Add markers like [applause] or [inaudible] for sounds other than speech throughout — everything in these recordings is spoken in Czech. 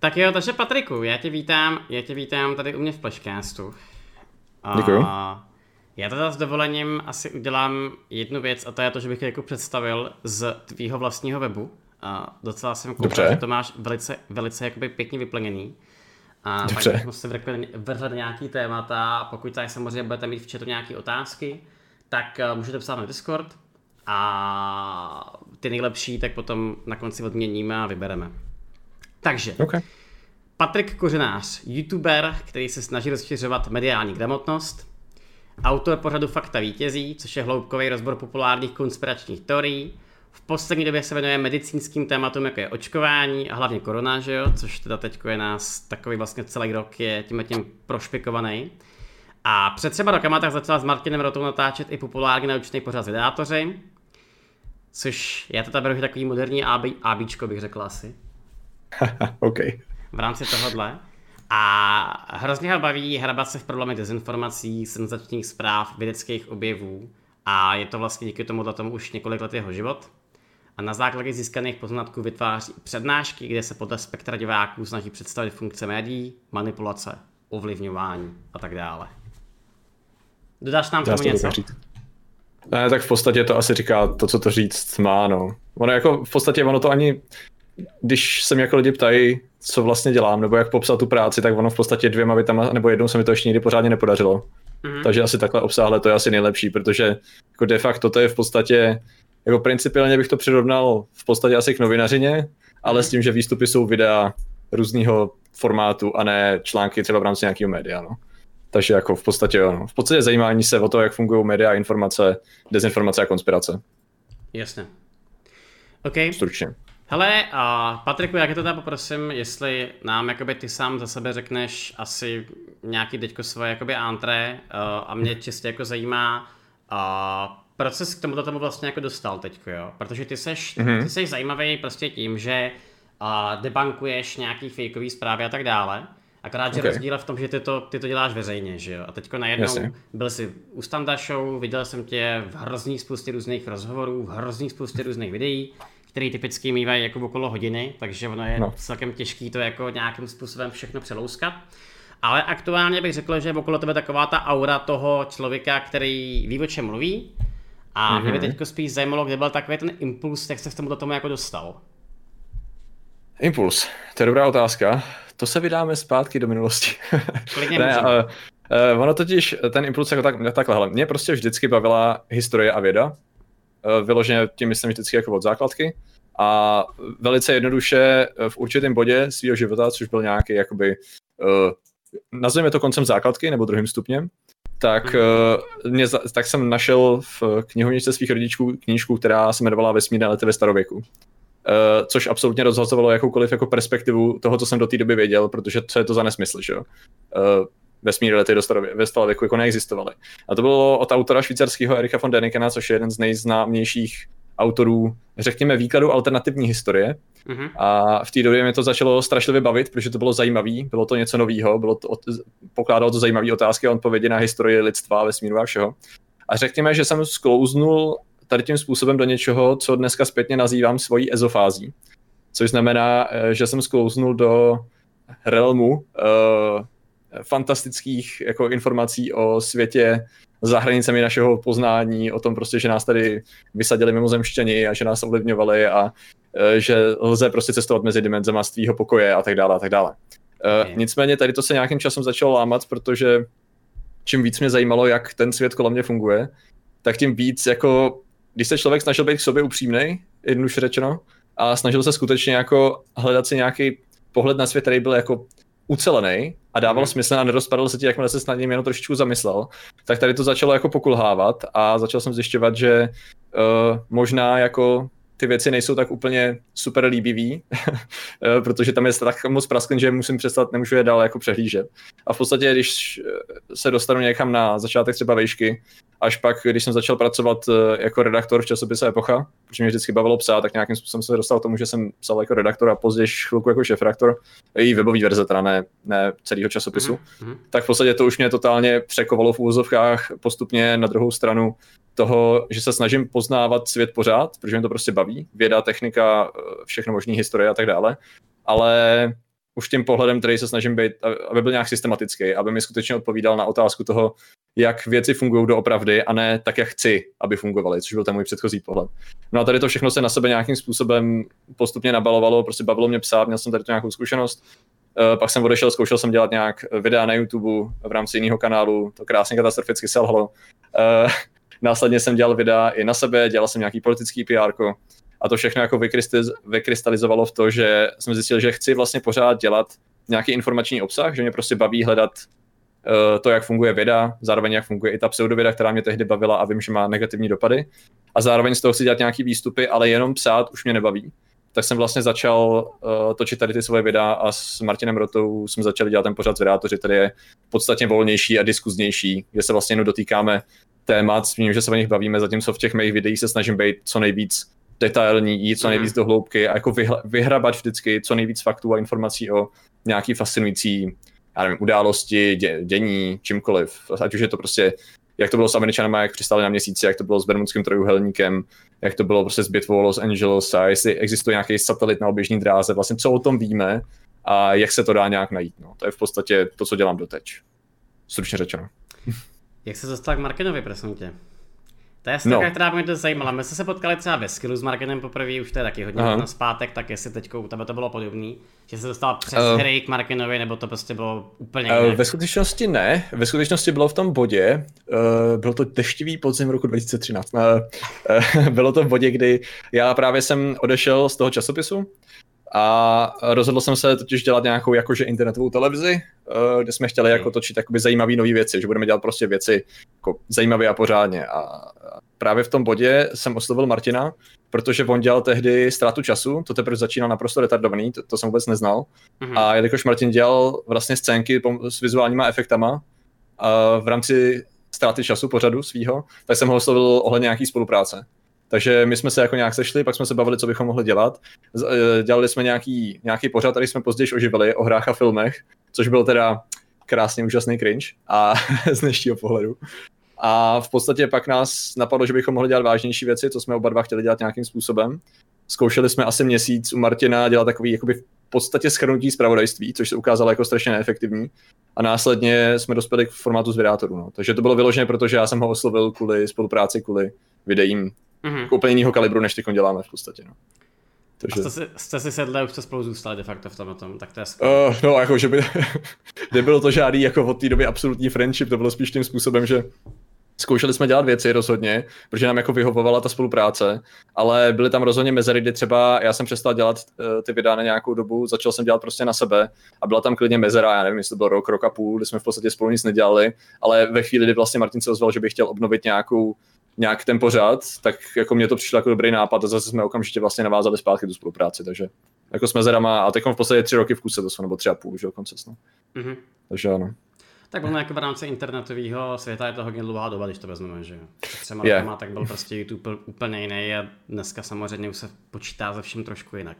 Tak jo, takže Patriku, já tě vítám, já tě vítám tady u mě v Pleškástu. Děkuju. Já teda s dovolením asi udělám jednu věc a to je to, že bych tě jako představil z tvýho vlastního webu. A docela jsem koukal, že to máš velice, velice jakoby pěkně vyplněný. A Dobře. pak bychom se vrhli nějaký témata a pokud tady samozřejmě budete mít v chatu nějaké otázky, tak eh, můžete psát na Discord a ty nejlepší tak potom na konci odměníme a vybereme. Takže, okay. Patrik Kořenář, youtuber, který se snaží rozšiřovat mediální gramotnost, autor pořadu Fakta vítězí, což je hloubkový rozbor populárních konspiračních teorií, v poslední době se věnuje medicínským tématům, jako je očkování a hlavně korona, že jo? což teda teď je nás takový vlastně celý rok je tím tím prošpikovaný. A před třeba rokama tak začala s Martinem Rotou natáčet i populární naučný pořad Vydátoři, což já to beru takový moderní AB, ABčko bych řekl asi. [laughs] OK. V rámci tohohle. A hrozně ho baví hrabat se v problémech dezinformací, senzačních zpráv, vědeckých objevů a je to vlastně díky tomu tomu už několik let jeho život. A na základě získaných poznatků vytváří přednášky, kde se podle spektra diváků snaží představit funkce médií, manipulace, ovlivňování a tak dále. Dodáš nám tomu něco? Ne, tak v podstatě to asi říká to, co to říct má, no. Ono jako v podstatě ono to ani, když se mě jako lidi ptají, co vlastně dělám, nebo jak popsat tu práci, tak ono v podstatě dvěma větama, nebo jednou se mi to ještě nikdy pořádně nepodařilo. Mm-hmm. Takže asi takhle obsáhle to je asi nejlepší, protože jako de facto to je v podstatě, jako principiálně bych to přirovnal v podstatě asi k novinařině, ale mm-hmm. s tím, že výstupy jsou videa různého formátu a ne články třeba v rámci nějakého média. No. Takže jako v podstatě, no. v podstatě zajímání se o to, jak fungují média, informace, dezinformace a konspirace. Jasně. OK. Stručně. Hele, a Patriku, jak je to teda poprosím, jestli nám jakoby ty sám za sebe řekneš asi nějaký teďko svoje jakoby antré uh, a mě čistě jako zajímá uh, proč jsi k tomuto tomu vlastně jako dostal teďko, jo? Protože ty seš, mm-hmm. ty seš zajímavý prostě tím, že uh, debankuješ nějaký fakeový zprávy a tak dále. Akorát, že okay. rozdíl v tom, že ty to, ty to děláš veřejně, že jo? A teďko najednou Jasně. byl jsi u Standa Show, viděl jsem tě v hrozný spoustě různých rozhovorů, v hrozný spoustě různých videí, který typicky mývají jako okolo hodiny, takže ono je no. celkem těžký to jako nějakým způsobem všechno přelouskat. Ale aktuálně bych řekl, že je okolo tebe taková ta aura toho člověka, který ví, o čem mluví. A mm-hmm. mě by mhm. teď spíš zajímalo, kde byl takový ten impuls, jak se k tomuto tomu jako dostal. Impuls, to je dobrá otázka. To se vydáme zpátky do minulosti. [laughs] ne, ale, uh, ono totiž, ten impuls jako tak, takhle, hele, mě prostě vždycky bavila historie a věda. Uh, vyloženě tím myslím vždycky jako od základky. A velice jednoduše v určitém bodě svého života, což byl nějaký jakoby uh, nazveme to koncem základky nebo druhým stupněm, tak, uh, mě, tak jsem našel v knihovničce svých rodičů knížku, která se jmenovala Vesmírné lety ve starověku. Uh, což absolutně rozhazovalo jakoukoliv jako perspektivu toho, co jsem do té doby věděl, protože co je to za nesmysl, že jo. Uh, vesmírné lety do starověku, ve starověku jako neexistovaly. A to bylo od autora švýcarského Erika von Denikena, což je jeden z nejznámějších autorů, řekněme, výkladu alternativní historie. Mm-hmm. A v té době mě to začalo strašlivě bavit, protože to bylo zajímavé, bylo to něco nového, bylo to, pokládalo to zajímavé otázky a odpovědi na historii lidstva, vesmíru a všeho. A řekněme, že jsem sklouznul tady tím způsobem do něčeho, co dneska zpětně nazývám svojí ezofází. Což znamená, eh, že jsem sklouznul do realmu uh, fantastických jako informací o světě za hranicemi našeho poznání, o tom prostě, že nás tady vysadili mimozemštěni a že nás ovlivňovali a e, že lze prostě cestovat mezi dimenzema z tvýho pokoje a tak dále a tak dále. E, okay. Nicméně tady to se nějakým časem začalo lámat, protože čím víc mě zajímalo, jak ten svět kolem mě funguje, tak tím víc jako, když se člověk snažil být k sobě upřímný, jednoduše řečeno, a snažil se skutečně jako hledat si nějaký pohled na svět, který byl jako ucelený a dával mm. smysl a nerozpadl se ti, jakmile se snad ním jenom trošičku zamyslel, tak tady to začalo jako pokulhávat a začal jsem zjišťovat, že uh, možná jako ty věci nejsou tak úplně super líbivý, eh, [laughs] protože tam je tak moc prasklin, že musím přestat, nemůžu je dál jako přehlížet. A v podstatě, když se dostanu někam na začátek třeba vejšky, až pak, když jsem začal pracovat eh, jako redaktor v časopise Epocha, protože mě vždycky bavilo psát, tak nějakým způsobem se dostal k tomu, že jsem psal jako redaktor a později chvilku jako šéf-redaktor, i webový verze, teda ne, ne celého časopisu, mm-hmm. tak v podstatě to už mě totálně překovalo v úvozovkách postupně na druhou stranu toho, že se snažím poznávat svět pořád, protože mě to prostě baví, věda, technika, eh, všechno možný historie a tak dále, ale už tím pohledem, který se snažím být, aby byl nějak systematický, aby mi skutečně odpovídal na otázku toho, jak věci fungují doopravdy a ne tak, jak chci, aby fungovaly, což byl ten můj předchozí pohled. No a tady to všechno se na sebe nějakým způsobem postupně nabalovalo, prostě bavilo mě psát, měl jsem tady tu nějakou zkušenost. Uh, pak jsem odešel, zkoušel jsem dělat nějak videa na YouTube v rámci jiného kanálu, to krásně katastroficky selhalo. Následně jsem dělal videa i na sebe, dělal jsem nějaký politický PR. A to všechno jako vykrystalizovalo v to, že jsem zjistil, že chci vlastně pořád dělat nějaký informační obsah, že mě prostě baví hledat uh, to, jak funguje věda, zároveň jak funguje i ta pseudověda, která mě tehdy bavila a vím, že má negativní dopady. A zároveň z toho chci dělat nějaký výstupy, ale jenom psát už mě nebaví. Tak jsem vlastně začal uh, točit tady ty svoje videa a s Martinem Rotou jsme začali dělat ten pořad z Vydátoři, který je podstatně volnější a diskuznější, kde se vlastně jenom dotýkáme témat s tím, že se o nich bavíme, zatímco v těch mých videích se snažím být co nejvíc detailní, jít co nejvíc mm. do hloubky a jako vyhrabat vždycky co nejvíc faktů a informací o nějaký fascinující já nevím, události, dě, dění, čímkoliv. Ať už je to prostě, jak to bylo s Američanama, jak přistáli na měsíci, jak to bylo s Bermudským trojuhelníkem, jak to bylo prostě s bitvou Los Angeles a jestli existuje nějaký satelit na oběžní dráze, vlastně co o tom víme a jak se to dá nějak najít. No. To je v podstatě to, co dělám doteď. Stručně řečeno. Jak se dostal k Markinovi, prosím tě? To je no. která by mě to zajímala. My jsme se potkali třeba ve Skillu s Markenem poprvé, už to je taky hodně na zpátek, tak jestli teď u tebe to bylo podobný, že se dostal přes uh, hry k Markenovi, nebo to prostě bylo úplně uh, Ve skutečnosti ne, ve skutečnosti bylo v tom bodě, uh, byl to deštivý podzim roku 2013, uh, uh, bylo to v bodě, kdy já právě jsem odešel z toho časopisu, a rozhodl jsem se totiž dělat nějakou jakože internetovou televizi, eh, kde jsme chtěli jako točit jakoby zajímavé nové věci, že budeme dělat prostě věci jako zajímavé a pořádně. A právě v tom bodě jsem oslovil Martina, protože on dělal tehdy ztrátu času, to teprve začínal naprosto retardovaný, to, to jsem vůbec neznal. Mm-hmm. A jelikož Martin dělal vlastně scénky s vizuálníma efektama a v rámci ztráty času pořadu svýho, tak jsem ho oslovil ohledně nějaký spolupráce. Takže my jsme se jako nějak sešli, pak jsme se bavili, co bychom mohli dělat. Eh, dělali jsme nějaký, nějaký pořad, který jsme později oživili o hrách a filmech, což byl teda krásně úžasný cringe a [laughs] z dnešního pohledu. A v podstatě pak nás napadlo, že bychom mohli dělat vážnější věci, co jsme oba dva chtěli dělat nějakým způsobem. Zkoušeli jsme asi měsíc u Martina dělat takový jakoby v podstatě schrnutí zpravodajství, což se ukázalo jako strašně neefektivní. A následně jsme dospěli k formátu z vydátorů. No. Takže to bylo vyložené, protože já jsem ho oslovil kvůli spolupráci, kvůli videím mm-hmm. jako úplně jiného kalibru, než teď děláme v podstatě. No. Takže... A jste, si, jste si sedli a už jste spolu zůstali de facto v tom, tom tak to je uh, No, jako, že by [laughs] nebylo to žádný jako od té doby absolutní friendship, to bylo spíš tím způsobem, že zkoušeli jsme dělat věci rozhodně, protože nám jako vyhovovala ta spolupráce, ale byly tam rozhodně mezery, kdy třeba já jsem přestal dělat uh, ty videa na nějakou dobu, začal jsem dělat prostě na sebe a byla tam klidně mezera, já nevím, jestli to byl rok, rok a půl, kdy jsme v podstatě spolu nic nedělali, ale ve chvíli, kdy vlastně Martin se ozval, že by chtěl obnovit nějakou nějak ten pořád, tak jako mě to přišlo jako dobrý nápad a zase jsme okamžitě vlastně navázali zpátky tu spolupráci, takže jako jsme zerama a teď v podstatě tři roky v kuse to jsou, nebo tři a půl, že dokonce. No. Mm-hmm. Takže ano. Tak ono jako v rámci internetového světa je to hodně dlouhá doba, když to vezmeme, že třema yeah. rokama tak byl prostě YouTube úplně jiný a dneska samozřejmě už se počítá ze vším trošku jinak.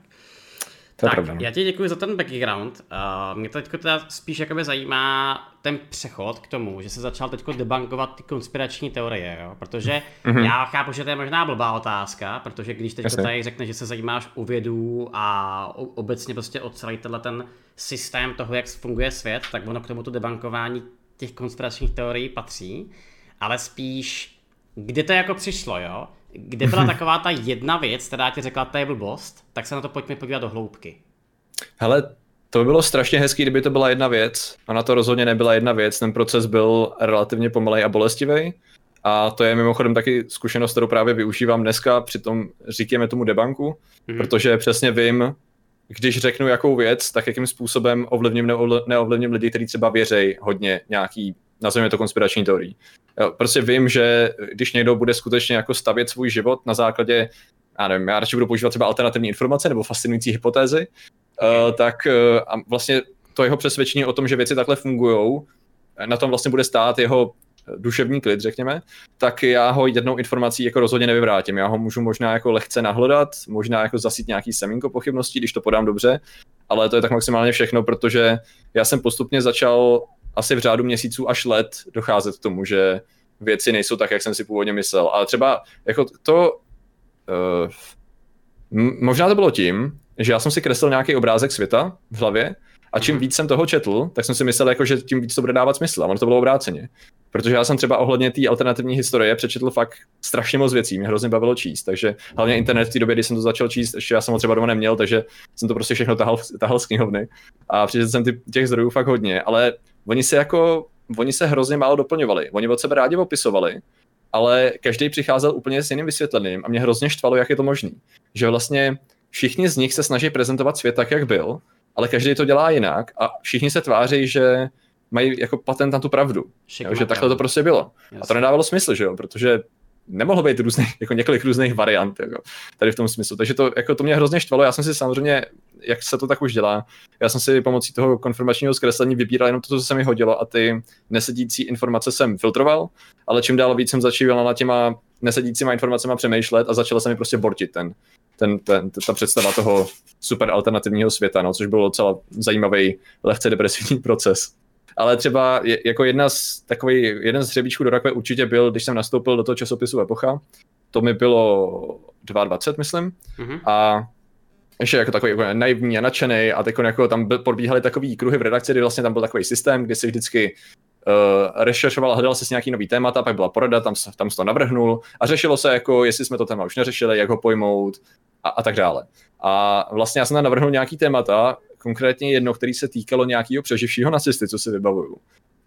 To tak, pravda, no. já ti děkuji za ten background. Uh, mě teď teda spíš jakoby zajímá ten přechod k tomu, že se začal teď debankovat ty konspirační teorie, jo? protože mm-hmm. já chápu, že to je možná blbá otázka, protože když teď tady řekne, že se zajímáš o vědu a obecně prostě o celý tenhle ten systém toho, jak funguje svět, tak ono k tomu to debankování těch konspiračních teorií patří, ale spíš, kde to jako přišlo, jo? Kde byla taková ta jedna věc, která ti řekla, to je blbost, tak se na to pojďme podívat do hloubky. Hele, to by bylo strašně hezký, kdyby to byla jedna věc. Ona to rozhodně nebyla jedna věc. Ten proces byl relativně pomalej a bolestivý. A to je mimochodem taky zkušenost, kterou právě využívám dneska při tom, říkáme tomu debanku, mm-hmm. protože přesně vím, když řeknu jakou věc, tak jakým způsobem ovlivním, neovlivním lidi, kteří třeba věří hodně nějaký, nazveme to konspirační teorií. Prostě vím, že když někdo bude skutečně jako stavět svůj život na základě, já nevím, já radši budu používat třeba alternativní informace nebo fascinující hypotézy, uh, tak uh, a vlastně to jeho přesvědčení o tom, že věci takhle fungují, na tom vlastně bude stát jeho duševní klid, řekněme, tak já ho jednou informací jako rozhodně nevyvrátím. Já ho můžu možná jako lehce nahledat, možná jako zasít nějaký semínko pochybností, když to podám dobře, ale to je tak maximálně všechno, protože já jsem postupně začal asi v řádu měsíců až let docházet k tomu, že věci nejsou tak, jak jsem si původně myslel. Ale třeba jako to, uh, možná to bylo tím, že já jsem si kreslil nějaký obrázek světa v hlavě A čím víc jsem toho četl, tak jsem si myslel, jako, že tím víc to bude dávat smysl. A ono to bylo obráceně. Protože já jsem třeba ohledně té alternativní historie přečetl fakt strašně moc věcí, mě hrozně bavilo číst. Takže hlavně internet v té době, kdy jsem to začal číst, ještě já jsem ho třeba doma neměl, takže jsem to prostě všechno tahal, tahal z knihovny. A přečetl jsem ty, těch zdrojů fakt hodně, ale oni se jako, oni se hrozně málo doplňovali. Oni od sebe rádi opisovali, ale každý přicházel úplně s jiným vysvětlením a mě hrozně štvalo, jak je to možné. Že vlastně všichni z nich se snaží prezentovat svět tak, jak byl, ale každý to dělá jinak a všichni se tváří, že mají jako patent na tu pravdu. jo, že takhle to prostě bylo. Jasně. A to nedávalo smysl, že jo, protože nemohlo být různých, [laughs] jako několik různých variant jako, tady v tom smyslu. Takže to, jako to mě hrozně štvalo. Já jsem si samozřejmě, jak se to tak už dělá, já jsem si pomocí toho konfirmačního zkreslení vybíral jenom to, co se mi hodilo a ty nesedící informace jsem filtroval, ale čím dál víc jsem začal na těma nesedícíma informacemi přemýšlet a začala se mi prostě bortit ten, ten, ten, ta představa toho super alternativního světa, no, což bylo docela zajímavý, lehce depresivní proces. Ale třeba jako jedna z takový, jeden z hřebíčků do rakve určitě byl, když jsem nastoupil do toho časopisu Epocha, to mi bylo 22, myslím, mm-hmm. a ještě jako takový jako naivní a nadšený a jako tam byl, probíhaly takový kruhy v redakci, kdy vlastně tam byl takový systém, kdy si vždycky uh, rešeršoval, hledal se s nějaký nový témata, pak byla porada, tam, tam se to navrhnul a řešilo se jako, jestli jsme to téma už neřešili, jak ho pojmout a, a tak dále. A vlastně já jsem tam navrhnul nějaký témata, konkrétně jedno, který se týkalo nějakého přeživšího nacisty, co si vybavuju.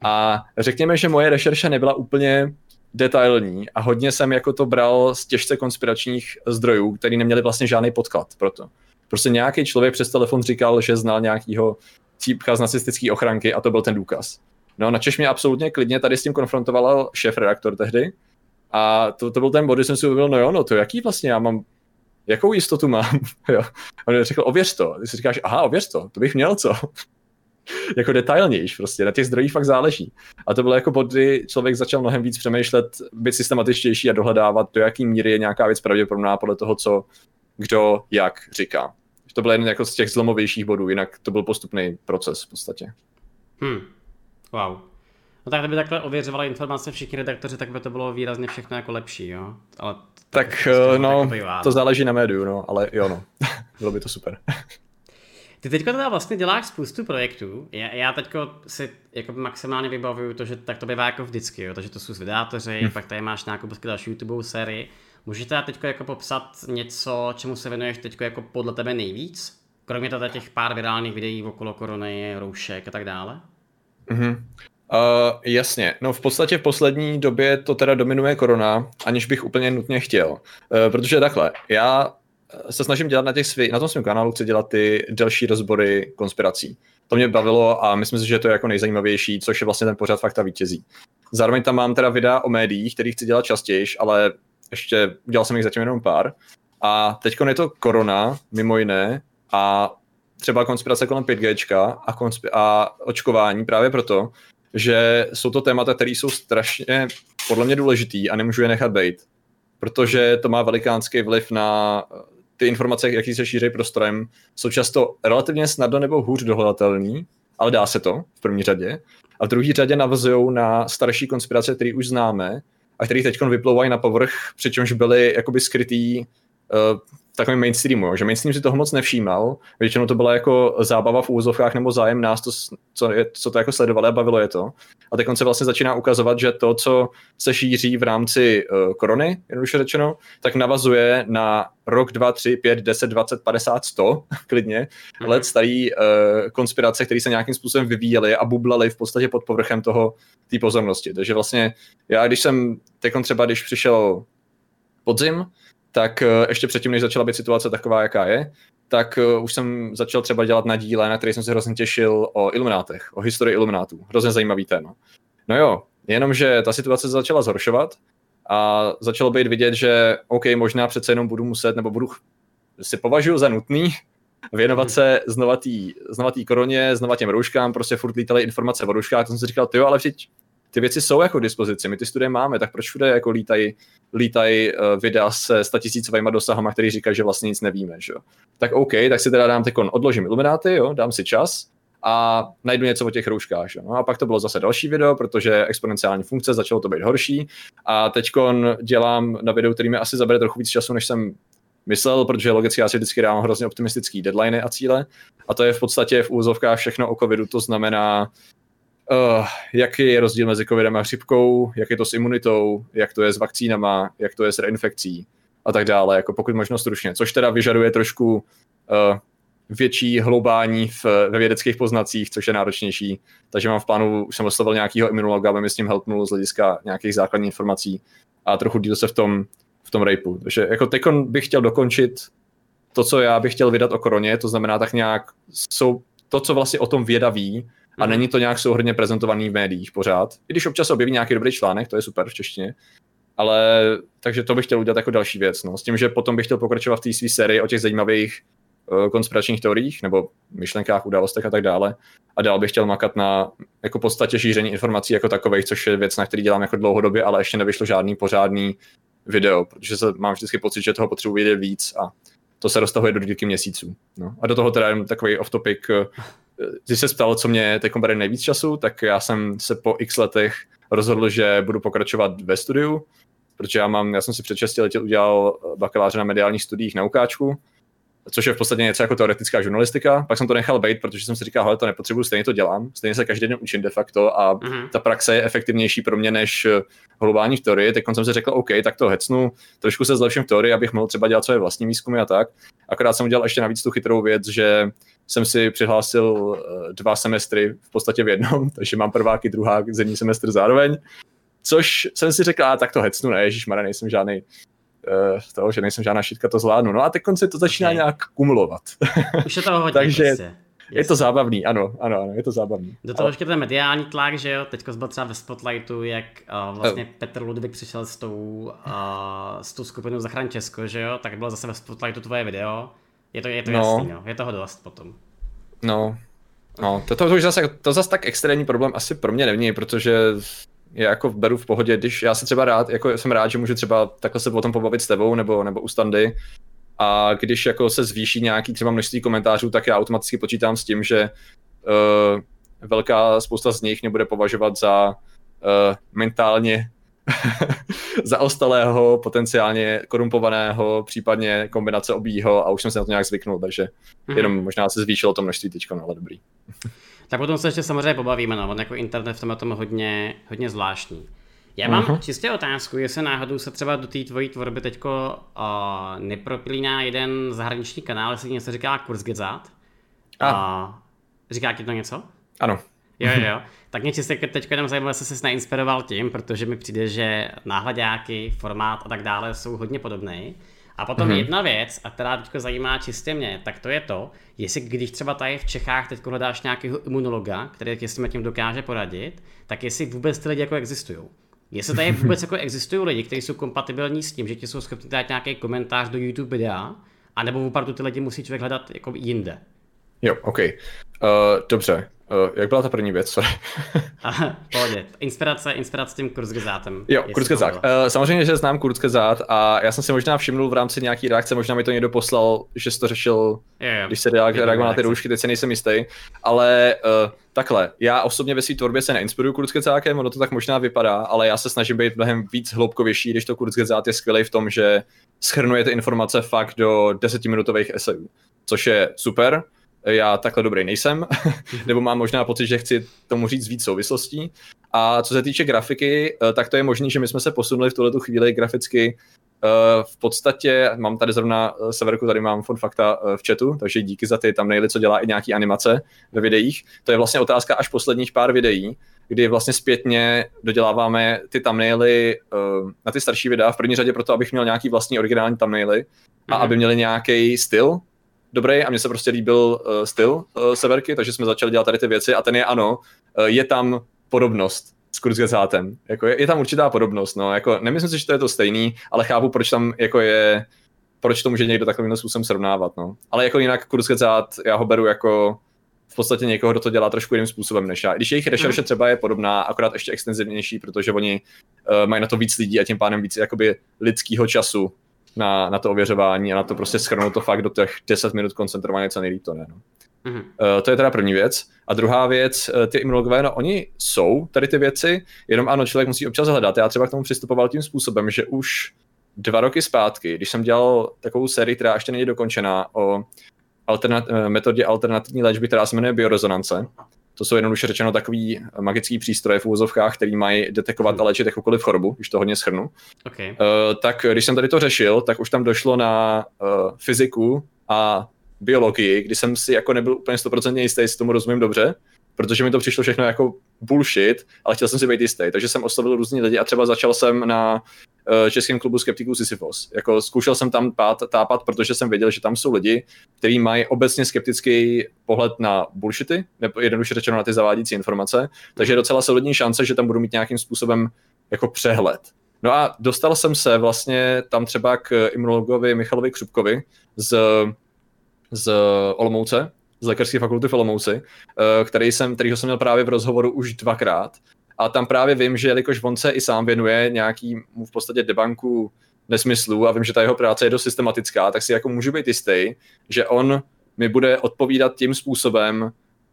A řekněme, že moje rešerše nebyla úplně detailní a hodně jsem jako to bral z těžce konspiračních zdrojů, který neměli vlastně žádný podklad proto. Prostě nějaký člověk přes telefon říkal, že znal nějakýho típka z nacistické ochranky a to byl ten důkaz. No, na Češ mě absolutně klidně tady s tím konfrontovala šéf redaktor tehdy a to, to byl ten bod, kdy jsem si uvědomil, no jo, no to jaký vlastně já mám jakou jistotu mám? [laughs] jo. On řekl, ověř to. Ty si říkáš, aha, ověř to, to bych měl, co? [laughs] jako detailnější, prostě na těch zdrojích fakt záleží. A to bylo jako bod, kdy člověk začal mnohem víc přemýšlet, být systematičtější a dohledávat, do jaký míry je nějaká věc pravděpodobná podle toho, co kdo jak říká. To byl jeden jako z těch zlomovějších bodů, jinak to byl postupný proces v podstatě. Hmm. Wow. No tak kdyby takhle ověřovali informace všichni redaktoři, tak by to bylo výrazně všechno jako lepší, jo? Ale tak, prostě no, to záleží na médiu, no, ale jo no, [laughs] bylo by to super. Ty teďka teda vlastně děláš spoustu projektů. Já, já teďko si jako maximálně vybavuju to, že tak to bývá jako vždycky, jo? takže to jsou videátoři, hmm. pak tady máš nějakou prostě další YouTube sérii. Můžete teď jako popsat něco, čemu se věnuješ teď jako podle tebe nejvíc? Kromě teda těch pár virálních videí okolo korony, roušek a tak dále? Mm-hmm. Uh, jasně, no v podstatě v poslední době to teda dominuje korona, aniž bych úplně nutně chtěl. Uh, protože takhle, já se snažím dělat na, těch svý, na tom svém kanálu, chci dělat ty delší rozbory konspirací. To mě bavilo a myslím si, že to je jako nejzajímavější, což je vlastně ten pořád fakta vítězí. Zároveň tam mám teda videa o médiích, který chci dělat častěji, ale ještě udělal jsem jich zatím jenom pár. A teď je to korona, mimo jiné, a třeba konspirace kolem 5G a, a očkování právě proto, že jsou to témata, které jsou strašně podle mě důležitý a nemůžu je nechat být, protože to má velikánský vliv na eh, ty informace, jaký se šíří prostorem, jsou často relativně snadno nebo hůř dohledatelný, ale dá se to v první řadě. A v druhé řadě navazují na starší konspirace, které už známe a které teď vyplouvají na povrch, přičemž byly jakoby skrytý uh, takovým mainstreamu, že mainstream si toho moc nevšímal, většinou to byla jako zábava v úzovkách nebo zájem nás, to, co, je, co to jako sledovali a bavilo je to. A teď se vlastně začíná ukazovat, že to, co se šíří v rámci uh, korony, jednoduše řečeno, tak navazuje na rok, dva, tři, pět, deset, dvacet, padesát, sto, [laughs] klidně, mm-hmm. let starý uh, konspirace, které se nějakým způsobem vyvíjely a bublaly v podstatě pod povrchem toho, té pozornosti. Takže vlastně já, když jsem, teď třeba, když přišel podzim, tak eh, ještě předtím, než začala být situace taková, jaká je, tak eh, už jsem začal třeba dělat na díle, na který jsem se hrozně těšil o iluminátech, o historii iluminátů. Hrozně zajímavý téma. No jo, jenomže ta situace začala zhoršovat a začalo být vidět, že OK, možná přece jenom budu muset, nebo budu si považuji za nutný [laughs] věnovat se znova té znova tý koroně, znova těm rouškám, prostě furt lítaly informace o rouškách, to jsem si říkal, ty jo, ale přijď, ty věci jsou jako k dispozici, my ty studie máme, tak proč všude jako lítají lítaj uh, videa se statisícovými dosahama, který říkají, že vlastně nic nevíme, že? Tak OK, tak si teda dám teď odložím ilumináty, jo, dám si čas a najdu něco o těch rouškách. Že? No a pak to bylo zase další video, protože exponenciální funkce začalo to být horší a teď dělám na videu, který mi asi zabere trochu víc času, než jsem myslel, protože logicky já si vždycky dávám hrozně optimistický deadline a cíle a to je v podstatě v úzovkách všechno o covidu, to znamená, uh, jaký je rozdíl mezi covidem a chřipkou, jak je to s imunitou, jak to je s vakcínama, jak to je s reinfekcí a tak dále, jako pokud možno stručně, což teda vyžaduje trošku uh, větší hloubání v, ve vědeckých poznacích, což je náročnější. Takže mám v plánu, už jsem oslovil nějakého imunologa, aby mi s tím helpnul z hlediska nějakých základních informací a trochu díl se v tom, v tom rapeu. Takže jako tekon bych chtěl dokončit to, co já bych chtěl vydat o koroně, to znamená tak nějak jsou to, co vlastně o tom věda ví, a mm. není to nějak souhrně prezentovaný v médiích pořád. I když občas objeví nějaký dobrý článek, to je super v češtině. Ale takže to bych chtěl udělat jako další věc. No. S tím, že potom bych chtěl pokračovat v té své sérii o těch zajímavých uh, konspiračních teoriích nebo myšlenkách, událostech a tak dále. A dál bych chtěl makat na jako podstatě šíření informací jako takových, což je věc, na který dělám jako dlouhodobě, ale ještě nevyšlo žádný pořádný video, protože se, mám vždycky pocit, že toho potřebuji vědět víc a to se roztahuje do díky měsíců. No. A do toho teda jen takový off-topic, eh, když se ptal, co mě teď bere nejvíc času, tak já jsem se po x letech rozhodl, že budu pokračovat ve studiu, protože já mám, já jsem si před 6 lety udělal bakaláře na mediálních studiích na ukáčku což je v podstatě něco jako teoretická žurnalistika. Pak jsem to nechal být, protože jsem si říkal, hele, to nepotřebuji, stejně to dělám, stejně se každý den učím de facto a mm-hmm. ta praxe je efektivnější pro mě než eh, holubání v teorii. Tak jsem si řekl, OK, tak to hecnu, trošku se zlepším v teorii, abych mohl třeba dělat své vlastní výzkumy a tak. Akorát jsem udělal ještě navíc tu chytrou věc, že jsem si přihlásil eh, dva semestry v podstatě v jednom, [laughs] takže mám prváky, druhá zemní semestr zároveň. Což jsem si řekl, a tak to hecnu, ne, ježišmarja, nejsem žádný uh, toho, že nejsem žádná šitka, to zvládnu. No a teď konce to začíná okay. nějak kumulovat. [laughs] Už je to hodně Takže prostě. je to zábavný, ano, ano, ano, je to zábavný. Do toho Ale... ještě ten mediální tlak, že jo, teď byl třeba ve Spotlightu, jak uh, vlastně uh. Petr Ludvík přišel s tou, uh, s tou skupinou Zachraň Česko, že jo, tak bylo zase ve Spotlightu tvoje video. Je to, je to no. jasný, no. je toho dost potom. No, no, to, to, to už zase, to zase tak extrémní problém asi pro mě není, protože je jako beru v pohodě, když já se třeba rád, jako jsem rád, že můžu třeba takhle se o tom pobavit s tebou nebo, nebo u standy. A když jako se zvýší nějaký třeba množství komentářů, tak já automaticky počítám s tím, že uh, velká spousta z nich mě bude považovat za uh, mentálně [laughs] zaostalého, potenciálně korumpovaného, případně kombinace obího a už jsem se na to nějak zvyknul, takže mm-hmm. jenom možná se zvýšilo to množství teď, no, ale dobrý. [laughs] Tak potom se ještě samozřejmě pobavíme, no, on jako internet v tom je tom hodně, hodně zvláštní. Já mám uh-huh. čistě otázku, jestli náhodou se třeba do té tvojí tvorby teďko uh, nepropilíná jeden zahraniční kanál, jestli něco říká Kurzgesagt. Uh, říká ti to něco? Ano. Jo, jo. [laughs] Tak mě čistě teď jenom zajímalo, jestli jsi se neinspiroval tím, protože mi přijde, že náhledáky, formát a tak dále jsou hodně podobné. A potom mm-hmm. jedna věc, a která teď zajímá čistě mě, tak to je to, jestli když třeba tady v Čechách teď hledáš nějakého imunologa, který ti s tím dokáže poradit, tak jestli vůbec ty lidi jako existují. Jestli tady vůbec jako existují lidi, kteří jsou kompatibilní s tím, že ti jsou schopni dát nějaký komentář do YouTube videa, anebo opravdu ty lidi musí člověk hledat jako jinde. Jo, OK. Uh, dobře. Uh, jak byla ta první věc? Sorry. [laughs] Aha, pohodě. Inspirace, inspirace tím kurzgezátem. Jo, kurzgezát. Uh, samozřejmě, že znám kurzgezát a já jsem si možná všimnul v rámci nějaký reakce, možná mi to někdo poslal, že jsi to řešil, je. když se reagoval na ty roušky, teď se nejsem jistý. Ale uh, takhle, já osobně ve své tvorbě se neinspiruju kurzgezákem, ono to tak možná vypadá, ale já se snažím být mnohem víc hloubkovější, když to kurzgezát je skvělý v tom, že schrnuje ty informace fakt do desetiminutových esejů, což je super já takhle dobrý nejsem, [laughs] nebo mám možná pocit, že chci tomu říct víc souvislostí. A co se týče grafiky, eh, tak to je možné, že my jsme se posunuli v tuhle chvíli graficky eh, v podstatě, mám tady zrovna eh, Severku, tady mám fun fakta v chatu, takže díky za ty tam nejli, co dělá i nějaký animace ve videích. To je vlastně otázka až posledních pár videí, kdy vlastně zpětně doděláváme ty thumbnaily na ty starší videa, v první řadě proto, abych měl nějaký vlastní originální thumbnaily a mm-hmm. aby měli nějaký styl, dobrý a mně se prostě líbil uh, styl uh, Severky, takže jsme začali dělat tady ty věci a ten je ano, uh, je tam podobnost s Kurzgesátem. Jako je, je, tam určitá podobnost, no, jako nemyslím si, že to je to stejný, ale chápu, proč tam jako je, proč to může někdo takovým způsobem srovnávat, no. Ale jako jinak Kurzgesát, já ho beru jako v podstatě někoho, kdo to dělá trošku jiným způsobem než já. Když jejich rešerše hmm. třeba je podobná, akorát ještě extenzivnější, protože oni uh, mají na to víc lidí a tím pádem víc jakoby lidského času, na, na to ověřování a na to prostě schrnout to fakt do těch 10 minut koncentrovaně co nejlíp to ne. No. Mm-hmm. Uh, to je teda první věc. A druhá věc, uh, ty imunologové, no oni jsou tady ty věci, jenom ano, člověk musí občas hledat. Já třeba k tomu přistupoval tím způsobem, že už dva roky zpátky, když jsem dělal takovou sérii, která ještě není dokončená, o alternat- metodě alternativní léčby, která se jmenuje biorezonance. To jsou jednoduše řečeno takový magický přístroje v úvozovkách, který mají detekovat a léčit jakoukoliv chorobu, když to hodně schrnu. Okay. Uh, tak když jsem tady to řešil, tak už tam došlo na uh, fyziku a biologii, kdy jsem si jako nebyl úplně 100% jistý, jestli tomu rozumím dobře, protože mi to přišlo všechno jako bullshit, ale chtěl jsem si být jistý. Takže jsem oslovil různý lidi a třeba začal jsem na uh, českém klubu skeptiků Sisyphos. Jako zkoušel jsem tam pát, tápat, protože jsem věděl, že tam jsou lidi, kteří mají obecně skeptický pohled na bullshity, nebo jednoduše řečeno na ty zavádějící informace, takže je docela solidní šance, že tam budu mít nějakým způsobem jako přehled. No a dostal jsem se vlastně tam třeba k imunologovi Michalovi Křupkovi z, z Olomouce, z lékařské fakulty v Olomouci, eh, který jsem, kterýho jsem měl právě v rozhovoru už dvakrát. A tam právě vím, že jelikož on se i sám věnuje nějaký v podstatě debanku nesmyslů a vím, že ta jeho práce je dost systematická, tak si jako můžu být jistý, že on mi bude odpovídat tím způsobem,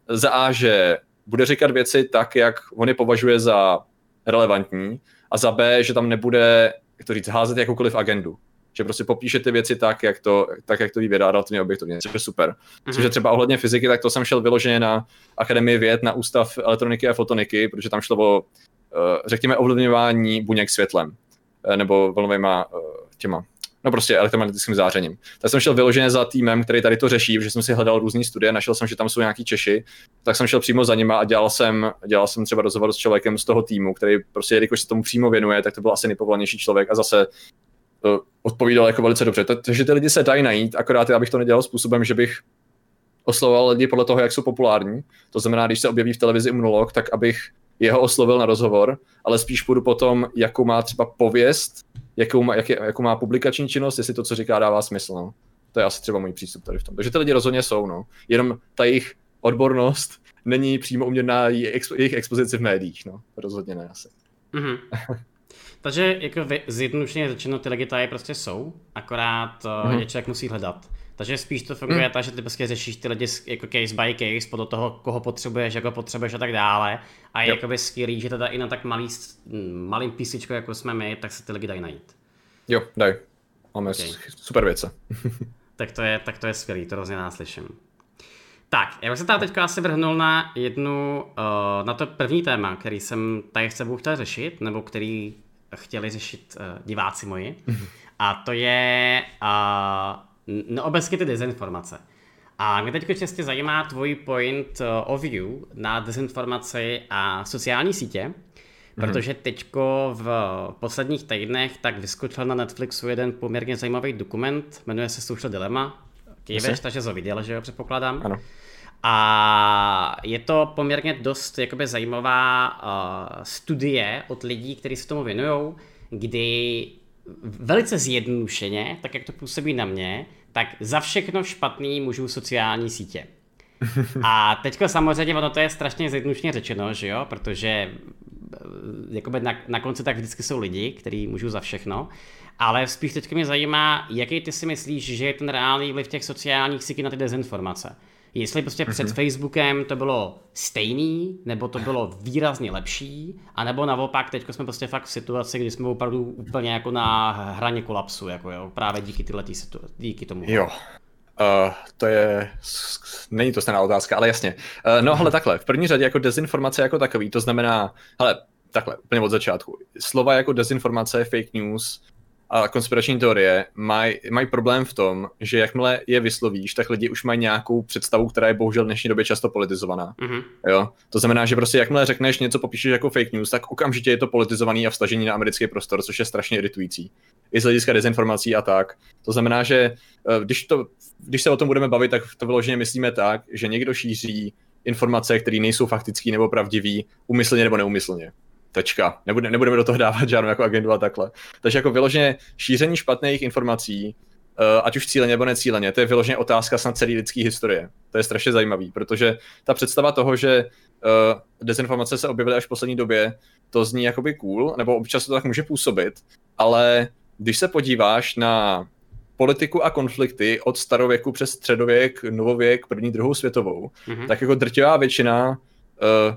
za A, že bude říkat věci tak, jak on je považuje za relevantní, a za B, že tam nebude, jak to říct, házet jakoukoliv agendu že prostě popíše ty věci tak, jak to, tak, jak to ví věda relativně objektivně, což je super. Mm-hmm. Což je třeba ohledně fyziky, tak to jsem šel vyloženě na Akademii věd, na Ústav elektroniky a fotoniky, protože tam šlo o, eh, řekněme, ovlivňování buněk světlem, eh, nebo vlnovýma eh, těma no prostě elektromagnetickým zářením. Tak jsem šel vyloženě za týmem, který tady to řeší, protože jsem si hledal různé studie, našel jsem, že tam jsou nějaký Češi, tak jsem šel přímo za nima a dělal jsem, dělal jsem třeba rozhovor s člověkem z toho týmu, který prostě, jelikož se tomu přímo věnuje, tak to byl asi nejpovolanější člověk a zase odpovídal jako velice dobře. Takže ty lidi se dají najít, akorát já bych to nedělal způsobem, že bych oslovoval lidi podle toho, jak jsou populární. To znamená, když se objeví v televizi imunolog, tak abych jeho oslovil na rozhovor, ale spíš půjdu potom, jakou má třeba pověst, jakou má, jak je, jakou má publikační činnost, jestli to, co říká, dává smysl. No. To je asi třeba můj přístup tady v tom. Takže ty lidi rozhodně jsou, no. Jenom ta jejich odbornost není přímo uměrná jejich expozici v médiích, no. Rozhodně ne asi. Mm-hmm. [laughs] Takže jako zjednodušeně řečeno, ty tady prostě jsou, akorát mm-hmm. je člověk musí hledat. Takže spíš to funguje mm. tak, že ty prostě řešíš ty lidi jako case by case, podle toho, koho potřebuješ, jak ho potřebuješ a tak dále. A je yep. jakoby skvělý, že teda i na tak malý, malým písičko, jako jsme my, tak se ty lidi dají najít. Jo, daj. Máme okay. super věce. [laughs] tak, to je, tak to je skvělý, to hrozně nás slyším. Tak, já bych se tady teďka asi vrhnul na jednu, uh, na to první téma, který jsem tady s sebou chtěl řešit, nebo který chtěli řešit uh, diváci moji. A to je uh, no obecně ty dezinformace. A mě teď čestě zajímá tvůj point of view na dezinformaci a sociální sítě, mm-hmm. protože teďko v posledních týdnech tak vyskočil na Netflixu jeden poměrně zajímavý dokument, jmenuje se Social Dilemma. Kýveš, takže to viděl, že jo, předpokládám. Ano. A je to poměrně dost jakoby zajímavá uh, studie od lidí, kteří se tomu věnují, kdy velice zjednodušeně, tak jak to působí na mě, tak za všechno špatný můžou sociální sítě. [laughs] A teďko samozřejmě ono to je strašně zjednodušeně řečeno, že jo, protože eh, jakoby na, na konci tak vždycky jsou lidi, kteří můžou za všechno, ale spíš teďka mě zajímá, jaký ty si myslíš, že je ten reálný vliv těch sociálních sítí na ty dezinformace. Jestli prostě před mm-hmm. Facebookem to bylo stejný, nebo to bylo výrazně lepší, anebo naopak teď jsme prostě fakt v situaci, kdy jsme opravdu úplně jako na hraně kolapsu, jako jo, právě díky tyhle situaci, díky tomu. Jo, Uh, to je, není to stejná otázka, ale jasně. Uh, no ale takhle, v první řadě jako dezinformace jako takový, to znamená, hele, takhle, úplně od začátku. Slova jako dezinformace, fake news, a konspirační teorie mají maj problém v tom, že jakmile je vyslovíš, tak lidi už mají nějakou představu, která je bohužel v dnešní době často politizovaná. Mm-hmm. Jo? To znamená, že prostě jakmile řekneš něco, popíšeš jako fake news, tak okamžitě je to politizovaný a vstažení na americký prostor, což je strašně iritující. I z hlediska dezinformací a tak. To znamená, že eh, když, to, když se o tom budeme bavit, tak to vyloženě myslíme tak, že někdo šíří informace, které nejsou faktické nebo pravdivé, umyslně nebo neumyslně. Tečka. Nebude, nebudeme do toho dávat žádnou jako agendu a takhle. Takže jako vyloženě šíření špatných informací, uh, ať už cíleně nebo necíleně, to je vyloženě otázka snad celé lidské historie. To je strašně zajímavý, protože ta představa toho, že uh, dezinformace se objevily až v poslední době, to zní jakoby cool, nebo občas to tak může působit, ale když se podíváš na politiku a konflikty od starověku přes středověk, novověk, první, druhou světovou, mm-hmm. tak jako drtivá většina uh,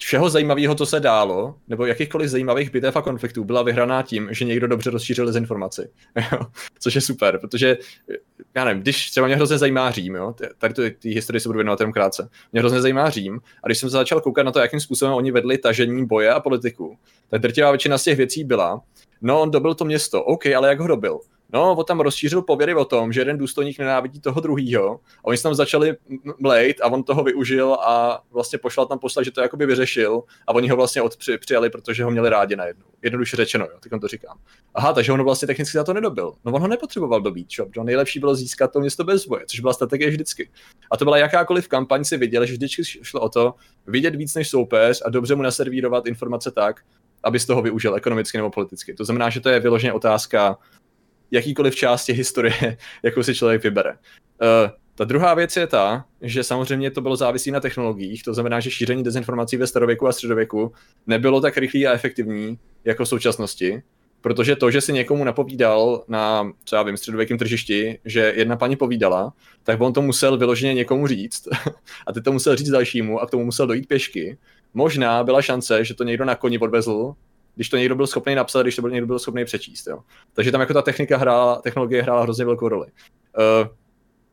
všeho zajímavého, co se dálo, nebo jakýchkoliv zajímavých bitev a konfliktů byla vyhraná tím, že někdo dobře rozšířil dezinformaci. [laughs] Což je super, protože, já nevím, když třeba mě hrozně zajímá Řím, jo, tady ty, ty historie se budu věnovat jenom krátce, mě hrozně zajímá Řím a když jsem se začal koukat na to, jakým způsobem oni vedli tažení boje a politiku, tak drtivá většina z těch věcí byla, no on dobil to město, OK, ale jak ho dobil? No, on tam rozšířil pověry o tom, že jeden důstojník nenávidí toho druhýho a oni se tam začali mlejt a on toho využil a vlastně pošel tam poslat, že to jakoby vyřešil a oni ho vlastně odpři, přijali, protože ho měli rádi najednou. Jednoduše řečeno, jo, tak to říkám. Aha, takže on vlastně technicky za to nedobil. No on ho nepotřeboval dobít, čo? Že nejlepší bylo získat to město bez boje, což byla strategie vždycky. A to byla jakákoliv kampaň si viděl, že vždycky šlo o to vidět víc než soupeř a dobře mu naservírovat informace tak, aby z toho využil ekonomicky nebo politicky. To znamená, že to je vyloženě otázka jakýkoliv části historie, [laughs] jakou si člověk vybere. Uh, ta druhá věc je ta, že samozřejmě to bylo závisí na technologiích, to znamená, že šíření dezinformací ve starověku a středověku nebylo tak rychlé a efektivní jako v současnosti, protože to, že si někomu napovídal na, já vím, středověkém tržišti, že jedna paní povídala, tak on to musel vyloženě někomu říct [laughs] a ty to musel říct dalšímu a k tomu musel dojít pěšky. Možná byla šance, že to někdo na koni odvezl když to někdo byl schopný napsat, když to byl někdo byl schopný přečíst. Jo. Takže tam jako ta technika hrála, technologie hrála hrozně velkou roli. Uh,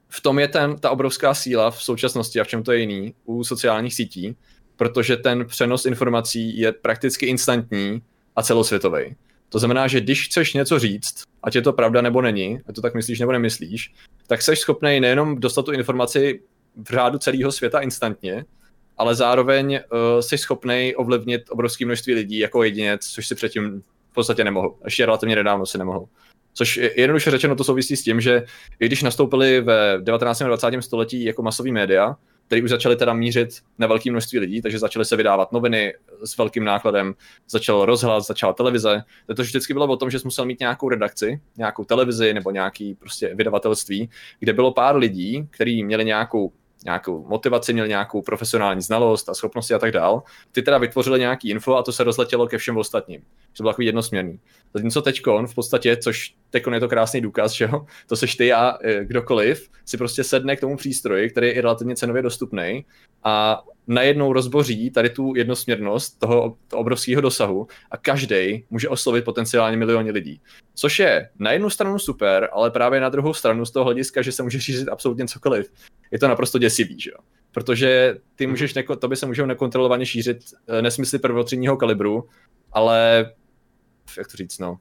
v tom je ten, ta obrovská síla v současnosti a v čem to je jiný u sociálních sítí, protože ten přenos informací je prakticky instantní a celosvětový. To znamená, že když chceš něco říct, ať je to pravda nebo není, ať to tak myslíš nebo nemyslíš, tak jsi schopný nejenom dostat tu informaci v řádu celého světa instantně, ale zároveň uh, jsi schopný ovlivnit obrovské množství lidí jako jedinec, což si předtím v podstatě nemohl. Ještě relativně nedávno si nemohl. Což jednoduše řečeno to souvisí s tím, že i když nastoupili ve 19. a 20. století jako masový média, který už začaly teda mířit na velké množství lidí, takže začaly se vydávat noviny s velkým nákladem, začal rozhlas, začala televize. To vždycky bylo o tom, že jsi musel mít nějakou redakci, nějakou televizi nebo nějaký prostě vydavatelství, kde bylo pár lidí, kteří měli nějakou nějakou motivaci, měl nějakou profesionální znalost a schopnosti a tak dál. Ty teda vytvořili nějaký info a to se rozletělo ke všem ostatním. To bylo takový jednosměrný. Zatímco teďkon v podstatě, což teďkon je to krásný důkaz, že jo, to seš ty a e, kdokoliv, si prostě sedne k tomu přístroji, který je relativně cenově dostupný a najednou rozboří tady tu jednosměrnost toho, toho obrovského dosahu a každý může oslovit potenciálně miliony lidí. Což je na jednu stranu super, ale právě na druhou stranu z toho hlediska, že se může šířit absolutně cokoliv, je to naprosto děsivý, že jo? Protože ty mhm. můžeš, neko, to by se můžou nekontrolovaně šířit eh, nesmysly prvotřídního kalibru, ale jak to říct, no,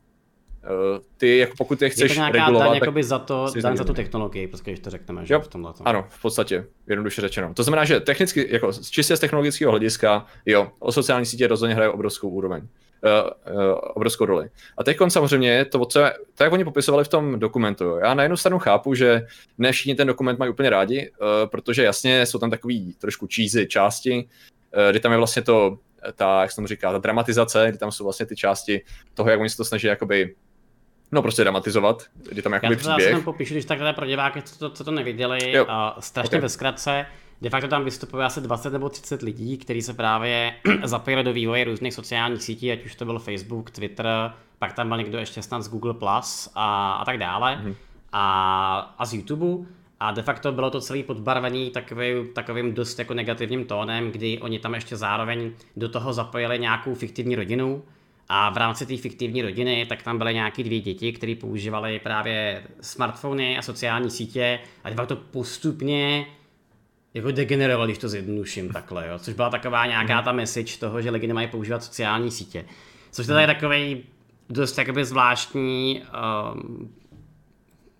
Eh, ty, jako pokud je chceš je to nějaká regulovat, daň, tak za, to, daň za tu technologii, prostě když to řekneme, že jo, v tomhle. Ano, v podstatě, jednoduše řečeno. To znamená, že technicky, jako čistě z technologického hlediska, jo, o sociální sítě rozhodně hrají obrovskou úroveň. Uh, uh, obrovskou roli. A teď samozřejmě to, co, to, jak oni popisovali v tom dokumentu, já na jednu stranu chápu, že ne všichni ten dokument mají úplně rádi, uh, protože jasně jsou tam takový trošku cheesy části, uh, kdy tam je vlastně to, ta, jak se tomu říká, ta dramatizace, kdy tam jsou vlastně ty části toho, jak oni se to snaží jakoby No prostě dramatizovat, kdy tam jakoby příběh. Já to zase popíšu, když takhle pro diváky, co to, co to neviděli, jo. a strašně okay. ve zkratce. De facto tam vystupuje asi 20 nebo 30 lidí, kteří se právě [clears throat] zapojili do vývoje různých sociálních sítí, ať už to byl Facebook, Twitter, pak tam byl někdo ještě snad z Google Plus a, a tak dále. Mm-hmm. A, a z YouTube. A de facto bylo to celé podbarvený takový, takovým dost jako negativním tónem, kdy oni tam ještě zároveň do toho zapojili nějakou fiktivní rodinu, a v rámci té fiktivní rodiny, tak tam byly nějaké dvě děti, které používaly právě smartfony a sociální sítě a dva to postupně jako degenerovali, když to zjednoduším takhle, jo? což byla taková nějaká ta message toho, že lidi nemají používat sociální sítě. Což teda je takový dost jakoby zvláštní um,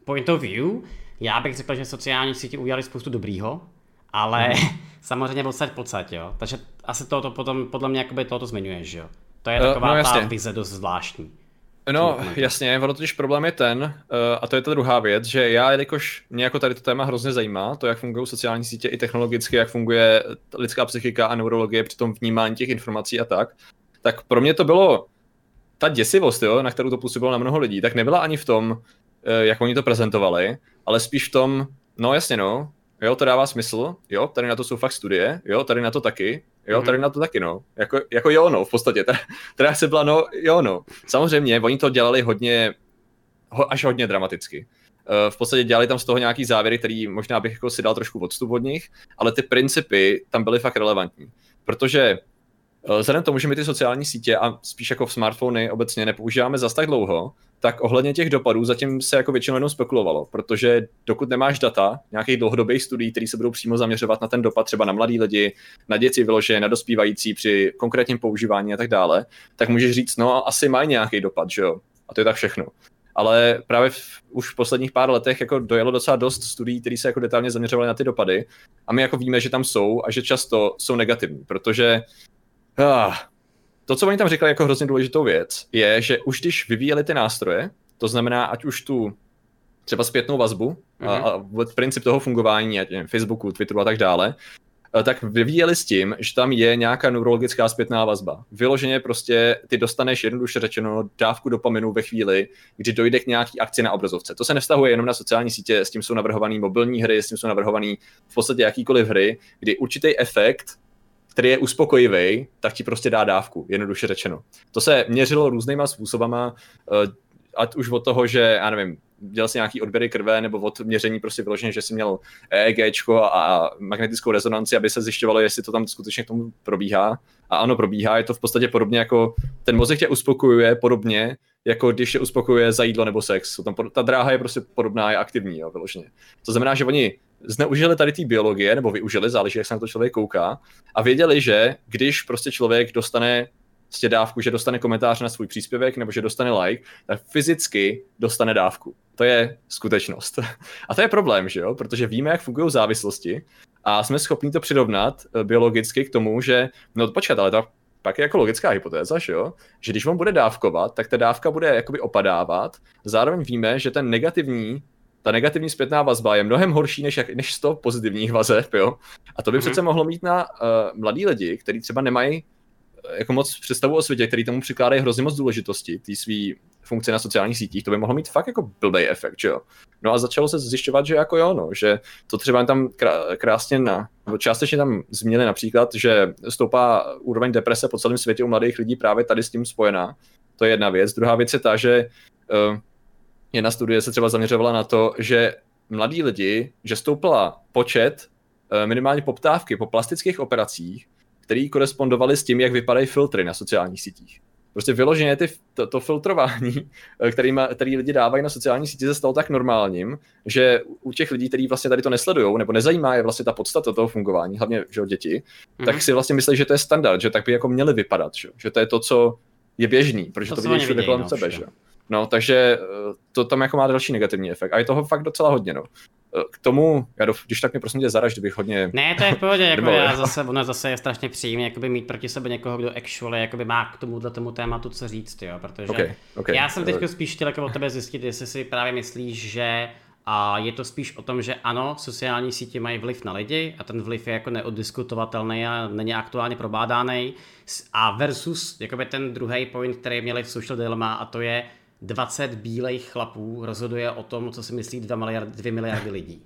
point of view. Já bych řekl, že sociální sítě udělali spoustu dobrýho, ale hmm. [laughs] samozřejmě podstatě podstatě, jo. Takže asi to, to potom podle mě jakoby tohoto zmiňuješ, jo. To je eh, taková uh, no, ta vize dost zvláštní. No, jasně, ono totiž problém je ten, uh, a to je ta druhá věc, že já, jelikož mě jako tady to téma hrozně zajímá, to, jak fungují sociální sítě i technologicky, jak funguje lidská psychika a neurologie při tom vnímání těch informací a tak, tak pro mě to bylo ta děsivost, jo, na kterou to působilo na mnoho lidí, tak nebyla ani v tom, jak oni to prezentovali, ale spíš v tom, no jasně no, jo, to dává smysl, jo, tady na to jsou fakt studie, jo, tady na to taky, Jo, tady mhm. na to taky, no. Jako, jako jo, no, v podstatě. Teda, se byla, no, jo, no. Samozřejmě, oni to dělali hodně, ho, až hodně dramaticky. Uh, v podstatě dělali tam z toho nějaký závěry, který možná bych jako si dal trošku odstup od nich, ale ty principy tam byly fakt relevantní. Protože Eh, vzhledem tomu, že my ty sociální sítě a spíš jako v smartfony obecně nepoužíváme zas tak dlouho, tak ohledně těch dopadů zatím se jako většinou jenom spekulovalo, protože dokud nemáš data, nějakých dlouhodobých studií, které se budou přímo zaměřovat na ten dopad třeba na mladý lidi, na děti vyloženě, na dospívající při konkrétním používání a tak dále, tak můžeš říct, no asi mají nějaký dopad, že jo? A to je tak všechno. Ale právě v, už v posledních pár letech jako dojelo docela dost studií, které se jako detailně zaměřovaly na ty dopady a my jako víme, že tam jsou a že často jsou negativní, protože Ah, to, co oni tam říkali jako hrozně důležitou věc, je, že už když vyvíjeli ty nástroje, to znamená, ať už tu třeba zpětnou vazbu mm-hmm. a, mhm. a princip toho fungování, ať nevím, Facebooku, Twitteru a tak dále, eh, tak vyvíjeli s tím, že tam je nějaká neurologická zpětná vazba. Vyloženě prostě ty dostaneš jednoduše řečeno dávku dopaminu ve chvíli, kdy dojde k nějaký akci na obrazovce. To se nevztahuje jenom na sociální sítě, s tím jsou navrhované mobilní hry, s tím jsou navrhované v podstatě jakýkoliv hry, kdy určitý efekt který je uspokojivý, tak ti prostě dá dávku, jednoduše řečeno. To se měřilo různýma způsobama, eh, ať už od toho, že, já nevím, dělal si nějaký odběry krve, nebo od měření prostě vyloženě, že si měl EEG a magnetickou rezonanci, aby se zjišťovalo, jestli to tam skutečně k tomu probíhá. A ano, probíhá, je to v podstatě podobně jako, ten mozek tě uspokojuje podobně, jako když je uspokojuje za jídlo nebo sex. Tam, ta dráha je prostě podobná, je aktivní, jo, vyloženě. To znamená, že oni zneužili tady té biologie, nebo využili, záleží, jak se na to člověk kouká, a věděli, že když prostě člověk dostane prostě dávku, že dostane komentář na svůj příspěvek nebo že dostane like, tak fyzicky dostane dávku. To je skutečnost. [laughs] A to je problém, že jo? Protože víme, jak fungují závislosti a jsme schopni to přirovnat eh, biologicky k tomu, že, no počkat, ale to pak je jako logická hypotéza, že jo? Že když on bude dávkovat, tak ta dávka bude jakoby opadávat. Zároveň víme, že ten negativní ta negativní zpětná vazba je mnohem horší než, jak, než 100 pozitivních vazeb, jo. A to by mm-hmm. přece mohlo mít na uh, mladí lidi, kteří třeba nemají uh, jako moc představu o světě, který tomu přikládají hrozně moc důležitosti, ty svý funkce na sociálních sítích, to by mohlo mít fakt jako blbý efekt, jo. No a začalo se zjišťovat, že jako jo, no, že to třeba tam krásně na, částečně tam zmínili například, že stoupá úroveň deprese po celém světě u mladých lidí právě tady s tím spojená. To je jedna věc. Druhá věc je ta, že uh, jedna studie se třeba zaměřovala na to, že mladí lidi, že stoupla počet eh, minimálně poptávky po plastických operacích, které korespondovaly s tím, jak vypadají filtry na sociálních sítích. Prostě vyloženě ty, to, to filtrování, eh, který, ma, který lidi dávají na sociální sítě, se stalo tak normálním, že u těch lidí, kteří vlastně tady to nesledují, nebo nezajímá je vlastně ta podstata toho fungování, hlavně že děti, mm-hmm. tak si vlastně myslí, že to je standard, že tak by jako měli vypadat, že, že to je to, co je běžný, protože to, to vidíš všude kolem no, sebe. Že? No, takže eh, to tam jako má další negativní efekt. A je toho fakt docela hodně, no. Eh, k tomu, já dof, když tak mě prosím tě zaraž, kdybych hodně... Ne, to je v pohodě, [laughs] jako já zase, ono zase je strašně příjemné jakoby mít proti sebe někoho, kdo actually jakoby má k tomuhle tomu tématu co říct, jo, protože okay, okay. já jsem teď spíš chtěl jako od tebe zjistit, jestli si právě myslíš, že a je to spíš o tom, že ano, sociální sítě mají vliv na lidi a ten vliv je jako neoddiskutovatelný a není aktuálně probádaný. A versus jakoby ten druhý point, který měli v Social Dilemma a to je, 20 bílejch chlapů rozhoduje o tom, co si myslí 2 miliardy, 2 miliardy lidí.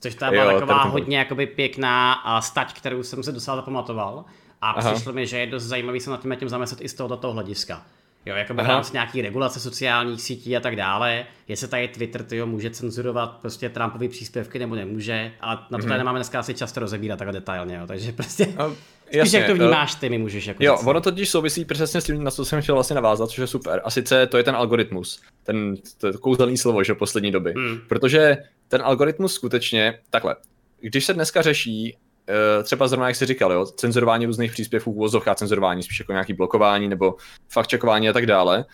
Což to byla taková hodně jakoby pěkná stať, kterou jsem se docela zapamatoval. A Aha. přišlo mi, že je dost zajímavý se nad tím, tím zamyslet i z tohoto hlediska. Jo, jako v rámci nějaký regulace sociálních sítí a tak dále. Jestli tady Twitter tyjo, může cenzurovat prostě Trumpovy příspěvky nebo nemůže, ale na to tady mm-hmm. nemáme dneska asi často rozebírat takhle detailně, jo. takže prostě... A Spíš Jasně, jak to vnímáš ty, mi můžeš jako Jo, říct. ono totiž souvisí přesně s tím, na co jsem chtěl vlastně navázat, což je super. A sice to je ten algoritmus, ten to je kouzelný slovo, že poslední doby. Hmm. Protože ten algoritmus skutečně, takhle, když se dneska řeší eh, třeba zrovna, jak jsi říkal, jo, cenzurování různých příspěvků, úvozovka cenzurování, spíš jako nějaký blokování nebo fakt checkování a tak dále,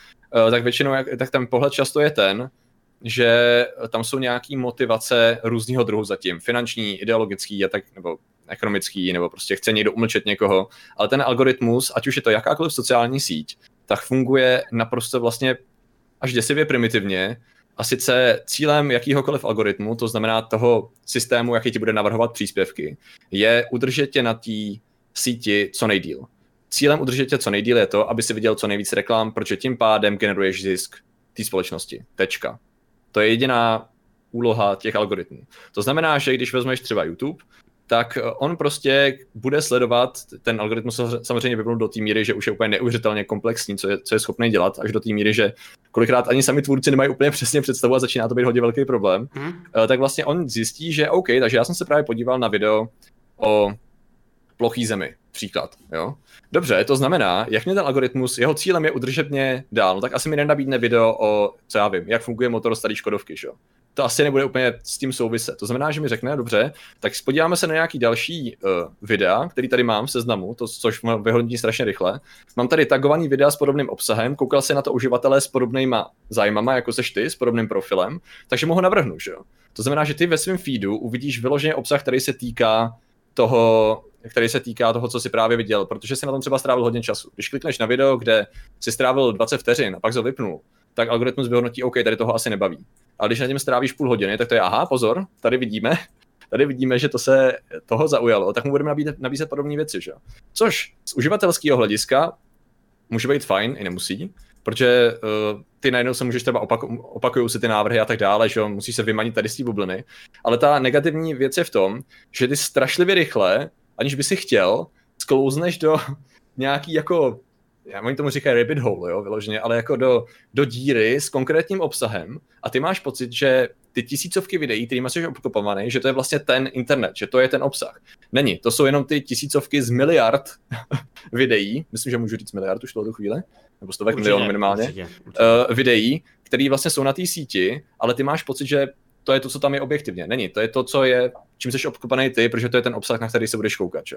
eh, tak většinou, tak ten pohled často je ten, že tam jsou nějaké motivace různého druhu zatím, finanční, ideologický a tak, nebo ekonomický, nebo prostě chce někdo umlčet někoho, ale ten algoritmus, ať už je to jakákoliv sociální síť, tak funguje naprosto vlastně až děsivě primitivně, a sice cílem jakýhokoliv algoritmu, to znamená toho systému, jaký ti bude navrhovat příspěvky, je udržet tě na té síti co nejdíl. Cílem udržet tě co nejdíl je to, aby si viděl co nejvíc reklam, protože tím pádem generuješ zisk té společnosti. Tečka. To je jediná úloha těch algoritmů. To znamená, že když vezmeš třeba YouTube, tak on prostě bude sledovat ten algoritmus samozřejmě vyvinul do té míry, že už je úplně neuvěřitelně komplexní, co je, co je schopný dělat, až do té míry, že kolikrát ani sami tvůrci nemají úplně přesně představu a začíná to být hodně velký problém. Hmm. Tak vlastně on zjistí, že OK, takže já jsem se právě podíval na video o plochý zemi, příklad, jo. Dobře, to znamená, jak mě ten algoritmus, jeho cílem je udržet mě dál, no tak asi mi nenabídne video o, co já vím, jak funguje motor starý Škodovky, jo to asi nebude úplně s tím souviset. To znamená, že mi řekne, dobře, tak podíváme se na nějaký další uh, videa, který tady mám v seznamu, to, což vyhodnotí strašně rychle. Mám tady tagovaný videa s podobným obsahem, koukal se na to uživatelé s podobnýma zájmama, jako seš ty, s podobným profilem, takže mu ho navrhnu, že jo. To znamená, že ty ve svém feedu uvidíš vyloženě obsah, který se týká toho, který se týká toho, co si právě viděl, protože si na tom třeba strávil hodně času. Když klikneš na video, kde si strávil 20 vteřin a pak ho vypnul, tak algoritmus vyhodnotí, OK, tady toho asi nebaví. Ale když na něm strávíš půl hodiny, tak to je, aha, pozor, tady vidíme, tady vidíme, že to se toho zaujalo, tak mu budeme nabízet, nabízet podobné věci, že? Což z uživatelského hlediska může být fajn, i nemusí, protože uh, ty najednou se můžeš třeba opak, opakují si ty návrhy a tak dále, že jo, musíš se vymanit tady z té bubliny. Ale ta negativní věc je v tom, že ty strašlivě rychle, aniž by si chtěl, sklouzneš do nějaký jako já oni tomu říkají rabbit hole, jo, vyloženě, ale jako do, do díry s konkrétním obsahem a ty máš pocit, že ty tisícovky videí, kterými jsi obklopovaný, že to je vlastně ten internet, že to je ten obsah. Není, to jsou jenom ty tisícovky z miliard [laughs] videí, myslím, že můžu říct miliard už tu chvíli, nebo stovek milionů minimálně, určitě, určitě. Uh, videí, které vlastně jsou na té síti, ale ty máš pocit, že to je to, co tam je objektivně. Není, to je to, co je, čím jsi obklopený ty, protože to je ten obsah, na který se budeš koukat. Že?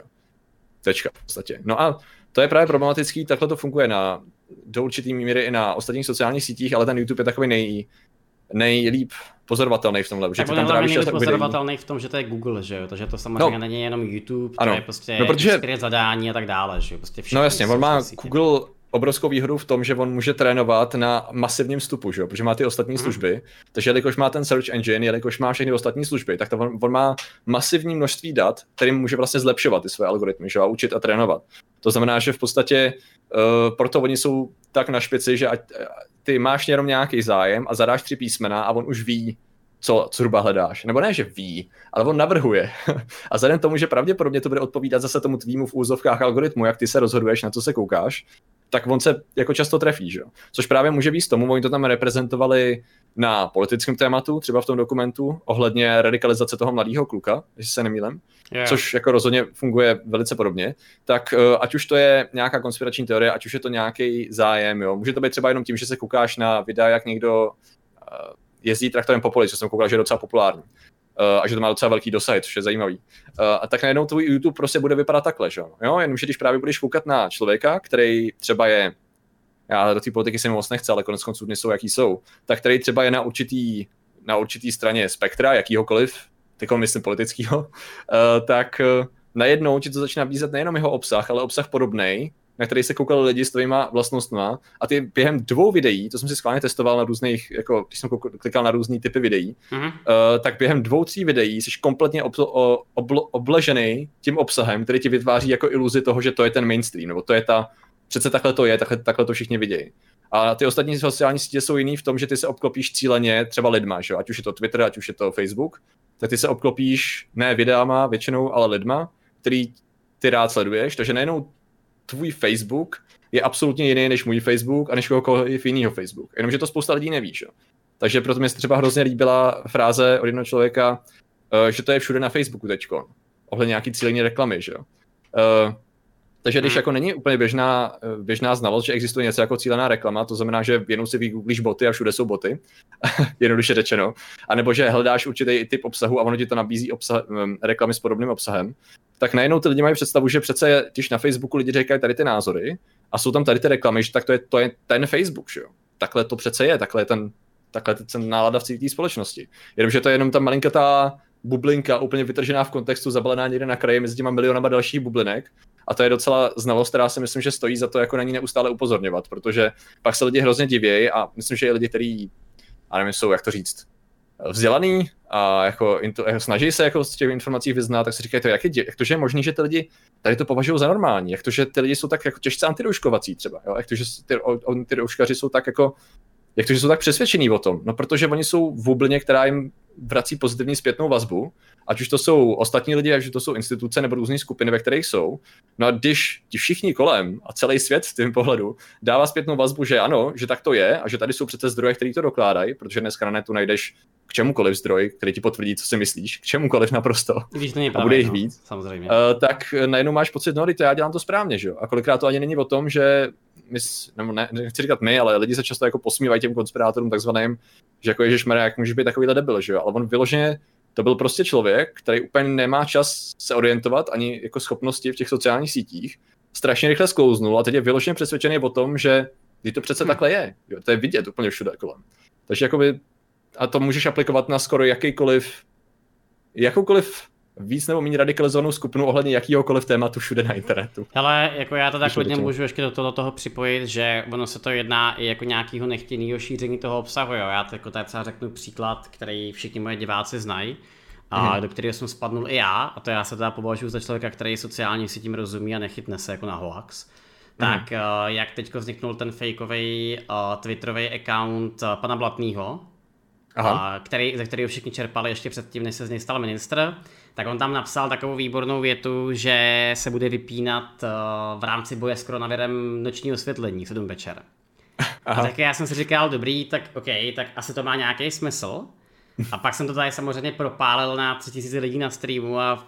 Tečka v podstatě. No a to je právě problematický, takhle to funguje na, do určitý míry i na ostatních sociálních sítích, ale ten YouTube je takový nej, nejlíp pozorovatelný v tomhle. Tak tam trávíš čas pozorovatelný v tom, že to je Google, že jo, takže to samozřejmě no. není jenom YouTube, to ano. je prostě no, protože... zadání a tak dále, že jo, prostě No jasně, on má Google obrovskou výhodu v tom, že on může trénovat na masivním vstupu, že jo? protože má ty ostatní mm. služby. Takže jelikož má ten search engine, jelikož má všechny ostatní služby, tak to on, on má masivní množství dat, kterým může vlastně zlepšovat ty své algoritmy že jo? a učit a trénovat. To znamená, že v podstatě uh, proto oni jsou tak na špici, že ať, ty máš jenom nějaký zájem a zadáš tři písmena a on už ví, co zhruba hledáš. Nebo ne, že ví, ale on navrhuje. [laughs] a vzhledem tomu, že pravděpodobně to bude odpovídat zase tomu tvýmu v úzovkách algoritmu, jak ty se rozhoduješ, na co se koukáš, tak on se jako často trefí, že? Což právě může být tomu, oni to tam reprezentovali na politickém tématu, třeba v tom dokumentu, ohledně radikalizace toho mladého kluka, jestli se nemýlem, yeah. což jako rozhodně funguje velice podobně, tak uh, ať už to je nějaká konspirační teorie, ať už je to nějaký zájem, jo, může to být třeba jenom tím, že se koukáš na videa, jak někdo uh, jezdí traktorem po poli, co jsem koukal, že je docela populární. Uh, a že to má docela velký dosah, což je zajímavý. Uh, a tak najednou tvůj YouTube prostě bude vypadat takhle, že jo? Jenomže když právě budeš koukat na člověka, který třeba je, já do té politiky se moc nechce, ale konec konců jsou, jaký jsou, tak který třeba je na určitý, na určitý straně spektra, jakýhokoliv, teď myslím politického, uh, tak najednou ti to začne nabízet nejenom jeho obsah, ale obsah podobný, na který se koukali lidi s tvýma vlastnostma a ty během dvou videí, to jsem si schválně testoval na různých, jako když jsem koukal, klikal na různý typy videí, mm-hmm. uh, tak během dvou, tří videí jsi kompletně obl, obl, obležený tím obsahem, který ti vytváří jako iluzi toho, že to je ten mainstream, nebo to je ta, přece takhle to je, takhle, takhle to všichni vidějí. A ty ostatní sociální sítě jsou jiný v tom, že ty se obklopíš cíleně třeba lidma, že? ať už je to Twitter, ať už je to Facebook, tak ty se obklopíš ne videama většinou, ale lidma, který ty rád sleduješ, takže najednou tvůj Facebook je absolutně jiný než můj Facebook a než kohokoliv jiného Facebook. Jenomže to spousta lidí neví, že? Takže proto mi se třeba hrozně líbila fráze od jednoho člověka, uh, že to je všude na Facebooku teďko. Ohledně nějaký cílení reklamy, že jo. Uh, takže když hmm. jako není úplně běžná, eh, běžná znalost, že existuje něco jako cílená reklama, to znamená, že jenom si vygooglíš boty a všude jsou boty, [laughs] jednoduše řečeno, anebo že hledáš určitý typ obsahu a ono ti to nabízí obsah, reklamy s podobným obsahem, tak najednou ty lidi mají představu, že přece, když na Facebooku lidi říkají tady ty názory a jsou tam tady ty reklamy, že tak to je, to je ten Facebook, že jo. Takhle to přece je, takhle je ten, takhle je ten nálada v celé společnosti. Jenomže to je jenom ta malinkatá bublinka, úplně vytržená v kontextu, zabalená někde na kraji mezi těma milionama dalších bublinek. A to je docela znalost, která si myslím, že stojí za to jako na ní neustále upozorňovat, protože pak se lidi hrozně divějí a myslím, že i lidi, kteří, a nevím, jsou, jak to říct, vzdělaný a jako, jako snaží se jako z těch informací vyznat, tak si říkají, to jak, je, jak to, že je možné, že ty lidi tady to považují za normální, jak to, že ty lidi jsou tak jako těžce antirouškovací třeba, jo? jak to, že ty, on, ty rouškaři jsou tak jako, jak to, že jsou tak přesvědčení o tom, no protože oni jsou v bublině, která jim vrací pozitivní zpětnou vazbu, ať už to jsou ostatní lidi, ať už to jsou instituce nebo různé skupiny, ve kterých jsou. No a když ti všichni kolem a celý svět v tím pohledu dává zpětnou vazbu, že ano, že tak to je a že tady jsou přece zdroje, které to dokládají, protože dneska na netu najdeš k čemukoliv zdroj, který ti potvrdí, co si myslíš, k čemukoliv naprosto. Když to není a bude jich no, víc. Samozřejmě. Uh, tak najednou máš pocit, no, to já dělám to správně, že jo? A kolikrát to ani není o tom, že my, nebo ne, nechci říkat my, ale lidi se často jako posmívají těm konspirátorům takzvaným, že jako Ježíš jak může být takovýhle debil, že jo? Ale on vyloženě to byl prostě člověk, který úplně nemá čas se orientovat ani jako schopnosti v těch sociálních sítích. Strašně rychle sklouznul a teď je vyloženě přesvědčený o tom, že když to přece hmm. takhle je. Jo, to je vidět úplně všude kolem. Takže jakoby, a to můžeš aplikovat na skoro jakýkoliv, jakoukoliv víc nebo méně radikalizovanou skupinu ohledně jakýhokoliv tématu všude na internetu. Ale jako já to tak hodně můžu ještě do toho, toho připojit, že ono se to jedná i jako nějakého nechtěného šíření toho obsahu. Jo. Já jako tady třeba řeknu příklad, který všichni moje diváci znají a mm. do kterého jsem spadnul i já, a to já se teda považuji za člověka, který sociálně si tím rozumí a nechytne se jako na hoax. Tak mm. jak teď vzniknul ten fakeový uh, twitterový account uh, pana Blatného, uh, který, ze kterého všichni čerpali ještě předtím, než se z něj stal ministr, tak on tam napsal takovou výbornou větu, že se bude vypínat uh, v rámci boje s koronavirem noční osvětlení v 7 večer. Aha. A tak já jsem si říkal, dobrý, tak OK, tak asi to má nějaký smysl. A pak jsem to tady samozřejmě propálil na 3000 lidí na streamu a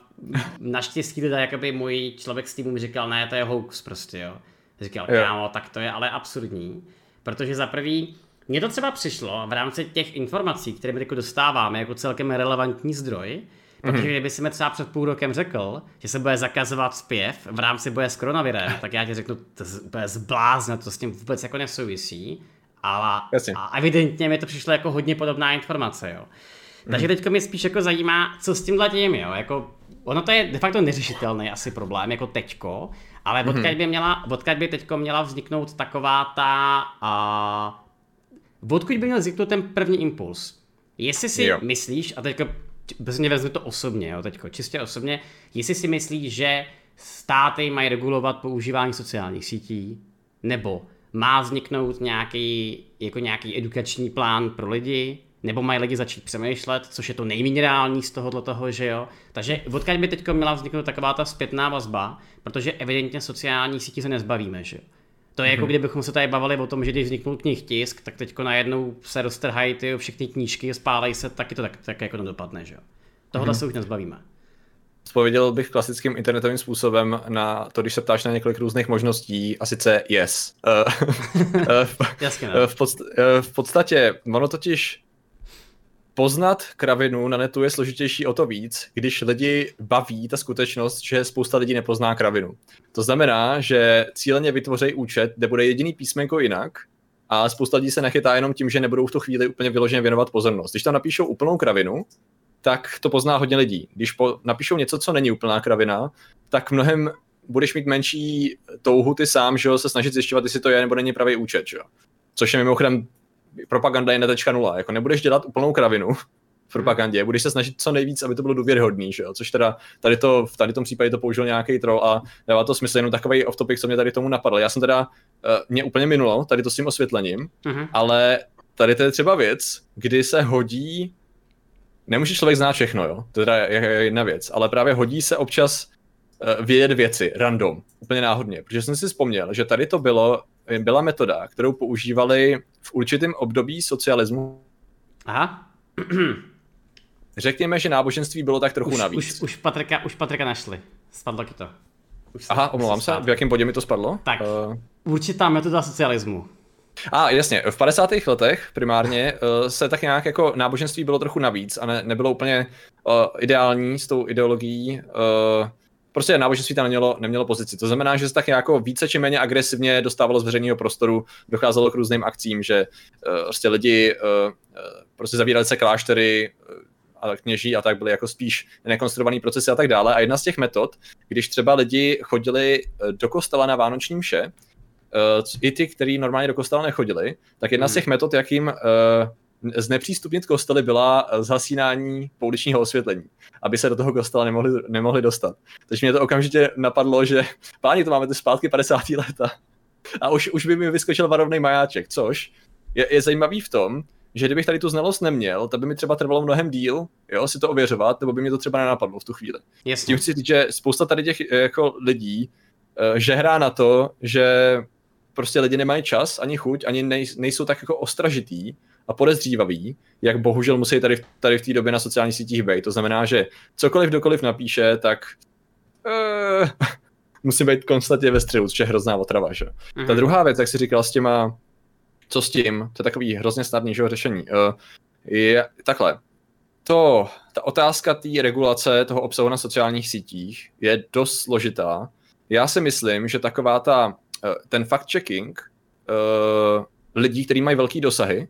naštěstí teda jakoby můj člověk s týmu mi říkal, ne, to je hoax prostě, jo. Říkal, jo. kámo, tak to je ale absurdní, protože za prvý, mně to třeba přišlo v rámci těch informací, které my jako dostáváme jako celkem relevantní zdroj, Protože kdyby si mi třeba před půl rokem řekl, že se bude zakazovat zpěv v rámci boje s koronavirem, tak já ti řeknu, to je zblázno, to s tím vůbec jako nesouvisí. Ale a evidentně mi to přišlo jako hodně podobná informace, jo. Takže mhm. teď mě spíš jako zajímá, co s tímhle tím, jo. Jako, ono to je de facto neřešitelný asi problém, jako teďko, ale odkud mhm. by, měla, odkud by teďko měla vzniknout taková ta... A, odkud by měl vzniknout ten první impuls? Jestli si jo. myslíš, a teďko mě vezmu to osobně, jo, teďko, čistě osobně, jestli si myslíš, že státy mají regulovat používání sociálních sítí, nebo má vzniknout nějaký, jako nějaký edukační plán pro lidi, nebo mají lidi začít přemýšlet, což je to nejméně reální z tohohle toho, že jo. Takže odkud by teď měla vzniknout taková ta zpětná vazba, protože evidentně sociální sítě se nezbavíme, že jo. To je mm-hmm. jako mhm. kdybychom se tady bavili o tom, že když vzniknul knih tisk, tak teďko najednou se roztrhají ty všechny knížky, spálejí se, taky to tak, tak jako nedopadne, že jo. Tohle mm-hmm. se už nezbavíme. Odpověděl bych klasickým internetovým způsobem na to, když se ptáš na několik různých možností, a sice yes. [laughs] Jasně, ne. v, podst- v podstatě, ono totiž poznat kravinu na netu je složitější o to víc, když lidi baví ta skutečnost, že spousta lidí nepozná kravinu. To znamená, že cíleně vytvoří účet, kde bude jediný písmenko jinak a spousta lidí se nechytá jenom tím, že nebudou v tu chvíli úplně vyloženě věnovat pozornost. Když tam napíšou úplnou kravinu, tak to pozná hodně lidí. Když po, napíšou něco, co není úplná kravina, tak mnohem budeš mít menší touhu ty sám, že jo, se snažit zjišťovat, jestli to je nebo není pravý účet, že jo. Což je mimochodem propaganda je netečka nula. Jako nebudeš dělat úplnou kravinu v propagandě, budeš se snažit co nejvíc, aby to bylo důvěryhodný, že jo? což teda tady, to, v tady tom případě to použil nějaký troll a dává to smysl, jenom takový off topic, co mě tady tomu napadlo. Já jsem teda, uh, mě úplně minulo tady to s tím osvětlením, uh-huh. ale tady to je třeba věc, kdy se hodí, nemůže člověk znát všechno, jo, to teda je jedna věc, ale právě hodí se občas uh, vědět věci, random, úplně náhodně, protože jsem si vzpomněl, že tady to bylo byla metoda, kterou používali v určitém období socialismu. Aha. Řekněme, že náboženství bylo tak trochu už, navíc. Už, už, Patrika, už Patrika našli. Spadlo to. Už Aha, omlouvám se, v jakém bodě mi to spadlo? Tak, uh... určitá metoda socialismu. A jasně, v 50. letech primárně uh, se tak nějak jako náboženství bylo trochu navíc a ne, nebylo úplně uh, ideální s tou ideologií uh, prostě náboženství tam nemělo, nemělo pozici. To znamená, že se tak jako více či méně agresivně dostávalo z veřejného prostoru, docházelo k různým akcím, že uh, prostě lidi uh, prostě zavírali se kláštery, a kněží a tak byly jako spíš nekonstruovaný procesy a tak dále. A jedna z těch metod, když třeba lidi chodili do kostela na vánoční mše, i ty, kteří normálně do kostela nechodili, tak jedna hmm. z těch metod, jakým znepřístupnit kostely byla zhasínání pouličního osvětlení, aby se do toho kostela nemohli, nemohli dostat. Takže mě to okamžitě napadlo, že [laughs] páni, to máme ty zpátky 50. leta. A už, už by mi vyskočil varovný majáček, což je, je zajímavý v tom, že kdybych tady tu znalost neměl, tak by mi třeba trvalo mnohem díl, jo, si to ověřovat, nebo by mě to třeba nenapadlo v tu chvíli. Jasně. Tím chci říct, že spousta tady těch jako lidí uh, žehrá na to, že prostě lidi nemají čas, ani chuť, ani nej, nejsou tak jako ostražitý a podezřívaví, jak bohužel musí tady, tady v té době na sociálních sítích být. To znamená, že cokoliv kdokoliv napíše, tak uh, [laughs] musí být konstantně ve střelu, což je hrozná otrava. Že? Mm-hmm. Ta druhá věc, jak jsi říkal s těma, co s tím, to je takový hrozně snadný že, řešení. Uh, je takhle. To, ta otázka té regulace toho obsahu na sociálních sítích je dost složitá. Já si myslím, že taková ta, eh, ten fact-checking uh, lidí, kteří mají velký dosahy,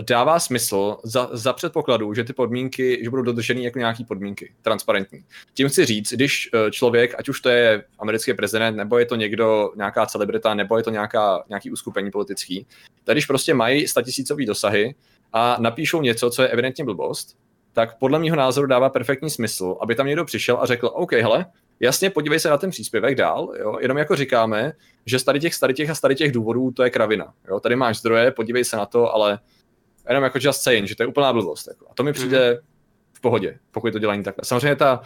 dává smysl za, za předpokladu, že ty podmínky, že budou dodrženy jako nějaký podmínky, transparentní. Tím chci říct, když uh, člověk, ať už to je americký prezident, nebo je to někdo, nějaká celebrita, nebo je to nějaká, nějaký uskupení politický, tak když prostě mají statisícový dosahy a napíšou něco, co je evidentně blbost, tak podle mého názoru dává perfektní smysl, aby tam někdo přišel a řekl, OK, hele, jasně, podívej se na ten příspěvek dál, jo? jenom jako říkáme, že z tady těch, tady těch a tady těch důvodů to je kravina. Jo? Tady máš zdroje, podívej se na to, ale jenom jako just saying, že to je úplná blbost. Jako. A to mi přijde mm-hmm. v pohodě, pokud to dělají takhle. Samozřejmě ta,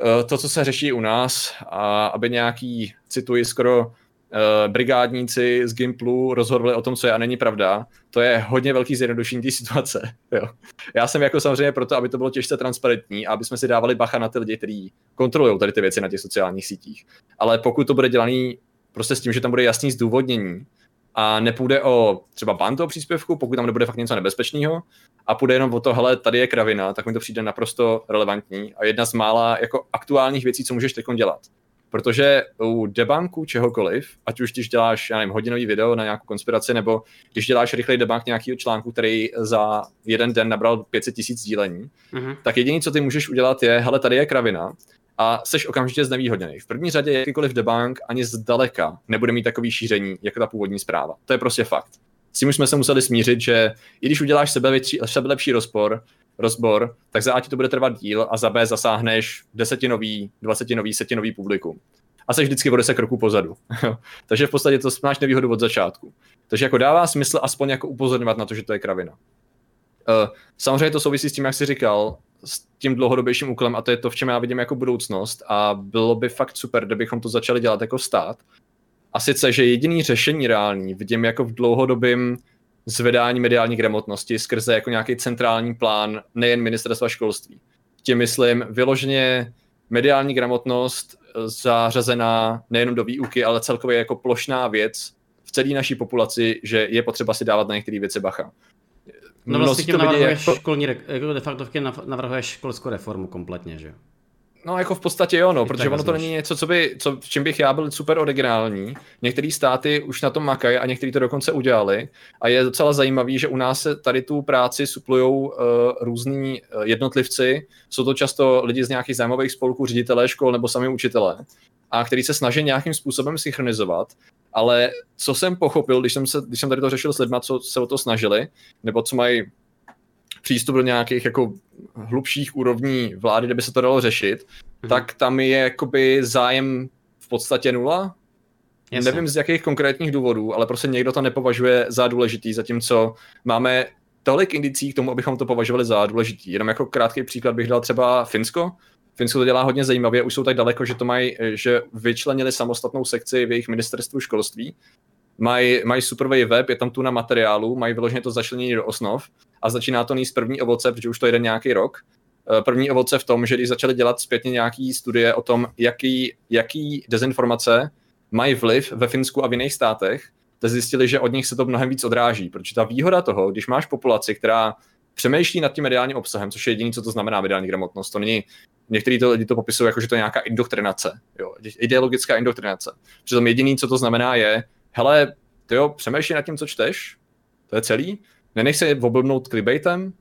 eh, to, co se řeší u nás, a aby nějaký, cituji skoro, Uh, brigádníci z Gimplu rozhodli o tom, co je a není pravda, to je hodně velký zjednodušení té situace. [laughs] Jo. Já jsem jako samozřejmě proto, aby to bylo těžce transparentní a aby jsme si dávali bacha na ty lidi, kteří kontrolují tady ty věci na těch sociálních sítích. Ale pokud to bude dělaný prostě s tím, že tam bude jasný zdůvodnění a nepůjde o třeba ban toho příspěvku, pokud tam nebude fakt něco nebezpečného a půjde jenom o to, hele, tady je kravina, tak mi to přijde naprosto relevantní a jedna z mála jako aktuálních věcí, co můžeš teď dělat. Protože u debanku čehokoliv, ať už když děláš, já nevím, hodinový video na nějakou konspiraci, nebo když děláš rychlej debank nějakého článku, který za jeden den nabral 500 tisíc sdílení, mm-hmm. tak jediné, co ty můžeš udělat, je, hele, tady je kravina, a seš okamžitě znevýhodněný. V první řadě jakýkoliv debank ani zdaleka nebude mít takový šíření, jako ta původní zpráva. To je prostě fakt. S tím už jsme se museli smířit, že i když uděláš sebelepší, sebelepší rozpor, rozbor, tak za A ti to bude trvat díl a za B zasáhneš desetinový, dvacetinový, setinový publikum. A jsi vždycky o deset kroků pozadu. [laughs] Takže v podstatě to máš nevýhodu od začátku. Takže jako dává smysl aspoň jako upozorňovat na to, že to je kravina. Uh, samozřejmě to souvisí s tím, jak jsi říkal, s tím dlouhodobějším úkolem a to je to, v čem já vidím jako budoucnost a bylo by fakt super, kdybychom to začali dělat jako stát. A sice, že jediný řešení reálný vidím jako v dlouhodobém zvedání mediální gramotnosti skrze jako nějaký centrální plán nejen ministerstva školství. Tím myslím vyloženě mediální gramotnost zařazená nejenom do výuky, ale celkově jako plošná věc v celé naší populaci, že je potřeba si dávat na některé věci bacha. No vlastně tím navrhuješ jako... školní, jako de facto navrhuješ školskou reformu kompletně, že jo? No jako v podstatě jo, no, protože ono to není něco, co by, co, v čem bych já byl super originální. Některé státy už na tom makají a některý to dokonce udělali. A je docela zajímavý, že u nás se tady tu práci suplují uh, různí uh, jednotlivci. Jsou to často lidi z nějakých zájmových spolků, ředitelé škol nebo sami učitelé. A který se snaží nějakým způsobem synchronizovat. Ale co jsem pochopil, když jsem, se, když jsem tady to řešil s lidmi, co se o to snažili, nebo co mají přístup do nějakých jako hlubších úrovní vlády, kde by se to dalo řešit, mm-hmm. tak tam je jakoby zájem v podstatě nula. Jasně. Nevím z jakých konkrétních důvodů, ale prostě někdo to nepovažuje za důležitý, zatímco máme tolik indicí k tomu, abychom to považovali za důležitý. Jenom jako krátký příklad bych dal třeba Finsko. Finsko to dělá hodně zajímavě, už jsou tak daleko, že to mají, že vyčlenili samostatnou sekci v jejich ministerstvu školství. Mají, mají superový web, je tam tu na materiálu, mají vyloženě to začlenění do osnov a začíná to níst první ovoce, protože už to jede nějaký rok. Eh, první ovoce v tom, že když začali dělat zpětně nějaký studie o tom, jaký, jaký dezinformace mají vliv ve Finsku a v jiných státech, tak zjistili, že od nich se to mnohem víc odráží, protože ta výhoda toho, když máš populaci, která přemýšlí nad tím mediálním obsahem, což je jediné, co to znamená mediální gramotnost. To není, někteří to lidi to popisují jako, že to je nějaká indoktrinace, jo, ideologická indoktrinace. Přitom jediné, co to znamená, je, hele, ty jo, přemýšlí nad tím, co čteš, to je celý, nenech se oblbnout clickbaitem,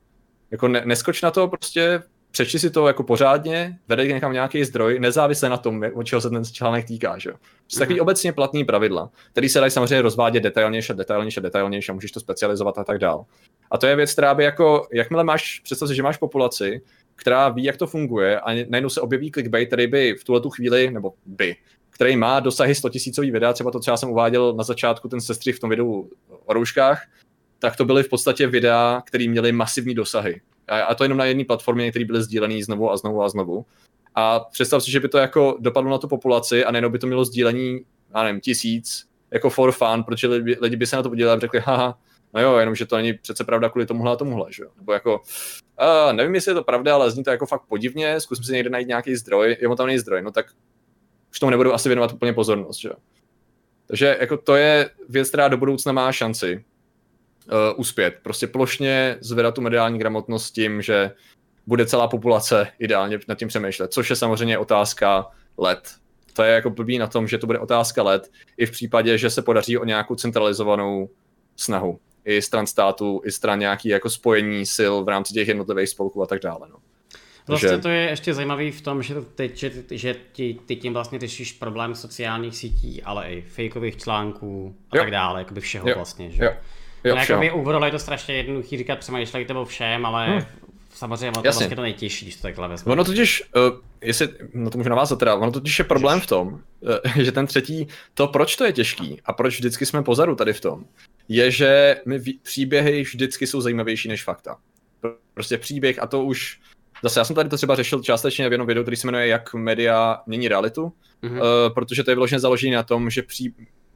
jako ne, neskoč na to, prostě přečti si to jako pořádně, vede někam nějaký zdroj, nezávisle na tom, od čeho se ten článek týká. Že? To takový mm-hmm. obecně platný pravidla, který se dají samozřejmě rozvádět detailnější a detailnější a detailnější a můžeš to specializovat a tak dál. A to je věc, která by jako, jakmile máš, představ si, že máš populaci, která ví, jak to funguje a najednou se objeví clickbait, který by v tuhle tu chvíli, nebo by, který má dosahy 100 tisícový videa, třeba to, co já jsem uváděl na začátku, ten sestřih v tom videu o rouškách, tak to byly v podstatě videa, které měly masivní dosahy. A, to jenom na jedné platformě, které byly sdílené znovu a znovu a znovu. A představ si, že by to jako dopadlo na tu populaci a nejenom by to mělo sdílení, já nevím, tisíc, jako for fun, protože lidi, lidi by se na to podívali a řekli, haha, No jo, jenom, že to není přece pravda kvůli tomuhle a tomuhle, že jo. Nebo jako, uh, nevím, jestli je to pravda, ale zní to jako fakt podivně, zkusím si někde najít nějaký zdroj, je tam není zdroj, no tak už tomu nebudu asi věnovat úplně pozornost, že. Takže jako to je věc, která do budoucna má šanci uh, uspět. Prostě plošně zvedat tu mediální gramotnost tím, že bude celá populace ideálně nad tím přemýšlet, což je samozřejmě otázka let. To je jako blbý na tom, že to bude otázka let, i v případě, že se podaří o nějakou centralizovanou snahu. I stran státu, i stran nějaký jako spojení sil v rámci těch jednotlivých spolků a tak dále. No. Vlastně to je ještě zajímavý v tom, že, teď, že, že ty, ty tím vlastně řešíš problém sociálních sítí, ale i fakeových článků a jo. tak dále, jakoby všeho jo. vlastně, že? Jo. Jo, no, jakoby overall je to strašně jednoduchý říkat, přemýšlejte o všem, ale hmm. samozřejmě to vlastně to nejtěžší, když to takhle vezme. Ono totiž, uh, jestli, no to můžu navázat teda, ono totiž je problém v tom, uh, [laughs] že ten třetí, to proč to je těžký a proč vždycky jsme pozadu tady v tom, je, že my příběhy vždycky jsou zajímavější než fakta. Prostě příběh a to už Zase já jsem tady to třeba řešil částečně v jednom videu, který se jmenuje Jak média mění realitu, mm-hmm. uh, protože to je vyloženě založené na tom, že pří...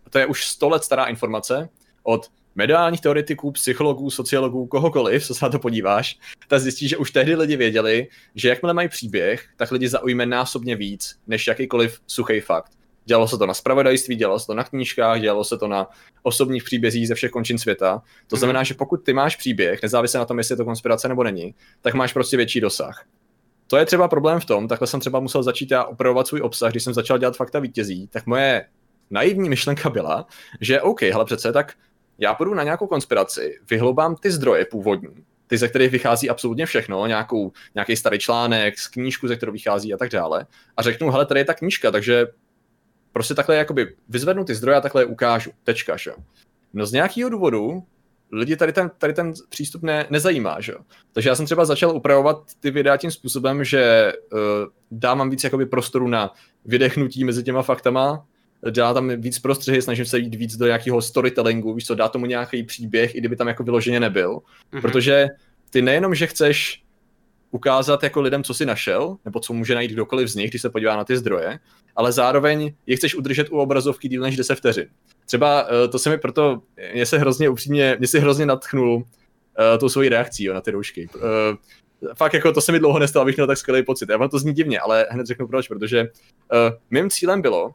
to je už 100 let stará informace od mediálních teoretiků, psychologů, sociologů, kohokoliv, co se na to podíváš, tak zjistíš, že už tehdy lidi věděli, že jakmile mají příběh, tak lidi zaujme násobně víc, než jakýkoliv suchý fakt. Dělalo se to na spravodajství, dělalo se to na knížkách, dělalo se to na osobních příbězích ze všech končin světa. To znamená, mm. že pokud ty máš příběh, nezávisle na tom, jestli je to konspirace nebo není, tak máš prostě větší dosah. To je třeba problém v tom, takhle jsem třeba musel začít já opravovat svůj obsah, když jsem začal dělat fakta vítězí, tak moje naivní myšlenka byla, že OK, hele přece, tak já půjdu na nějakou konspiraci, vyhloubám ty zdroje původní, ty, ze kterých vychází absolutně všechno, nějakou, nějaký starý článek, z knížku, ze kterou vychází a tak dále. A řeknu, hele, tady je ta knížka, takže prostě takhle jakoby vyzvednu ty zdroje a takhle je ukážu. Tečka, že? No z nějakého důvodu lidi tady ten, tady ten přístup ne, nezajímá, že? Takže já jsem třeba začal upravovat ty videa tím způsobem, že uh, dávám víc jakoby prostoru na vydechnutí mezi těma faktama, dá tam víc prostřehy, snažím se jít víc do nějakého storytellingu, víš co, dá tomu nějaký příběh, i kdyby tam jako vyloženě nebyl. Mm-hmm. Protože ty nejenom, že chceš ukázat jako lidem, co si našel, nebo co může najít kdokoliv z nich, když se podívá na ty zdroje, ale zároveň je chceš udržet u obrazovky díl než 10 vteřin. Třeba uh, to se mi proto, mě se hrozně upřímně, mě si hrozně nadchnul uh, tou svojí reakcí jo, na ty roušky. Uh, fakt jako to se mi dlouho nestalo, abych měl tak skvělý pocit. Já vám to zní divně, ale hned řeknu proč, protože uh, mým cílem bylo,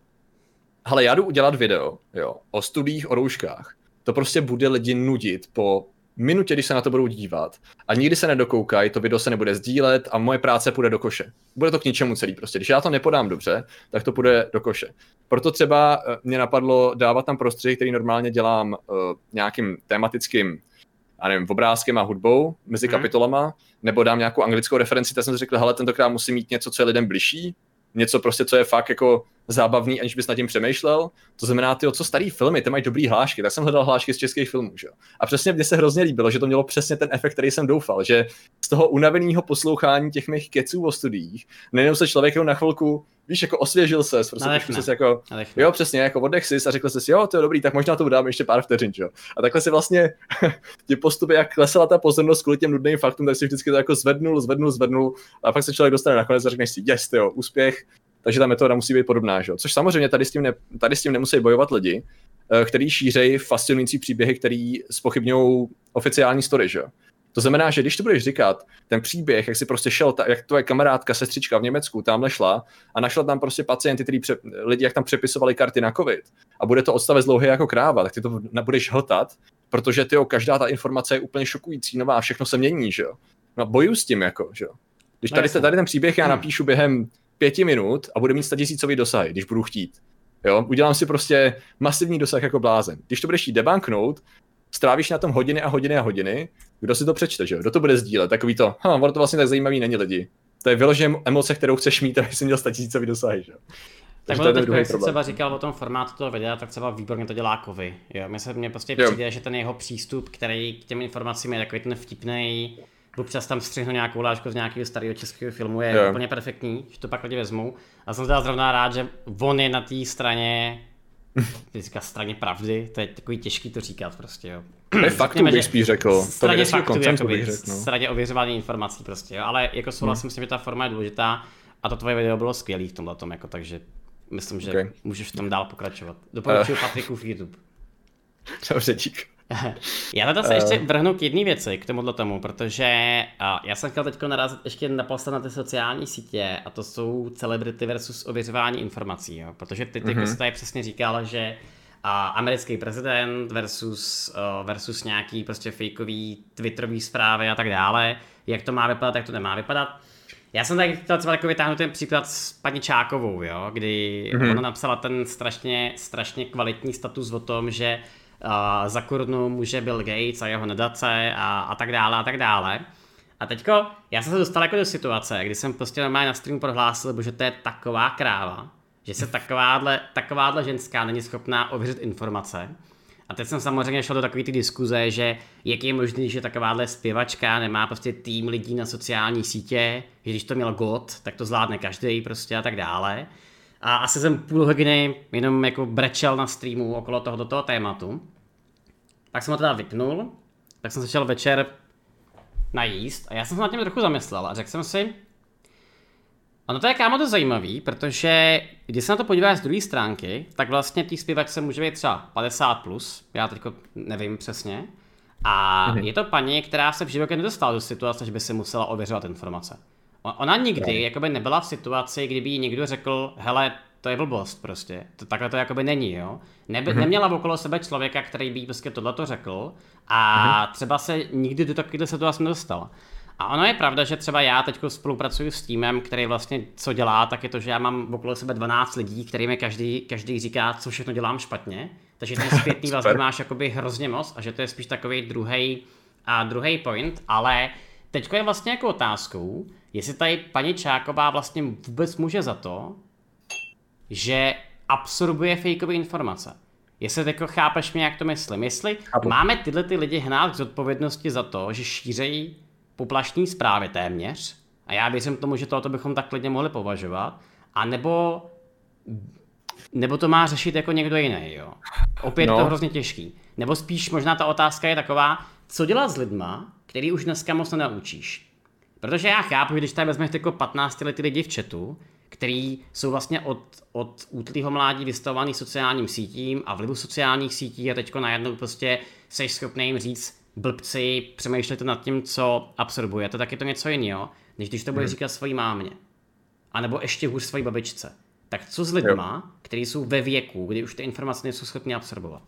hele, já jdu udělat video jo, o studiích o rouškách. To prostě bude lidi nudit po minutě, když se na to budou dívat a nikdy se nedokoukají, to video se nebude sdílet a moje práce půjde do koše. Bude to k ničemu celý prostě. Když já to nepodám dobře, tak to půjde do koše. Proto třeba eh, mě napadlo dávat tam prostředí, který normálně dělám uh, nějakým tematickým já nevím, obrázkem a hudbou mezi hmm. kapitolama, nebo dám nějakou anglickou referenci, tak jsem si řekl, hele, tentokrát musím mít něco, co je lidem bližší, něco prostě, co je fakt jako zábavný, aniž bys nad tím přemýšlel. To znamená, ty, co starý filmy, ty mají dobrý hlášky, tak jsem hledal hlášky z českých filmů. Že? A přesně mně se hrozně líbilo, že to mělo přesně ten efekt, který jsem doufal, že z toho unaveného poslouchání těch mých keců o studiích, nejenom se člověk na chvilku víš, jako osvěžil se, prostě trošku se jako, Nadechne. jo, přesně, jako oddech si a řekl jsi, jo, to je dobrý, tak možná to dám ještě pár vteřin, jo. A takhle si vlastně [laughs] ty postupy, jak klesala ta pozornost kvůli těm nudným faktům, tak si vždycky to jako zvednul, zvednul, zvednul a pak se člověk dostane nakonec a řekneš si, yes, jo, úspěch, takže ta metoda musí být podobná, že? což samozřejmě tady s, tím ne, tady s tím nemusí bojovat lidi, eh, který šířejí fascinující příběhy, který spochybňují oficiální story. Že? To znamená, že když to budeš říkat, ten příběh, jak si prostě šel, ta, jak tvoje kamarádka, sestřička v Německu tamhle šla a našla tam prostě pacienty, který pře, lidi, jak tam přepisovali karty na COVID a bude to odstavec dlouhý jako kráva, tak ty to budeš hltat, protože ty každá ta informace je úplně šokující, nová, všechno se mění, že jo. No boju s tím, jako, že jo. Když no tady, tady ten příběh já hmm. napíšu během pěti minut a bude mít tisícový dosah, když budu chtít. Jo? Udělám si prostě masivní dosah jako blázen. Když to budeš chtít debanknout, strávíš na tom hodiny a hodiny a hodiny, kdo si to přečte, že jo? Kdo to bude sdílet? Takový to, ha, ono to vlastně tak zajímavý není lidi. To je vyloženě emoce, kterou chceš mít, aby jsi měl tisícový dosahy, že jo? Tak to teď, jak jsi třeba říkal o tom formátu toho videa, tak třeba výborně to dělá Kovy. Jo, mně se mně prostě přijde, že ten jeho přístup, který k těm informacím je takový ten vtipný, občas tam střihnu nějakou lášku z nějakého starého českého filmu, je yeah. úplně perfektní, že to pak lidi vezmu. A jsem teda zrovna rád, že on je na té straně, [laughs] říká straně pravdy, to je takový těžký to říkat prostě, jo. To je faktu bych spíš řekl. Straně faktu, jakoby, bych řekl, no. straně ověřování informací prostě, jo. Ale jako souhlasím hmm. s tím, že ta forma je důležitá a to tvoje video bylo skvělý v tomhle tom, jako, takže myslím, že okay. můžeš v tom dál pokračovat. Doporučuji uh. Patriku v YouTube. [laughs] Dobře, dík. [laughs] Já to se ještě vrhnu k jedné věci, k tomuhle tomu, protože já jsem chtěl teď narazit ještě naposled na ty sociální sítě a to jsou celebrity versus ověřování informací, jo? protože ty, ty mm-hmm. tady přesně říkal, že a americký prezident versus, uh, versus nějaký prostě fakeový twitterový zprávy a tak dále, jak to má vypadat, jak to nemá vypadat. Já jsem tady chtěl třeba jako vytáhnout ten příklad s paní Čákovou, jo, kdy mm-hmm. ona napsala ten strašně, strašně kvalitní status o tom, že uh, za korunu může Bill Gates a jeho nadace a, a tak dále a tak dále. A teďko, já jsem se dostal jako do situace, kdy jsem prostě normálně na streamu prohlásil, že to je taková kráva, že se takováhle, takováhle ženská není schopná ověřit informace. A teď jsem samozřejmě šel do takové ty diskuze, že jak je možné, že takováhle zpěvačka nemá prostě tým lidí na sociální sítě, že když to měl God, tak to zvládne každý prostě a tak dále. A asi jsem půl hodiny jenom jako brečel na streamu okolo tohoto toho tématu. Tak jsem ho teda vypnul, tak jsem se šel večer najíst a já jsem se nad tím trochu zamyslel a řekl jsem si, Ono to je kámo to zajímavý, protože když se na to podíváš z druhé stránky, tak vlastně tý zpěvačce může být třeba 50+, plus, já teď nevím přesně, a mhm. je to paní, která se v životě nedostala do situace, že by si musela ověřovat informace. Ona nikdy jakoby nebyla v situaci, kdyby jí někdo řekl, hele, to je blbost prostě, to, takhle to jakoby není, jo. Nebe, mm-hmm. Neměla okolo sebe člověka, který by jí prostě tohleto řekl a mm-hmm. třeba se nikdy do takové situace nedostala. A ono je pravda, že třeba já teď spolupracuji s týmem, který vlastně co dělá, tak je to, že já mám okolo sebe 12 lidí, kterými každý, každý říká, co všechno dělám špatně. Takže ty [laughs] zpětný vazby máš jakoby hrozně moc a že to je spíš takový druhý a druhý point, ale teď je vlastně jako otázkou, jestli tady paní Čáková vlastně vůbec může za to, že absorbuje fakeové informace. Jestli jako chápeš mě, jak to myslím. Jestli Chápu. máme tyhle ty lidi hnát k zodpovědnosti za to, že šířejí poplašní zprávy téměř, a já věřím tomu, že tohoto bychom tak klidně mohli považovat, a nebo, nebo to má řešit jako někdo jiný, jo. Opět no. to hrozně těžký. Nebo spíš možná ta otázka je taková, co dělat s lidma, který už dneska moc nenaučíš. Protože já chápu, když tady vezmeš jako 15 lety lidi v chatu, který jsou vlastně od, od útlýho mládí vystavovaný sociálním sítím a vlivu sociálních sítí a teďko najednou prostě jsi schopný jim říct, blbci, přemýšlejte nad tím, co absorbujete, tak je to něco jiného, než když to bude hmm. říkat svojí mámě. A nebo ještě hůř svojí babičce. Tak co s lidma, kteří jsou ve věku, kdy už ty informace nejsou schopni absorbovat?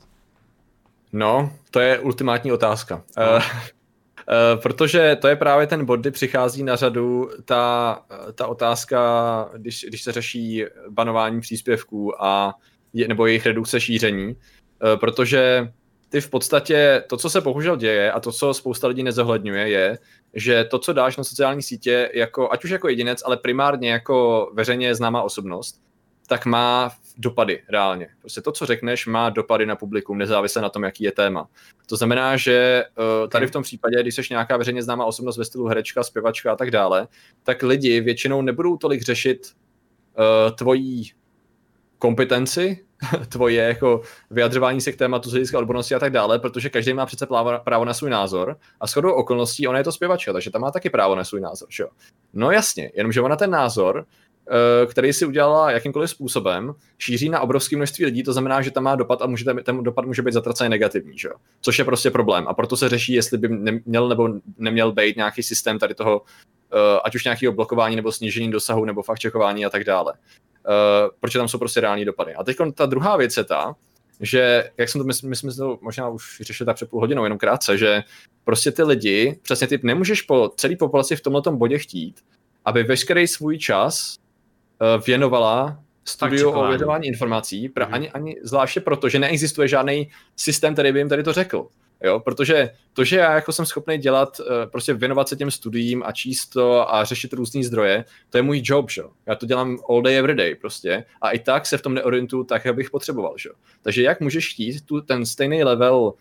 No, to je ultimátní otázka. No. Uh, protože to je právě ten bod, kdy přichází na řadu ta, ta otázka, když, když se řeší banování příspěvků a je, nebo jejich redukce šíření, uh, protože ty v podstatě, to, co se bohužel děje a to, co spousta lidí nezohledňuje, je, že to, co dáš na sociální sítě, jako, ať už jako jedinec, ale primárně jako veřejně známá osobnost, tak má dopady reálně. Prostě to, co řekneš, má dopady na publikum, nezávisle na tom, jaký je téma. To znamená, že uh, tady v tom případě, když jsi nějaká veřejně známá osobnost ve stylu herečka, zpěvačka a tak dále, tak lidi většinou nebudou tolik řešit uh, tvojí kompetenci, [laughs] tvoje jako vyjadřování se k tématu z hlediska odbornosti a tak dále, protože každý má přece právo, na svůj názor a shodou okolností ona je to zpěvačka, takže tam má taky právo na svůj názor. Že? No jasně, jenomže ona ten názor, eh, který si udělala jakýmkoliv způsobem, šíří na obrovské množství lidí, to znamená, že tam má dopad a může, ten dopad může být zatraceně negativní, že? což je prostě problém. A proto se řeší, jestli by neměl nebo neměl být nějaký systém tady toho, eh, ať už nějakého blokování nebo snížení dosahu nebo fakt čekování a tak dále. Uh, protože tam jsou prostě reální dopady. A teď ta druhá věc je ta, že, jak jsem to, my, my jsme to možná už řešili tak před půl hodinou, jenom krátce, že prostě ty lidi, přesně ty nemůžeš po celé populaci v tomto bodě chtít, aby veškerý svůj čas věnovala studiu o ověřování informací, pra, mm. ani, ani zvláště proto, že neexistuje žádný systém, který by jim tady to řekl. Jo, protože to, že já jako jsem schopný dělat, eh, prostě věnovat se těm studiím a číst to a řešit různé zdroje, to je můj job, že? Já to dělám all day, every day prostě a i tak se v tom neorientuju tak, jak bych potřeboval, že? Takže jak můžeš chtít tu, ten stejný level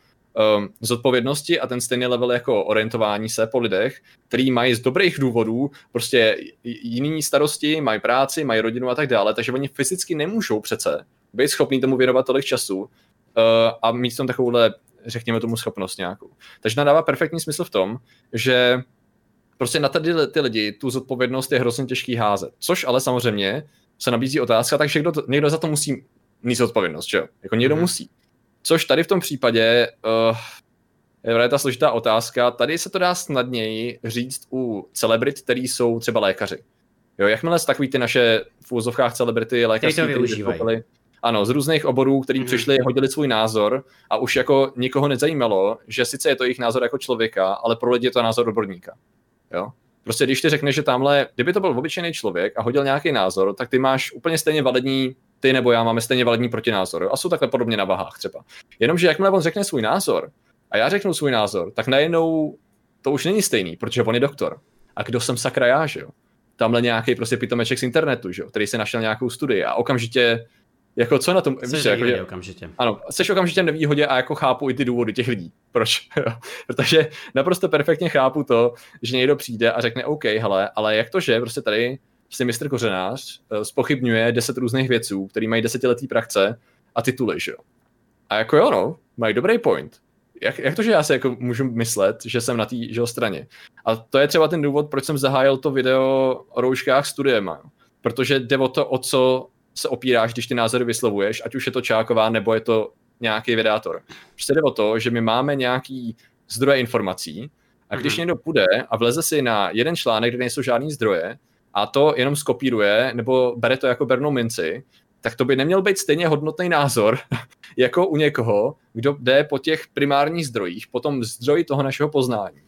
um, zodpovědnosti a ten stejný level jako orientování se po lidech, který mají z dobrých důvodů prostě jiný starosti, mají práci, mají rodinu a tak dále, takže oni fyzicky nemůžou přece být schopní tomu věnovat tolik času uh, a mít tam takovouhle řekněme tomu schopnost nějakou. Takže to dává perfektní smysl v tom, že prostě na tady ty lidi tu zodpovědnost je hrozně těžký házet. Což ale samozřejmě se nabízí otázka, takže někdo, někdo za to musí mít zodpovědnost, že jo? Jako někdo mm-hmm. musí. Což tady v tom případě uh, je ta složitá otázka. Tady se to dá snadněji říct u celebrit, který jsou třeba lékaři. Jo, jakmile z takový ty naše v úzovkách celebrity lékařské, který to využívají. Ano, z různých oborů, který mm. přišli, hodili svůj názor a už jako nikoho nezajímalo, že sice je to jejich názor jako člověka, ale pro lidi je to názor odborníka. Jo? Prostě když ty řekneš, že tamhle, kdyby to byl obyčejný člověk a hodil nějaký názor, tak ty máš úplně stejně validní, ty nebo já máme stejně validní protinázor. A jsou takhle podobně na vahách třeba. Jenomže jakmile on řekne svůj názor a já řeknu svůj názor, tak najednou to už není stejný, protože on je doktor. A kdo jsem sakra já, že jo? Tamhle nějaký prostě pitomeček z internetu, že jo? který si našel nějakou studii a okamžitě jako co na tom? Jsi víš, jako, že, okamžitě. Ano, jsi okamžitě nevýhodě a jako chápu i ty důvody těch lidí. Proč? [laughs] Protože naprosto perfektně chápu to, že někdo přijde a řekne OK, hele, ale jak to, že prostě tady si mistr Kořenář spochybňuje deset různých věců, který mají desetiletý praxe a tituly, že jo? A jako jo, no, mají dobrý point. Jak, jak to, že já si jako můžu myslet, že jsem na té straně? A to je třeba ten důvod, proč jsem zahájil to video o rouškách studiema. Protože jde o to, o co se opíráš, když ty názory vyslovuješ, ať už je to Čáková nebo je to nějaký vydátor. Prostě jde o to, že my máme nějaký zdroje informací a když mm-hmm. někdo půjde a vleze si na jeden článek, kde nejsou žádný zdroje a to jenom skopíruje nebo bere to jako bernou minci, tak to by neměl být stejně hodnotný názor [laughs] jako u někoho, kdo jde po těch primárních zdrojích, po tom zdroji toho našeho poznání.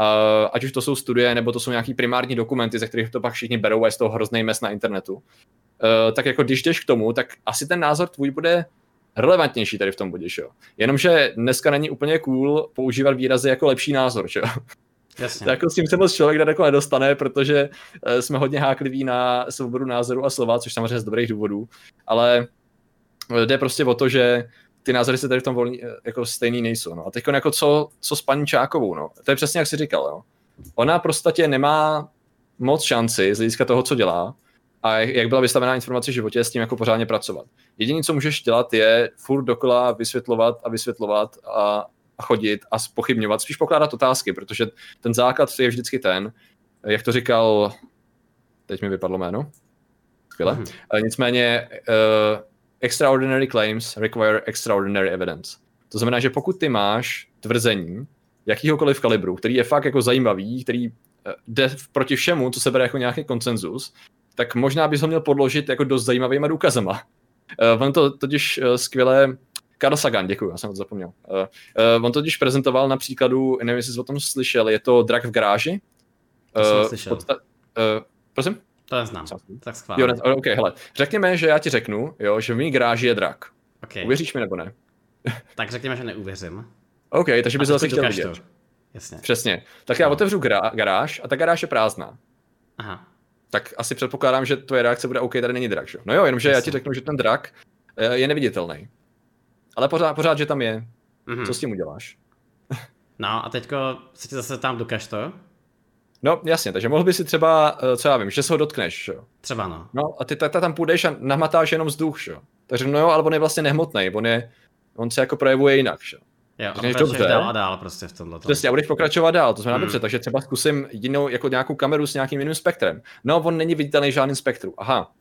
Uh, ať už to jsou studie, nebo to jsou nějaký primární dokumenty, ze kterých to pak všichni berou a je z toho hrozný mes na internetu. Uh, tak jako když jdeš k tomu, tak asi ten názor tvůj bude relevantnější tady v tom bodě, jo. Jenomže dneska není úplně cool používat výrazy jako lepší názor, jo. Jasně. Tak jako s tím se moc člověk daleko nedostane, protože uh, jsme hodně hákliví na svobodu názoru a slova, což samozřejmě z dobrých důvodů, ale jde prostě o to, že ty názory se tady v tom volní, jako stejný nejsou. No. A teď jako co, co s paní Čákovou, no. To je přesně jak jsi říkal, jo. Ona prostě nemá moc šanci z hlediska toho, co dělá, a jak byla vystavená informace v životě, s tím jako pořádně pracovat. Jediné, co můžeš dělat, je furt dokola vysvětlovat a vysvětlovat a, a chodit a spochybňovat, spíš pokládat otázky, protože ten základ je vždycky ten, jak to říkal, teď mi vypadlo jméno, skvěle, mm-hmm. nicméně uh, extraordinary claims require extraordinary evidence. To znamená, že pokud ty máš tvrzení jakýhokoliv kalibru, který je fakt jako zajímavý, který eh, jde proti všemu, co se bere jako nějaký konsenzus, tak možná bys ho měl podložit jako dost zajímavýma důkazama. Uh, on to totiž uh, skvěle Karl Sagan, děkuji, já jsem to zapomněl. Uh, uh, on totiž prezentoval na příkladu, nevím, jestli jsi o tom slyšel, je to drak v garáži. To uh, jsem slyšel. Podsta- uh, prosím? To neznám, tak schválně. Jo, ne, ok, hele, řekněme, že já ti řeknu, jo, že v mý garáži je drak. Okay. Uvěříš mi nebo ne? [laughs] tak řekněme, že neuvěřím. OK, takže bys zase chtěl vidět. Jasně. Přesně. Tak já no. otevřu garáž a ta garáž je prázdná. Aha tak asi předpokládám, že tvoje reakce bude OK, tady není drak, že? No jo, jenomže já ti řeknu, že ten drak eh, je neviditelný. Ale pořád, pořád, že tam je. Mm-hmm. Co s tím uděláš? [laughs] no a teďko se ti zase tam dokaž to? No jasně, takže mohl by si třeba, eh, co já vím, že se ho dotkneš, jo? Třeba no. No a ty ta, ta tam půjdeš a nahmatáš jenom vzduch, jo? Takže no jo, ale on je vlastně nehmotný, on je, on se jako projevuje jinak, jo? Jo, a dobře. dál a dál prostě v tomhle. Přesně, a budeš pokračovat dál, to znamená hmm. dobře, takže třeba zkusím jinou, jako nějakou kameru s nějakým jiným spektrem. No, on není viditelný žádným spektru. Aha.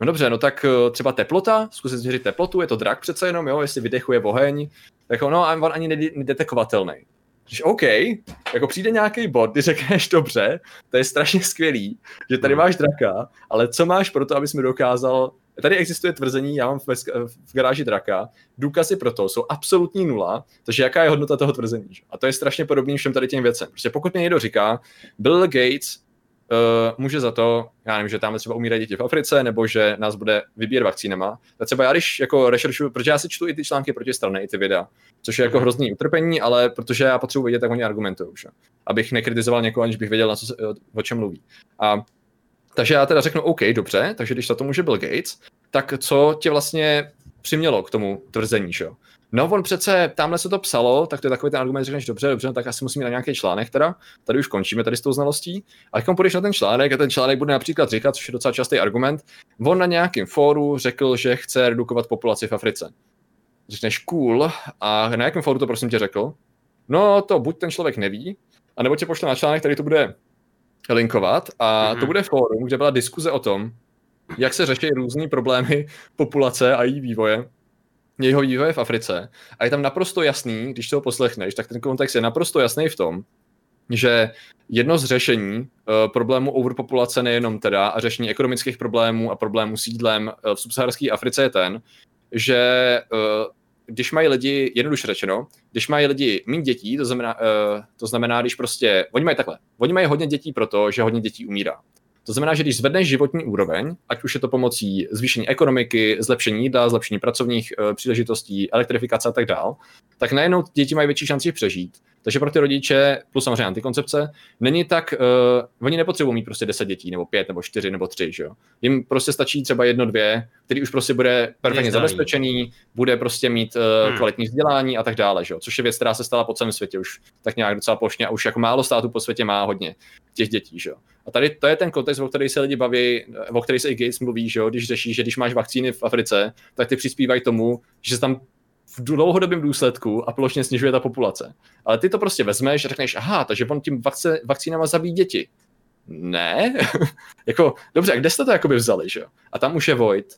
No dobře, no tak eh, třeba teplota, zkusit změřit teplotu, je to drak přece jenom, jo, jestli vydechuje oheň, tak no, a on ani nedetekovatelný. Když OK, jako přijde nějaký bod, ty řekneš dobře, to je strašně skvělý, že tady hmm. máš draka, ale co máš pro to, abys mi dokázal Tady existuje tvrzení, já mám v, v garáži draka, důkazy pro to jsou absolutní nula, takže jaká je hodnota toho tvrzení. Že? A to je strašně podobný všem tady těm věcem. Prostě pokud mě někdo říká, Bill Gates uh, může za to, já nevím, že tam třeba umírají děti v Africe, nebo že nás bude vybírat vakcínama, tak třeba já když jako rešeršuju, protože já si čtu i ty články proti strany, i ty videa, což je jako mhm. hrozný utrpení, ale protože já potřebuji vědět, jak oni argumentují, že? abych nekritizoval někoho, aniž bych věděl, na co, o čem mluví. A takže já teda řeknu, OK, dobře, takže když za to může Bill Gates, tak co tě vlastně přimělo k tomu tvrzení, že jo? No, on přece, tamhle se to psalo, tak to je takový ten argument, že řekneš, dobře, dobře, no, tak asi musíme na nějaký článek teda, tady už končíme tady s tou znalostí. A když půjdeš na ten článek a ten článek bude například říkat, což je docela častý argument, on na nějakém fóru řekl, že chce redukovat populaci v Africe. Řekneš cool, a na jakém fóru to prosím tě řekl? No, to buď ten člověk neví, anebo tě pošle na článek, který to bude linkovat a mm-hmm. to bude fórum, kde byla diskuze o tom, jak se řeší různé problémy populace a její vývoje jeho vývoje v Africe a je tam naprosto jasný, když to poslechneš, tak ten kontext je naprosto jasný v tom, že jedno z řešení uh, problému overpopulace nejenom teda a řešení ekonomických problémů a problémů sídlem uh, v subsaharské Africe je ten, že uh, když mají lidi, jednoduše řečeno, když mají lidi méně dětí, to znamená, uh, to znamená, když prostě, oni mají takhle, oni mají hodně dětí proto, že hodně dětí umírá. To znamená, že když zvedneš životní úroveň, ať už je to pomocí zvýšení ekonomiky, zlepšení jídla, zlepšení pracovních uh, příležitostí, elektrifikace a tak dál, tak najednou děti mají větší šanci přežít. Takže pro ty rodiče, plus samozřejmě antikoncepce, není tak, uh, oni nepotřebují mít prostě 10 dětí, nebo 5, nebo 4, nebo 3, že jo. Jim prostě stačí třeba jedno, dvě, který už prostě bude perfektně zabezpečený, bude prostě mít uh, hmm. kvalitní vzdělání a tak dále, že jo. Což je věc, která se stala po celém světě už tak nějak docela plošně a už jako málo států po světě má hodně těch dětí, že jo. A tady to je ten kontext, o který se lidi baví, o který se i Gates mluví, že jo, když řeší, že když máš vakcíny v Africe, tak ty přispívají tomu, že se tam v dlouhodobém důsledku a plošně snižuje ta populace. Ale ty to prostě vezmeš a řekneš, aha, takže on tím vakce, vakcínama zabíjí děti. Ne, [laughs] jako, dobře, a kde jste to jakoby vzali, že A tam už je void.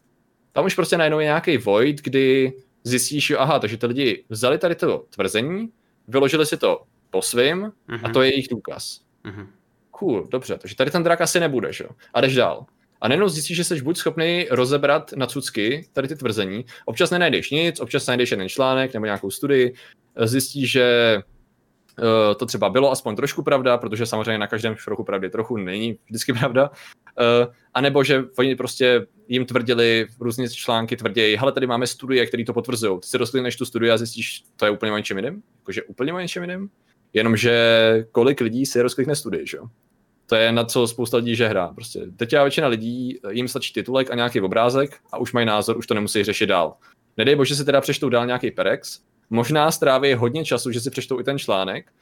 Tam už prostě najednou je nějaký void, kdy zjistíš, že aha, takže ty lidi vzali tady to tvrzení, vyložili si to po svým uh-huh. a mhm. to je jejich důkaz. Uh-huh. Cool, dobře, takže tady ten drak asi nebude, že A jdeš dál. A najednou zjistíš, že jsi buď schopný rozebrat na cucky tady ty tvrzení, občas nenajdeš nic, občas najdeš jeden článek nebo nějakou studii, zjistíš, že Uh, to třeba bylo aspoň trošku pravda, protože samozřejmě na každém šrochu pravdy trochu není vždycky pravda. Uh, a nebo že oni prostě jim tvrdili, různé články tvrději, hele, tady máme studie, které to potvrzují. Ty si rozklikneš tu studii a zjistíš, to je úplně o něčem jiném, jakože úplně o něčem jiném. Jenomže kolik lidí si rozklikne studii, že jo? To je na co spousta lidí že hrá. Prostě teď většina lidí, jim stačí titulek a nějaký obrázek a už mají názor, už to nemusí řešit dál. Nedej bože si teda přečtou dál nějaký perex, možná stráví hodně času, že si přečtou i ten článek,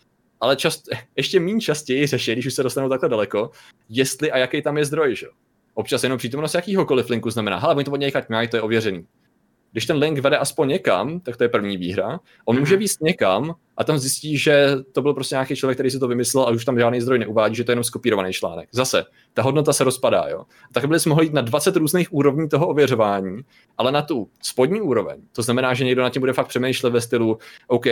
ale čast, ještě méně častěji řeší, když už se dostanou takhle daleko, jestli a jaký tam je zdroj, že? Občas jenom přítomnost jakýhokoliv linku znamená, hele, oni to od někaď mají, to je ověřený když ten link vede aspoň někam, tak to je první výhra. On může mhm. víc někam a tam zjistí, že to byl prostě nějaký člověk, který si to vymyslel a už tam žádný zdroj neuvádí, že to je jenom skopírovaný článek. Zase, ta hodnota se rozpadá, jo. Tak byli jsme mohli jít na 20 různých úrovní toho ověřování, ale na tu spodní úroveň, to znamená, že někdo na tím bude fakt přemýšlet ve stylu, OK,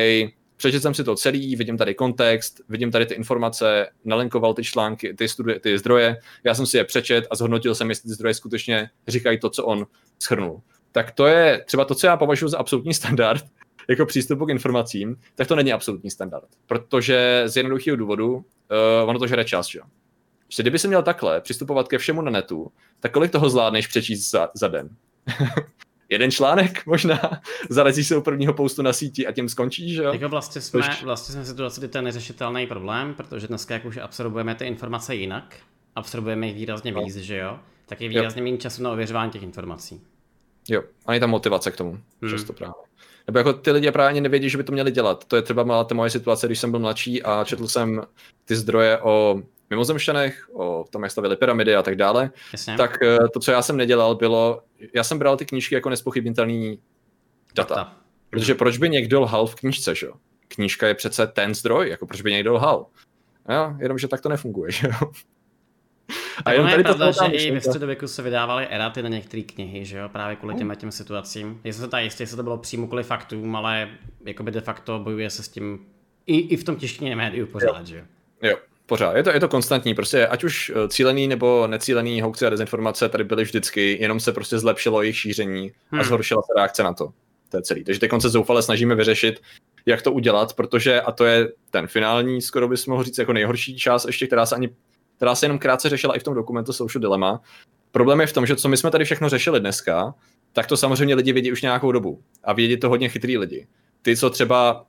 přečetl jsem si to celý, vidím tady kontext, vidím tady ty informace, nalinkoval ty články, ty, studie, ty zdroje, já jsem si je přečet a zhodnotil jsem, jestli ty zdroje skutečně říkají to, co on schrnul tak to je třeba to, co já považuji za absolutní standard, [laughs] jako přístupu k informacím, tak to není absolutní standard. Protože z jednoduchého důvodu uh, ono to žere čas, že? Že kdyby se měl takhle přistupovat ke všemu na netu, tak kolik toho zvládneš přečíst za, za den? [laughs] Jeden článek možná, [laughs] zarazíš se u prvního postu na síti a tím skončíš, že jo? Jako vlastně jsme, vlastně jsme v situaci, kdy to je neřešitelný problém, protože dneska jak už absorbujeme ty informace jinak, absorbujeme jich výrazně no. víc, že jo? Tak je výrazně méně času na ověřování těch informací. Jo, a je tam motivace k tomu, hmm. často právě. Nebo jako ty lidi právě nevědí, že by to měli dělat. To je třeba malá ta moje situace, když jsem byl mladší a četl jsem ty zdroje o mimozemšťanech, o tom, jak stavili pyramidy a tak dále. Jasně. Tak eh, to, co já jsem nedělal, bylo, já jsem bral ty knížky jako nespochybnitelný data. data. Protože proč by někdo lhal v knížce, že jo? Knížka je přece ten zdroj, jako proč by někdo lhal? Jo, jenomže tak to nefunguje, že jo? [laughs] A jenom tady je pravda, to že i ve středověku se vydávaly eraty na některé knihy, že jo, právě kvůli těm těm situacím. Jestli se tady jistě, jestli to bylo přímo kvůli faktům, ale jakoby de facto bojuje se s tím i, i v tom tištění médiu pořád, jo. že jo. Jo, pořád. Je to, je to konstantní. Prostě ať už eh, cílený nebo necílený hoaxy a dezinformace tady byly vždycky, jenom se prostě zlepšilo jejich šíření hmm. a zhoršila se reakce na to. To je celý. Takže teď se zoufale snažíme vyřešit, jak to udělat, protože, a to je ten finální, skoro bys mohl říct, jako nejhorší část, ještě, která se ani která se jenom krátce řešila i v tom dokumentu Social Dilemma. Problém je v tom, že co my jsme tady všechno řešili dneska, tak to samozřejmě lidi vědí už nějakou dobu. A vědí to hodně chytrý lidi. Ty, co třeba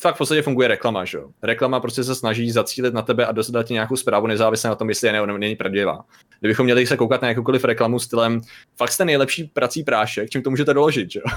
fakt v podstatě funguje reklama, že jo. Reklama prostě se snaží zacílit na tebe a dostat ti nějakou zprávu nezávisle na tom, jestli je nebo není pravdivá. Kdybychom měli se koukat na jakoukoliv reklamu stylem, fakt jste nejlepší prací prášek, čím to můžete doložit, že jo.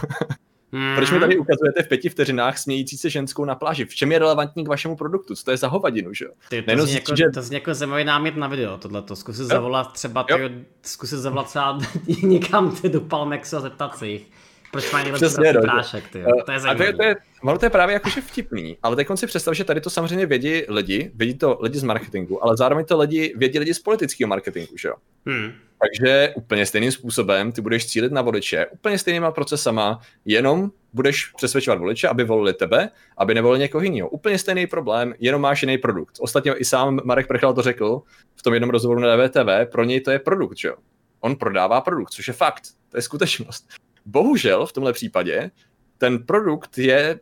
Hmm. Proč mi tady ukazujete v pěti vteřinách smějící se ženskou na pláži? V čem je relevantní k vašemu produktu? Co to je za hovadinu, že jo? Ty, to, zní jako, že... to zní jako zajímavý námět na video, tohleto. Zkusit jo. zavolat třeba, tyjo, zkusit zavolat třeba [laughs] někam ty do Palmexu a zeptat se jich. Proč mají Přesně, no, prášek, ty, to je A to je, to je, ono to je právě jakože vtipný, ale teď si představ, že tady to samozřejmě vědí lidi, vědí to lidi z marketingu, ale zároveň to lidi, vědí lidi z politického marketingu, že jo? Hmm. Takže úplně stejným způsobem ty budeš cílit na voliče, úplně stejnýma procesama, jenom budeš přesvědčovat voliče, aby volili tebe, aby nevolili někoho jiného. Úplně stejný problém, jenom máš jiný produkt. Ostatně i sám Marek Prchal to řekl v tom jednom rozhovoru na DVTV, pro něj to je produkt, že jo? On prodává produkt, což je fakt, to je skutečnost. Bohužel v tomhle případě ten produkt je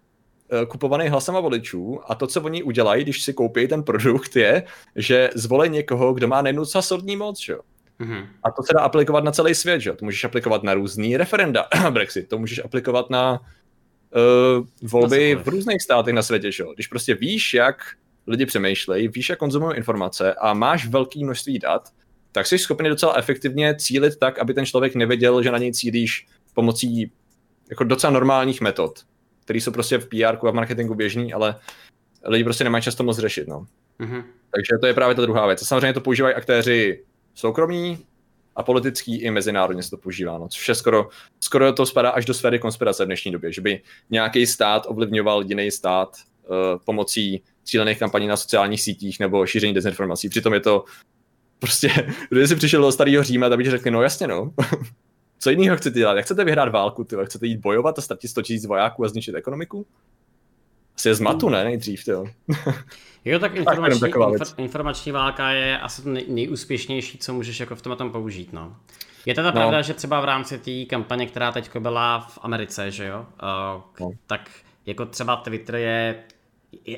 eh, kupovaný hlasama voličů a to, co oni udělají, když si koupí ten produkt, je, že zvolí někoho, kdo má nejnuca soudní moc, že? Mm-hmm. A to se dá aplikovat na celý svět, že? To můžeš aplikovat na různý referenda [clears throat] Brexit, to můžeš aplikovat na uh, volby v různých státech na světě, že? Když prostě víš, jak lidi přemýšlejí, víš, jak konzumují informace a máš velké množství dat, tak jsi schopný docela efektivně cílit tak, aby ten člověk nevěděl, že na něj cílíš pomocí jako docela normálních metod, které jsou prostě v PR a v marketingu běžný, ale lidi prostě nemají často moc řešit. No. Mm-hmm. Takže to je právě ta druhá věc. A samozřejmě to používají aktéři soukromí a politický i mezinárodně se to používá, no, což je skoro, skoro to spadá až do sféry konspirace v dnešní době, že by nějaký stát ovlivňoval jiný stát uh, pomocí cílených kampaní na sociálních sítích nebo šíření dezinformací. Přitom je to prostě, [laughs] když si přišel do starého Říma, tak bych řekl, no jasně no, [laughs] co jiného chcete dělat? Jak chcete vyhrát válku? Ty? Chcete jít bojovat a ztratit 100 000 vojáků a zničit ekonomiku? Asi je zmatu, ne? Nejdřív, jo. [laughs] Jo, tak [laughs] informační, tak infor, informační válka je asi to nej, nejúspěšnější, co můžeš jako v tom tom použít, no. Je teda no. pravda, že třeba v rámci té kampaně, která teď byla v Americe, že jo, uh, no. tak jako třeba Twitter je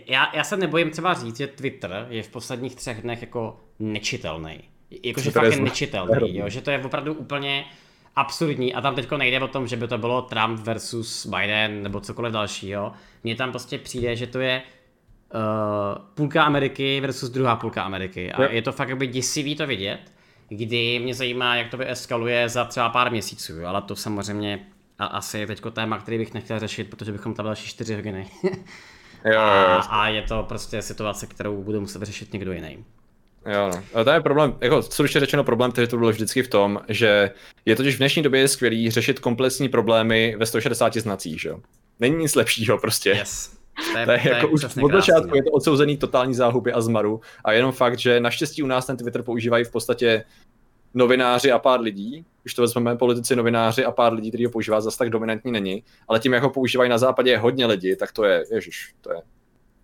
já, já se nebojím třeba říct, že Twitter je v posledních třech dnech jako nečitelný. Jakože fakt je nečitelný, [laughs] jo? že to je opravdu úplně absurdní a tam teď nejde o tom, že by to bylo Trump versus Biden nebo cokoliv dalšího. Mně tam prostě přijde, že to je uh, půlka Ameriky versus druhá půlka Ameriky a je to fakt jakoby děsivý to vidět, kdy mě zajímá, jak to eskaluje za třeba pár měsíců, ale to samozřejmě a asi je teďko téma, který bych nechtěl řešit, protože bychom tam další čtyři hodiny. jo, jo, jo. A, a je to prostě situace, kterou budu muset řešit někdo jiný. Jo, no. To je problém, jako stručně řečeno problém, který to bylo vždycky v tom, že je totiž v dnešní době skvělý řešit komplexní problémy ve 160 znacích, že jo. Není nic lepšího prostě. Yes. To je, to je, to je jako už od začátku je to odsouzený totální záhuby a zmaru a jenom fakt, že naštěstí u nás ten Twitter používají v podstatě novináři a pár lidí, když to vezmeme politici, novináři a pár lidí, kteří ho používá, zase tak dominantní není, ale tím, jak ho používají na západě hodně lidí, tak to je, ježiš, to je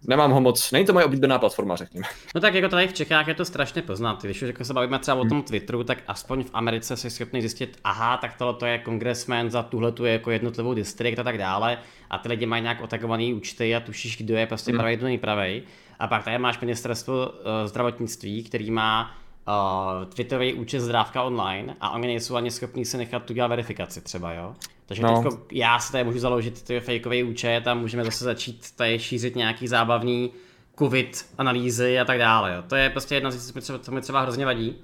Nemám ho moc, není to moje oblíbená platforma, řekněme. No tak jako tady v Čechách je to strašně poznat. Když už jako se bavíme třeba o tom Twitteru, tak aspoň v Americe si schopný zjistit, aha, tak tohle to je kongresmen za tuhle tu jako jednotlivou distrikt a tak dále. A ty lidi mají nějak otagovaný účty a tušíš, kdo je prostě hmm. pravý, kdo není pravý. A pak tady máš ministerstvo uh, zdravotnictví, který má uh, Twitterový účet zdrávka online a oni nejsou ani schopní si nechat tu dělat verifikaci třeba, jo. Takže no. teďko já si tady můžu založit ty fakeový účet a můžeme zase začít tady šířit nějaký zábavný covid analýzy a tak dále. Jo. To je prostě jedna z věcí, co mi třeba hrozně vadí.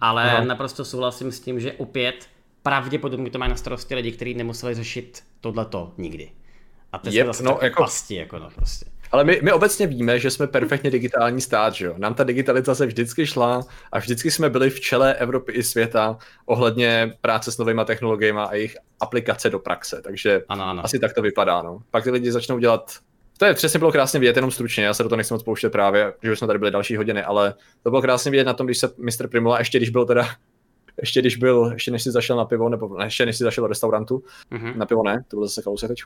Ale no. naprosto souhlasím s tím, že opět pravděpodobně to mají na starosti lidi, kteří nemuseli řešit tohleto nikdy. A to je zase no, jako... pasti, jako no prostě. Ale my, my obecně víme, že jsme perfektně digitální stát, že jo? Nám ta digitalizace vždycky šla a vždycky jsme byli v čele Evropy i světa ohledně práce s novými technologiemi a jejich aplikace do praxe, takže ano, ano. asi tak to vypadá, no. Pak ty lidi začnou dělat to je přesně bylo krásně vidět, jenom stručně, já se do toho nechci moc pouštět právě, že jsme tady byli další hodiny, ale to bylo krásně vidět na tom, když se Mr. Primula, ještě když byl teda [laughs] ještě když byl, ještě než si zašel na pivo, nebo ne, ještě než si zašel do restaurantu, mm-hmm. na pivo ne, to byl zase kalousek teď,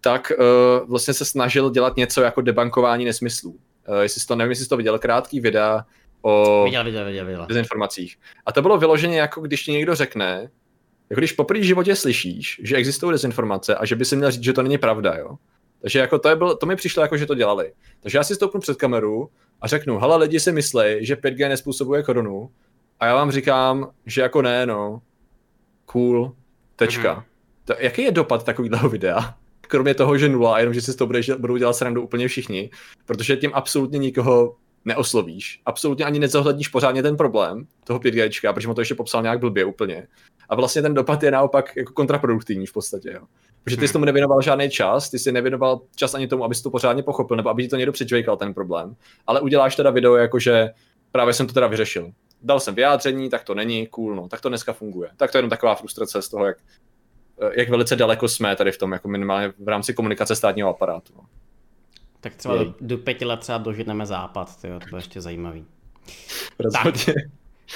tak uh, vlastně se snažil dělat něco jako debankování nesmyslů. Uh, jestli jsi to, nevím, jestli jsi to viděl, krátký videa o viděl, viděl, viděl, viděl. dezinformacích. A to bylo vyloženě jako když ti někdo řekne, jako když poprvé v životě slyšíš, že existují dezinformace a že by si měl říct, že to není pravda, jo. Takže jako to, je bylo, to mi přišlo jako, že to dělali. Takže já si stoupnu před kameru a řeknu, hele, lidi si myslí, že 5G nespůsobuje korunu, a já vám říkám, že jako ne, no. Cool. Tečka. Mm-hmm. To, jaký je dopad takového videa? Kromě toho, že nula, jenom že si s toho budou dělat srandu úplně všichni, protože tím absolutně nikoho neoslovíš. Absolutně ani nezohledníš pořádně ten problém toho 5G, protože mu to ještě popsal nějak blbě úplně. A vlastně ten dopad je naopak jako kontraproduktivní v podstatě. Jo. Protože ty jsi hmm. tomu nevěnoval žádný čas, ty jsi nevěnoval čas ani tomu, abys to pořádně pochopil, nebo aby ti to někdo předžvejkal ten problém. Ale uděláš teda video, jakože právě jsem to teda vyřešil dal jsem vyjádření, tak to není, cool, no, tak to dneska funguje. Tak to je jenom taková frustrace z toho, jak jak velice daleko jsme tady v tom, jako minimálně v rámci komunikace státního aparátu. No. Tak třeba do, do pěti let třeba dožitneme západ, tyjo, to bude ještě zajímavý. Rozhodně.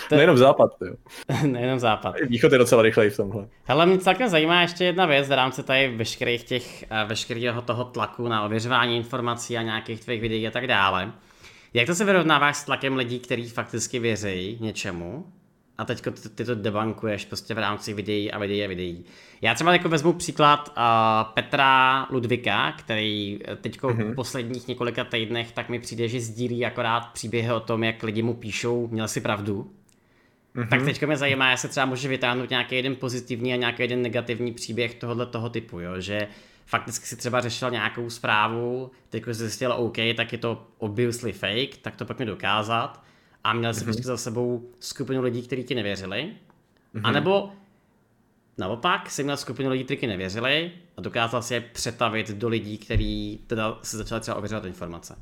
To... [laughs] Nejenom západ, jo. [laughs] Nejenom západ. Východ je docela rychlej v tomhle. Hele, mě celkem zajímá ještě jedna věc v rámci tady veškerých těch, eh, veškerého toho tlaku na ověřování informací a nějakých tvých videí a tak dále. Jak to se vyrovnáváš s tlakem lidí, kteří fakticky věří něčemu a teď ty, to debankuješ prostě v rámci videí a videí a videí. Já třeba jako vezmu příklad uh, Petra Ludvika, který eh, teď mm-hmm. v posledních několika týdnech tak mi přijde, že sdílí akorát příběhy o tom, jak lidi mu píšou, měl si pravdu. Mm-hmm. Tak teď mě zajímá, jestli třeba může vytáhnout nějaký jeden pozitivní a nějaký jeden negativní příběh tohohle toho typu, jo? že fakticky si třeba řešil nějakou zprávu, teď jsi zjistil OK, tak je to obviously fake, tak to pojďme dokázat a měl si mm-hmm. prostě za sebou skupinu lidí, kteří ti nevěřili, mm-hmm. anebo naopak si měl skupinu lidí, kteří ti nevěřili a dokázal si je přetavit do lidí, kteří teda si začali třeba ověřovat informace.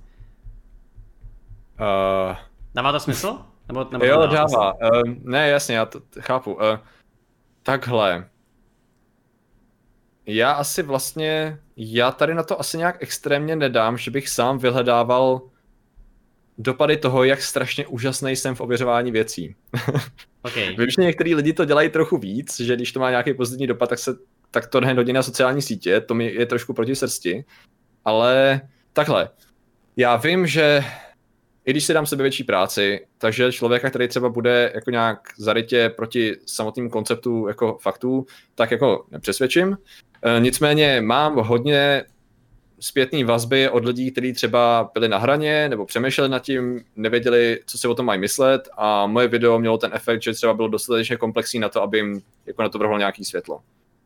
Uh... Dává to smysl? Nebo, nebo jo, dává. dává. Uh, ne, jasně, já to chápu. Uh, takhle. Já asi vlastně, já tady na to asi nějak extrémně nedám, že bych sám vyhledával dopady toho, jak strašně úžasný jsem v ověřování věcí. [laughs] Okay. Vím, že některý lidi to dělají trochu víc, že když to má nějaký pozitivní dopad, tak, se, tak to hned hodí na sociální sítě, to mi je trošku proti srsti, ale takhle. Já vím, že i když si dám sebe větší práci, takže člověka, který třeba bude jako nějak zarytě proti samotným konceptu jako faktů, tak jako nepřesvědčím. E, nicméně mám hodně zpětné vazby od lidí, kteří třeba byli na hraně nebo přemýšleli nad tím, nevěděli, co si o tom mají myslet a moje video mělo ten efekt, že třeba bylo dostatečně komplexní na to, aby jim jako na to vrhlo nějaký světlo.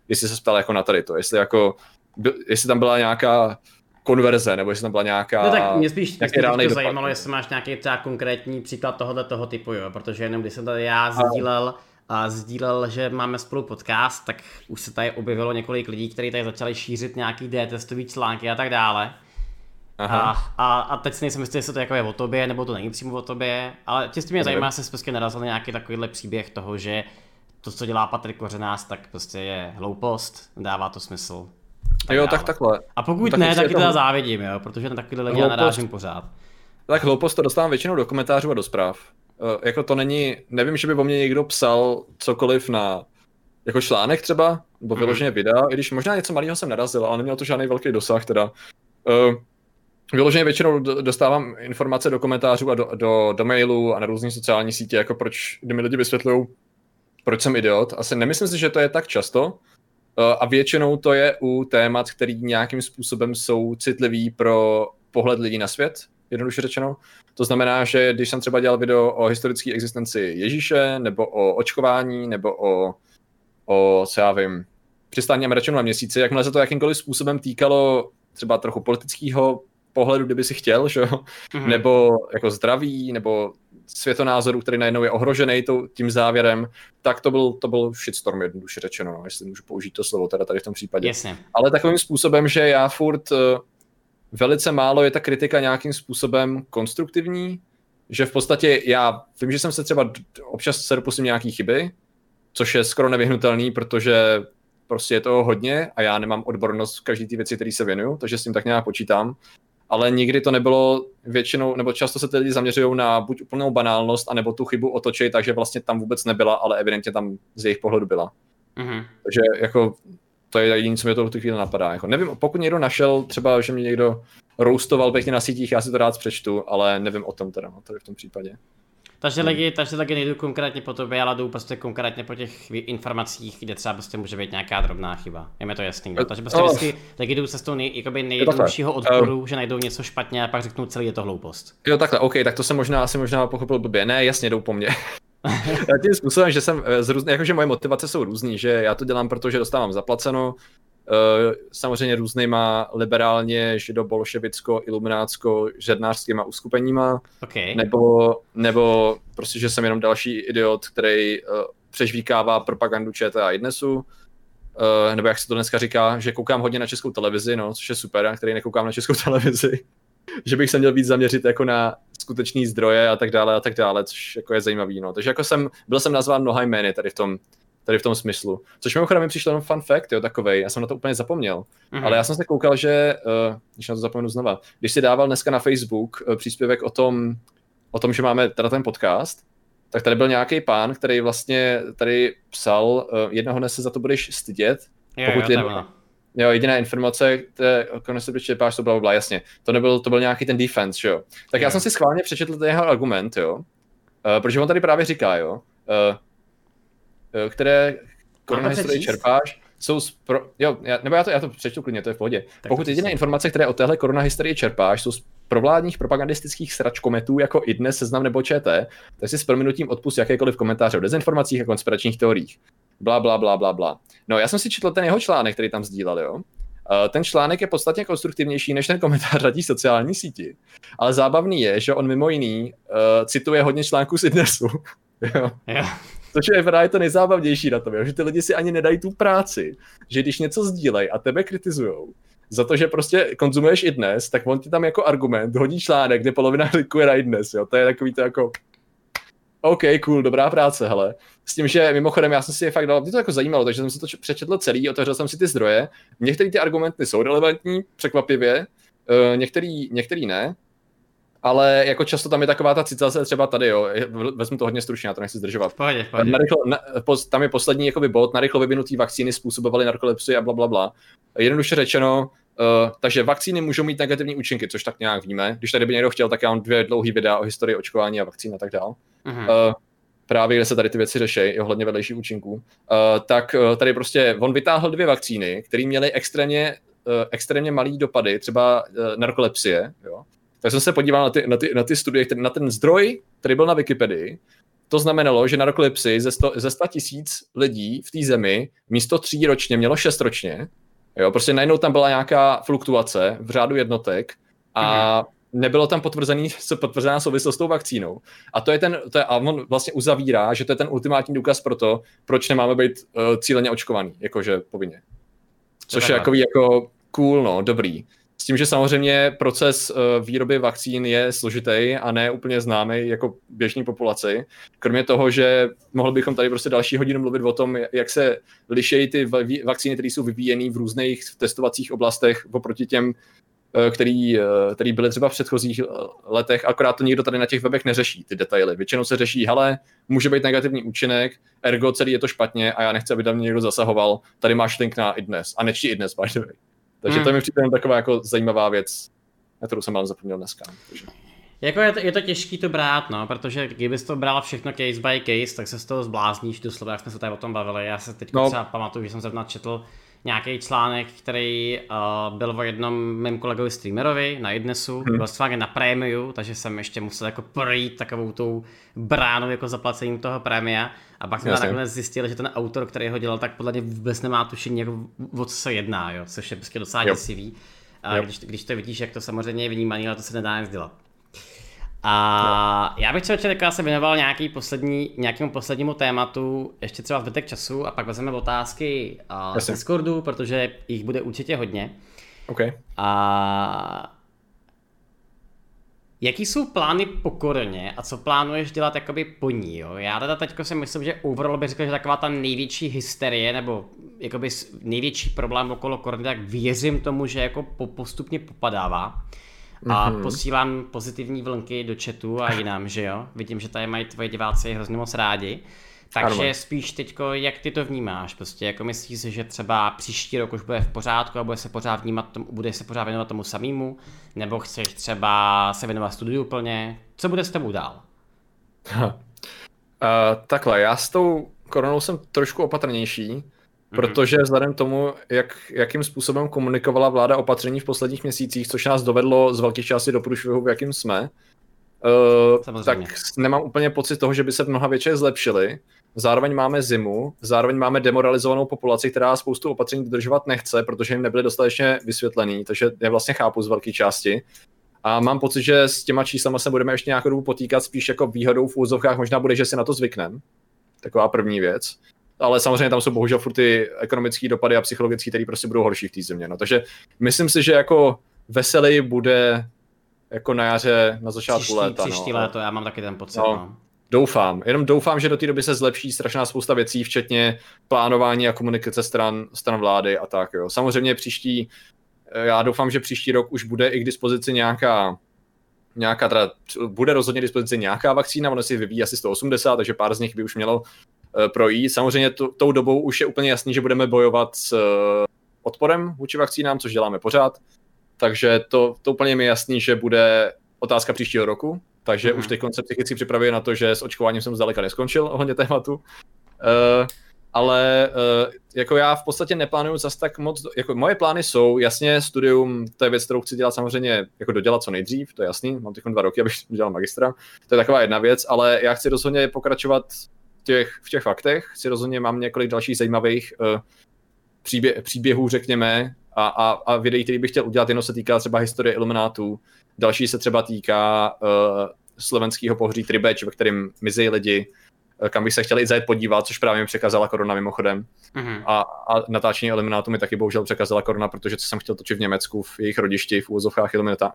Jestli se ptal jako na tady to, jestli jako, jestli tam byla nějaká konverze, nebo jestli tam byla nějaká... No tak mě spíš, mě spíš to zajímalo, jestli máš nějaký třeba konkrétní příklad tohoto toho typu, jo, protože jenom když jsem tady já sdílel, a sdílel, že máme spolu podcast, tak už se tady objevilo několik lidí, kteří tady začali šířit nějaký D-testový články a tak dále. Aha. A, a, a teď si nejsem jistý, jestli to jako je o tobě, nebo to není přímo o tobě, ale čistě mě zajímá, jestli prostě narazil na nějaký takovýhle příběh toho, že to, co dělá Patrik Kořenář, tak prostě je hloupost, dává to smysl. Tak jo, dále. tak takhle. A pokud tak ne, tak to... teda závidím, jo, protože na takovýhle lidi narážím pořád. Tak hloupost to dostávám většinou do komentářů a do zpráv. Uh, jako to není, nevím, že by o mě někdo psal cokoliv na jako článek třeba, nebo mhm. vyloženě mm. videa, i když možná něco malého jsem narazil, ale neměl to žádný velký dosah teda. Uh, vyloženě většinou dostávám informace do komentářů a do, do, do mailu a na různé sociální sítě, jako proč, kdy mi lidi vysvětlují, proč jsem idiot. Asi nemyslím si, že to je tak často, uh, a většinou to je u témat, který nějakým způsobem jsou citlivý pro pohled lidí na svět, jednoduše řečeno. To znamená, že když jsem třeba dělal video o historické existenci Ježíše, nebo o očkování, nebo o, o co já vím, přistání Američanů na měsíci, jakmile se to jakýmkoliv způsobem týkalo třeba trochu politického pohledu, kdyby si chtěl, že? Mm-hmm. nebo jako zdraví, nebo světonázoru, který najednou je ohrožený tím závěrem, tak to byl, to byl shitstorm jednoduše řečeno, no, jestli můžu použít to slovo teda tady v tom případě. Jasně. Ale takovým způsobem, že já furt eh, velice málo je ta kritika nějakým způsobem konstruktivní, že v podstatě já vím, že jsem se třeba občas se dopustím nějaký chyby, což je skoro nevyhnutelný, protože prostě je toho hodně a já nemám odbornost v každé ty věci, které se věnuju, takže s tím tak nějak počítám. Ale nikdy to nebylo většinou, nebo často se ty lidi zaměřují na buď úplnou banálnost, anebo tu chybu otočit, takže vlastně tam vůbec nebyla, ale evidentně tam z jejich pohledu byla. Mm-hmm. Takže jako to je jediné, co mě to v tu chvíli napadá. Jako, nevím, pokud někdo našel, třeba, že mě někdo roustoval pěkně na sítích, já si to rád přečtu, ale nevím o tom teda, no, tady v tom případě. Takže hmm. lidi, takže lidi nejdu konkrétně po tobě, ale jdou prostě konkrétně po těch informacích, kde třeba prostě může být nějaká drobná chyba. Je mi to jasný. No? Takže prostě oh. vždycky lidi jdou cestou nej, jakoby nejjednoduššího odporu, um, že najdou něco špatně a pak řeknou celý je to hloupost. Jo, takhle, OK, tak to jsem možná asi možná pochopil blbě. Ne, jasně, jdou po mně. [laughs] tím způsobem, že jsem eh, z různý, jakože moje motivace jsou různý, že já to dělám, protože dostávám zaplaceno, eh, samozřejmě různýma liberálně, židobolševicko, iluminácko, žednářskýma uskupeníma, okay. nebo, nebo prostě, že jsem jenom další idiot, který uh, přežvíkává propagandu ČT a Idnesu, uh, nebo jak se to dneska říká, že koukám hodně na českou televizi, no, což je super, a který nekoukám na českou [laughs] televizi že bych se měl víc zaměřit jako na skutečný zdroje a tak dále a tak dále, což jako je zajímavý, no. Takže jako jsem, byl jsem nazván mnoha jmény tady v tom, tady v tom smyslu. Což mimochodem mi přišlo jenom fun fact, jo, takovej, já jsem na to úplně zapomněl. Mm-hmm. Ale já jsem se koukal, že, uh, když na to zapomenu znova, když si dával dneska na Facebook uh, příspěvek o tom, o tom, že máme teda ten podcast, tak tady byl nějaký pán, který vlastně tady psal, uh, jednoho dne se za to budeš stydět, jo, pokud jo, jen, Jo, jediná informace, které konec se čerpáš, to bylo byla jasně. To nebyl, to byl nějaký ten defense, že jo. Tak jo. já jsem si schválně přečetl ten jeho argument, jo. Uh, protože on tady právě říká, jo, uh, které korona historie čerpáš, jsou spro... jo, já, nebo já to, já to přečtu klidně, to je v pohodě. Tak Pokud jediné informace, které o téhle korona historii čerpáš, jsou z provládních propagandistických sračkometů jako i dnes seznam nebo ČT, tak si s prominutím odpust jakékoliv komentáře o dezinformacích a konspiračních teoriích. Bla, bla, bla, bla, bla. No, já jsem si četl ten jeho článek, který tam sdílel, jo. ten článek je podstatně konstruktivnější než ten komentář na té sociální síti. Ale zábavný je, že on mimo jiný uh, cituje hodně článků z Idnesu. [laughs] jo. Yeah. Což je právě to nejzábavnější na tom, jo? že ty lidi si ani nedají tu práci, že když něco sdílej a tebe kritizujou, za to, že prostě konzumuješ i dnes, tak on ti tam jako argument hodí článek, kde polovina klikuje na i dnes, jo. To je takový to jako OK, cool, dobrá práce, hele. S tím, že mimochodem já jsem si je fakt dal, mě to jako zajímalo, takže jsem si to přečetl celý, otevřel jsem si ty zdroje. Některé ty argumenty jsou relevantní, překvapivě, uh, některý, některý ne, ale jako často tam je taková ta citace třeba tady, jo, vezmu to hodně stručně, já to nechci zdržovat. Pohodě, pohodě. Narychlo, na, po, tam je poslední jakoby bod, narychlo vyvinutý vakcíny způsobovaly narkolepsii a bla, bla, bla. Jednoduše řečeno, Uh, takže vakcíny můžou mít negativní účinky, což tak nějak víme. Když tady by někdo chtěl, tak já mám dvě dlouhé videa o historii očkování a vakcín a tak dál. Uh-huh. Uh, právě kde se tady ty věci řeší, ohledně vedlejších účinků. Uh, tak uh, tady prostě on vytáhl dvě vakcíny, které měly extrémně, uh, extrémně malý dopady, třeba uh, narkolepsie. Jo? Tak jsem se podíval na ty, na ty, na ty studie, který, na ten zdroj, který byl na Wikipedii. To znamenalo, že narkolepsii ze 100, ze 100 tisíc lidí v té zemi místo tří ročně mělo šest ročně Jo, prostě najednou tam byla nějaká fluktuace v řádu jednotek a mm-hmm. nebylo tam potvrzený, [laughs] potvrzená souvislost s tou vakcínou. A to je ten, to je, a on vlastně uzavírá, že to je ten ultimátní důkaz pro to, proč nemáme být uh, cíleně očkovaný, jakože povinně. Což je takový jako cool, no, dobrý. S tím, že samozřejmě proces uh, výroby vakcín je složitý a ne úplně známý jako běžní populaci. Kromě toho, že mohli bychom tady prostě další hodinu mluvit o tom, jak se lišejí ty vakcíny, které jsou vyvíjeny v různých testovacích oblastech oproti těm, uh, který, uh, který byly třeba v předchozích letech, akorát to nikdo tady na těch webech neřeší, ty detaily. Většinou se řeší, hele, může být negativní účinek, ergo celý je to špatně a já nechci, aby tam někdo zasahoval, tady máš link na i dnes. A nečti i dnes, by the way. Takže hmm. to je mi přijde taková jako zajímavá věc, na kterou jsem vám zapomněl dneska. Takže. Jako je to, je to těžký to brát, no, protože kdybys to bral všechno case by case, tak se z toho zblázníš doslova, jak jsme se tady o tom bavili. Já se teď no. třeba pamatuju, že jsem zrovna četl nějaký článek, který uh, byl o jednom mém kolegovi streamerovi na Idnesu, hmm. byl fakt na prémiu, takže jsem ještě musel jako projít takovou tou bránou jako zaplacením toho prémia a pak jsem nakonec zjistil, že ten autor, který ho dělal, tak podle mě vůbec nemá tušení, jako, o co se jedná, jo, což je prostě docela děsivý. A když, když to vidíš, jak to samozřejmě je vnímaný, ale to se nedá nic dělat. A já bych třeba teďka se věnoval nějaký poslední, nějakému poslednímu tématu, ještě třeba zbytek času a pak vezmeme otázky uh, z Discordu, protože jich bude určitě hodně. Okay. A Jaký jsou plány po koroně a co plánuješ dělat jakoby po ní, jo? Já teda teďko si myslím, že overall bych řekl, že taková ta největší hysterie nebo jakoby největší problém okolo korony, tak věřím tomu, že jako postupně popadává a mm-hmm. posílám pozitivní vlnky do chatu a [laughs] jinam, že jo? Vidím, že tady mají tvoje diváci hrozně moc rádi. Takže ano. spíš teďko, jak ty to vnímáš? Prostě jako myslíš si, že třeba příští rok už bude v pořádku a bude se pořád vnímat tomu, bude se pořád věnovat tomu samému? Nebo chceš třeba se věnovat studiu úplně? Co bude s tebou dál? uh, takhle, já s tou koronou jsem trošku opatrnější. Protože vzhledem tomu, jak, jakým způsobem komunikovala vláda opatření v posledních měsících, což nás dovedlo z velké části do průšvihu, v jakým jsme, uh, tak nemám úplně pocit toho, že by se v mnoha většině zlepšily. Zároveň máme zimu, zároveň máme demoralizovanou populaci, která spoustu opatření dodržovat nechce, protože jim nebyly dostatečně vysvětlený, takže je vlastně chápu z velké části. A mám pocit, že s těma číslama se budeme ještě nějakou dobu potýkat spíš jako výhodou v úzovkách, možná bude, že si na to zvykneme. Taková první věc ale samozřejmě tam jsou bohužel furt ty ekonomické dopady a psychologické, které prostě budou horší v té země. No. Takže myslím si, že jako veselý bude jako na jaře, na začátku příští, léta. Příští no. léto, já mám taky ten pocit. No. No. Doufám. Jenom doufám, že do té doby se zlepší strašná spousta věcí, včetně plánování a komunikace stran, stran vlády a tak. Jo. Samozřejmě příští, eh, já doufám, že příští rok už bude i k dispozici nějaká nějaká, teda bude rozhodně dispozici nějaká vakcína, ono si vyvíjí asi 180, takže pár z nich by už mělo projít. Samozřejmě to, tou dobou už je úplně jasný, že budeme bojovat s uh, odporem vůči vakcínám, což děláme pořád. Takže to, to úplně mi je jasný, že bude otázka příštího roku, takže mm-hmm. už teď se psychicky připravuje na to, že s očkováním jsem zdaleka neskončil ohledně tématu. Uh, ale uh, jako já v podstatě neplánuju zase tak moc, jako moje plány jsou, jasně studium, to je věc, kterou chci dělat samozřejmě, jako dodělat co nejdřív, to je jasný, mám teď dva roky, abych dělal magistra, to je taková jedna věc, ale já chci rozhodně pokračovat těch, v těch faktech, chci rozhodně, mám několik dalších zajímavých uh, příbě, příběhů, řekněme, a, a, a videí, který bych chtěl udělat, jenom se týká třeba historie Iluminátů, další se třeba týká uh, slovenského pohří Tribeč, ve kterém mizí lidi, eh, kam bych se chtěl i zajet podívat, což právě mi překazala korona mimochodem. Mm-hmm. A, a natáčení Iluminátů mi taky bohužel překazala korona, protože co jsem chtěl točit v Německu, v jejich rodišti, v úvozovkách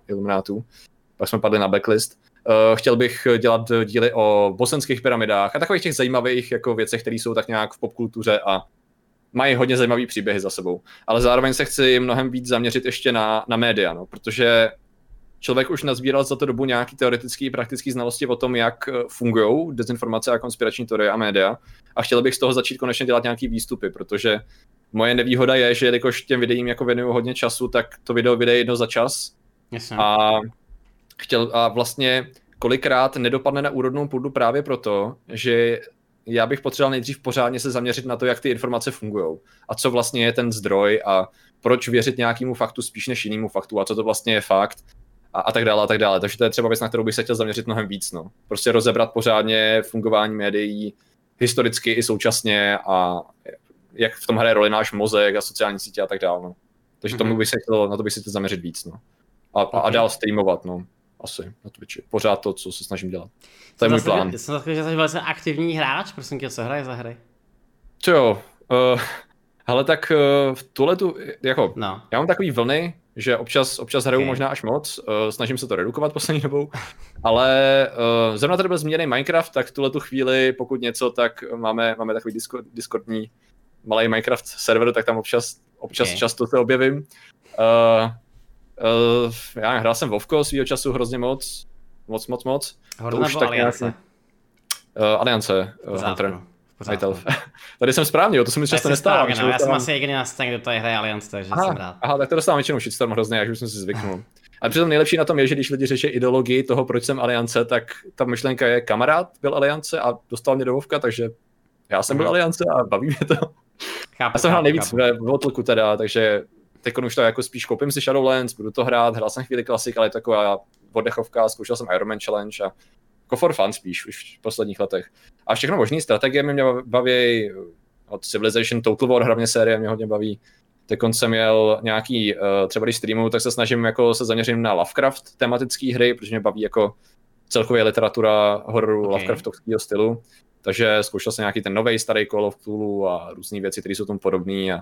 Iluminátů. Pak jsme padli na backlist. Uh, chtěl bych dělat díly o bosenských pyramidách a takových těch zajímavých jako věcech, které jsou tak nějak v popkultuře a mají hodně zajímavý příběhy za sebou. Ale zároveň se chci mnohem víc zaměřit ještě na, na média, no, protože člověk už nazbíral za to dobu nějaký teoretický i praktický znalosti o tom, jak eh, fungují dezinformace a konspirační teorie a média. A chtěl bych z toho začít konečně dělat nějaký výstupy, protože moje nevýhoda je, že jelikož těm videím jako věnuju hodně času, tak to video vyjde jedno za čas. Jasně. A, chtěl, a vlastně kolikrát nedopadne na úrodnou půdu právě proto, že já bych potřeboval nejdřív pořádně se zaměřit na to, jak ty informace fungují a co vlastně je ten zdroj a proč věřit nějakému faktu spíš než jinému faktu a co to vlastně je fakt a, a tak dále a tak dále. Takže to je třeba věc, na kterou bych se chtěl zaměřit mnohem víc. No. Prostě rozebrat pořádně fungování médií historicky i současně a jak v tom hraje roli náš mozek a sociální sítě a tak dále. No. Takže mm-hmm. tomu bych se chtěl, na to bych se chtěl zaměřit víc. No. A, okay. a dál streamovat. No asi na Twitchi. Pořád to, co se snažím dělat. To je můj plán. Jsem zase, že jsi velice aktivní hráč, prosím tě, co hraje za hry? Co jo, uh, ale tak uh, v tuhle tu, jako, no. já mám takový vlny, že občas, občas hraju okay. možná až moc, uh, snažím se to redukovat poslední dobou, ale uh, zrovna tady byl zmíněný Minecraft, tak v tuhle tu chvíli, pokud něco, tak máme, máme takový Discord, Discordní malý Minecraft server, tak tam občas, občas okay. často se objevím. Uh, Uh, já hrál jsem Vovko svýho času hrozně moc, moc, moc, moc. Horde už tak Aliance? Nějaký, uh, Aliance, uh, Hunter. [laughs] Tady jsem správně, to se mi často nestává. No, já jsem asi jediný na scéně, kdo tady hraje Alliance, takže aha, jsem rád. Aha, tak to dostávám většinou shitstorm hrozně, jak už jsem si zvyknul. [laughs] A přitom nejlepší na tom je, že když lidi řeší ideologii toho, proč jsem Aliance, tak ta myšlenka je kamarád byl Aliance a dostal mě do Vovka, takže já jsem byl mhm. Aliance a baví mě to. Chápu, já jsem hrál nejvíc chápu. ve Votlku teda, takže teď už to jako spíš koupím si Shadowlands, budu to hrát, hrál jsem chvíli klasik, ale je taková oddechovka, zkoušel jsem Ironman Challenge a jako for fun spíš už v posledních letech. A všechno možné strategie mě baví, od Civilization Total War hlavně série mě hodně baví. Teď jsem měl nějaký, uh, třeba když streamu, tak se snažím jako se zaměřit na Lovecraft tematické hry, protože mě baví jako celkově literatura hororu okay. Lovecraftovského stylu. Takže zkoušel jsem nějaký ten nový starý Call of Cthulhu a různé věci, které jsou tomu podobné a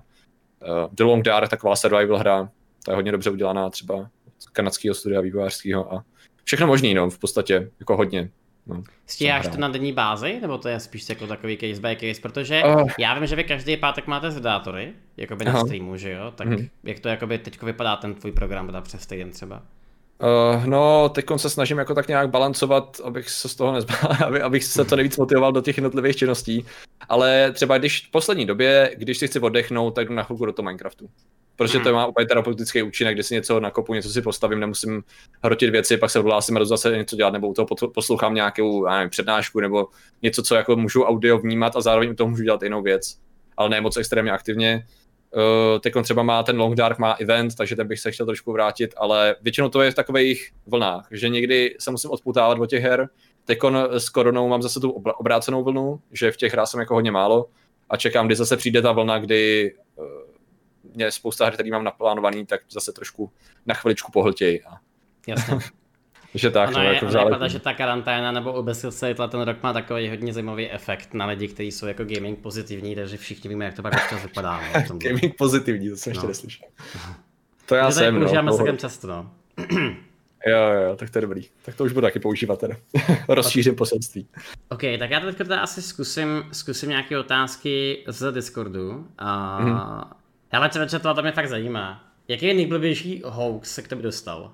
Uh, The Long Dark, taková survival hra, ta je hodně dobře udělaná třeba z kanadského studia vývojářského a všechno možný, no, v podstatě, jako hodně. No, Stíháš to na denní bázi, nebo to je spíš jako takový case by case, protože uh, já vím, že vy každý pátek máte zdátory, by na streamu, že jo, tak uh-huh. jak to jakoby teď vypadá ten tvůj program teda přes týden třeba? Uh, no, teď se snažím jako tak nějak balancovat, abych se z toho nezbál, [laughs] aby, abych se to nejvíc motivoval do těch jednotlivých činností. Ale třeba když v poslední době, když si chci oddechnout, tak jdu na chvilku do toho Minecraftu. Protože to hmm. má úplně terapeutický účinek, kde si něco nakopu, něco si postavím, nemusím hrotit věci, pak se odhlásím a zase něco dělat, nebo u toho poslouchám nějakou nevím, přednášku, nebo něco, co jako můžu audio vnímat a zároveň u toho můžu dělat jinou věc. Ale ne moc extrémně aktivně. Uh, teď třeba má ten Long Dark, má event, takže ten bych se chtěl trošku vrátit, ale většinou to je v takových vlnách, že někdy se musím odputávat od těch her. Teď s koronou mám zase tu obrácenou vlnu, že v těch hrách jsem jako hodně málo a čekám, kdy zase přijde ta vlna, kdy uh, mě spousta her, který mám naplánovaný, tak zase trošku na chviličku pohltějí. Jasně. [laughs] že tak, ono no, je, jako ono je pravda, že ta karanténa nebo obesile ten rok má takový hodně zajímavý efekt na lidi, kteří jsou jako gaming pozitivní, takže všichni víme, jak to pak občas vypadá. No, [laughs] gaming pozitivní, to jsem no. ještě neslyšel. To já jsem, no. Používáme celkem často, no. [clears throat] Jo, jo, tak to je dobrý. Tak to už budu taky používat teda. [laughs] Rozšířím poselství. OK, tak já teď teda asi zkusím, zkusím nějaké otázky z Discordu. Uh, mm-hmm. Hele, člověče, to mě fakt zajímá. Jaký je nejblbější hoax, se k tebe dostal?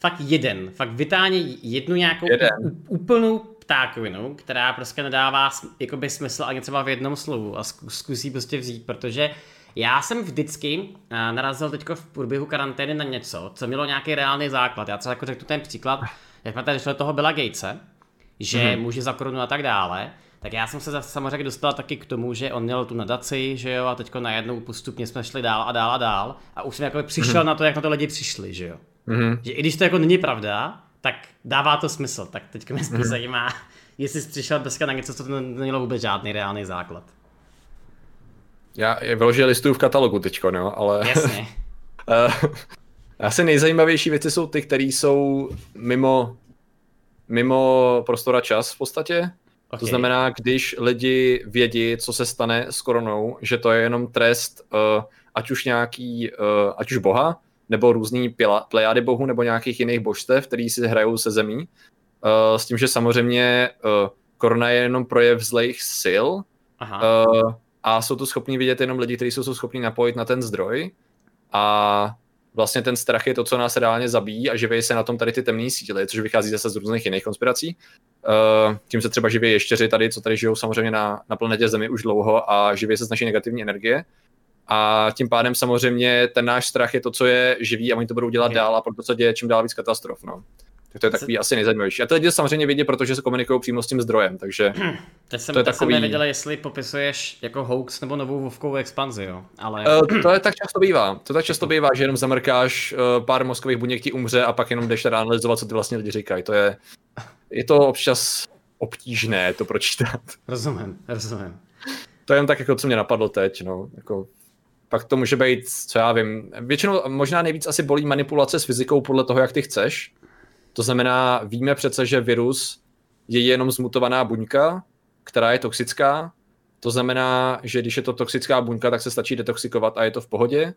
Fakt jeden. Fakt vytáhně jednu nějakou jeden. úplnou ptákovinu, která prostě nedává jakoby smysl ani třeba v jednom slovu a zkusí prostě vzít, protože já jsem vždycky eh, narazil teď v průběhu karantény na něco, co mělo nějaký reálný základ. Já třeba jako řeknu ten příklad, jak jsme tady toho byla Gatese, že mm-hmm. může za korunu a tak dále, tak já jsem se samozřejmě dostal taky k tomu, že on měl tu nadaci, že jo, a teďko najednou postupně jsme šli dál a dál a dál a už jsem jako přišel mm-hmm. na to, jak na to lidi přišli, že jo. Mm-hmm. Že i když to jako není pravda, tak dává to smysl. Tak teď mě spíš mm-hmm. zajímá, jestli jsi přišel dneska na něco, co to nemělo vůbec žádný reálný základ. Já je vyložil listuju v katalogu teďko, no, ale... Jasně. [laughs] Eh, asi nejzajímavější věci jsou ty, které jsou mimo, mimo prostor a čas v podstatě. Okay. To znamená, když lidi vědí, co se stane s koronou, že to je jenom trest, uh, ať už nějaký, uh, ať už boha, nebo různý plejády bohů, nebo nějakých jiných božstev, který si hrajou se zemí. Uh, s tím, že samozřejmě uh, korona je jenom projev zlejch sil, Aha. Uh, a jsou to schopni vidět jenom lidi, kteří jsou schopni napojit na ten zdroj a vlastně ten strach je to, co nás reálně zabíjí a živí se na tom tady ty temné síly, což vychází zase z různých jiných konspirací. Uh, tím se třeba živí ještěři tady, co tady žijou samozřejmě na, na planetě Zemi už dlouho a živí se z naší negativní energie. A tím pádem samozřejmě ten náš strach je to, co je živý a oni to budou dělat dál a proto se děje čím dál víc katastrof. No. Tak to je takový asi nejzajímavější. A to lidi samozřejmě vidí, protože se komunikují přímo s tím zdrojem, takže [clears throat] teď jsem, to je teď takový... jsem nevěděl, jestli popisuješ jako hoax nebo novou vovkovou expanzi, jo. Ale... Uh, to je tak často bývá. To tak často bývá, že jenom zamrkáš, uh, pár mozkových buněk ti umře a pak jenom jdeš teda analyzovat, co ty vlastně lidi říkají. To je, je to občas obtížné to pročítat. Rozumím, rozumím. To je jen tak, jako co mě napadlo teď, no. Jako, pak to může být, co já vím, většinou možná nejvíc asi bolí manipulace s fyzikou podle toho, jak ty chceš, to znamená, víme přece, že virus je jenom zmutovaná buňka, která je toxická. To znamená, že když je to toxická buňka, tak se stačí detoxikovat a je to v pohodě.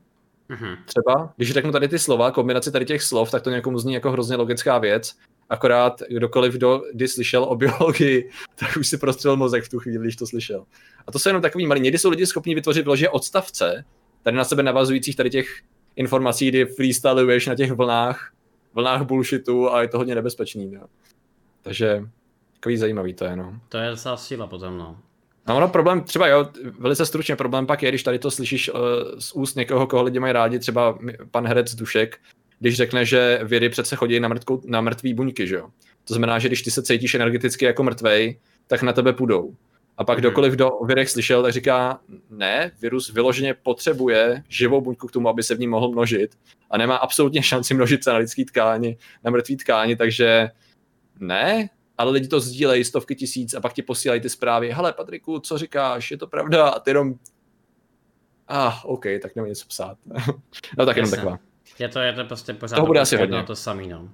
Mm-hmm. Třeba, když řeknu tady ty slova, kombinaci tady těch slov, tak to někomu zní jako hrozně logická věc. Akorát kdokoliv, kdo kdy slyšel o biologii, [laughs] tak už si prostřel mozek v tu chvíli, když to slyšel. A to jsou jenom takový malý. Někdy jsou lidi schopni vytvořit vložě odstavce, tady na sebe navazujících tady těch informací, kdy freestyluješ na těch vlnách vlnách bullshitu a je to hodně nebezpečný. No. Takže takový zajímavý to je. No. To je zase síla potom, no. No, no, problém, třeba jo, velice stručně, problém pak je, když tady to slyšíš uh, z úst někoho, koho lidi mají rádi, třeba pan herec Dušek, když řekne, že vědy přece chodí na, mrtkou, na mrtvý buňky, že jo. To znamená, že když ty se cítíš energeticky jako mrtvej, tak na tebe půjdou. A pak mm-hmm. kdokoliv do o virech slyšel, tak říká, ne, virus vyloženě potřebuje živou buňku k tomu, aby se v ní mohl množit a nemá absolutně šanci množit se na lidský tkáni, na mrtvý tkáni, takže ne, ale lidi to sdílejí stovky tisíc a pak ti posílají ty zprávy, hele Patriku, co říkáš, je to pravda? A ty jenom, ah, OK, tak nemám něco psát. [laughs] no tak jenom taková. Je to, je to prostě pořád to bude asi hodně. to samý, no.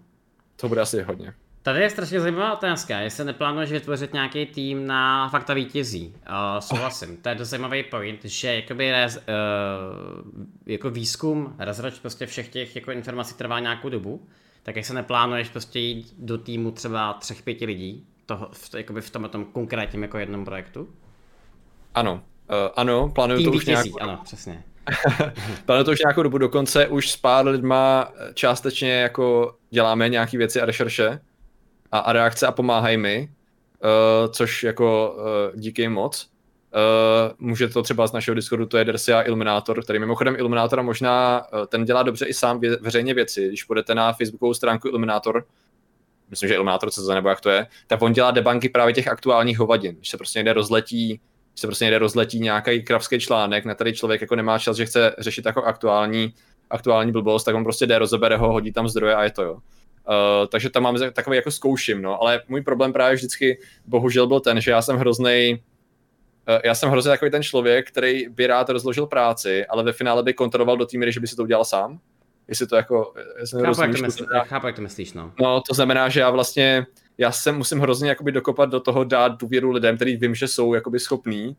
To bude asi hodně. Tady je strašně zajímavá otázka, jestli neplánuješ vytvořit nějaký tým na fakta vítězí. Uh, souhlasím, to je dost zajímavý point, že jakoby rez, uh, jako výzkum, rozroč prostě všech těch jako informací trvá nějakou dobu, tak jestli neplánuješ prostě jít do týmu třeba třech, pěti lidí, toho, v, jakoby v tomhle tom konkrétním jako jednom projektu? Ano, uh, ano, plánuju Tým to už nějakou... ano, přesně. [laughs] plánuju to už nějakou dobu, dokonce už s pár lidma částečně jako děláme nějaké věci a rešerše, a, a reakce a pomáhají mi, uh, což jako uh, díky moc. Uh, může to třeba z našeho Discordu, to je Dersia Illuminator, který mimochodem Illuminatora možná, uh, ten dělá dobře i sám vě, veřejně věci. Když půjdete na facebookovou stránku Illuminator, myslím, že Illuminator co nebo jak to je, tak on dělá debanky právě těch aktuálních hovadin. Když se prostě někde rozletí, když se prostě někde rozletí nějaký kravský článek, na který člověk jako nemá čas, že chce řešit jako aktuální, aktuální blbost, tak on prostě jde, rozebere ho, hodí tam zdroje a je to jo. Uh, takže tam máme takový jako zkouším, no, ale můj problém právě vždycky bohužel byl ten, že já jsem hrozný. uh, já jsem hrozně takový ten člověk, který by rád rozložil práci, ale ve finále by kontroloval do té míry, že by si to udělal sám. Jestli to jako... Chápu, jak to, myslí, chápu, jak to myslíš, no. No, to znamená, že já vlastně, já se musím hrozně jakoby dokopat do toho dát důvěru lidem, který vím, že jsou jakoby schopní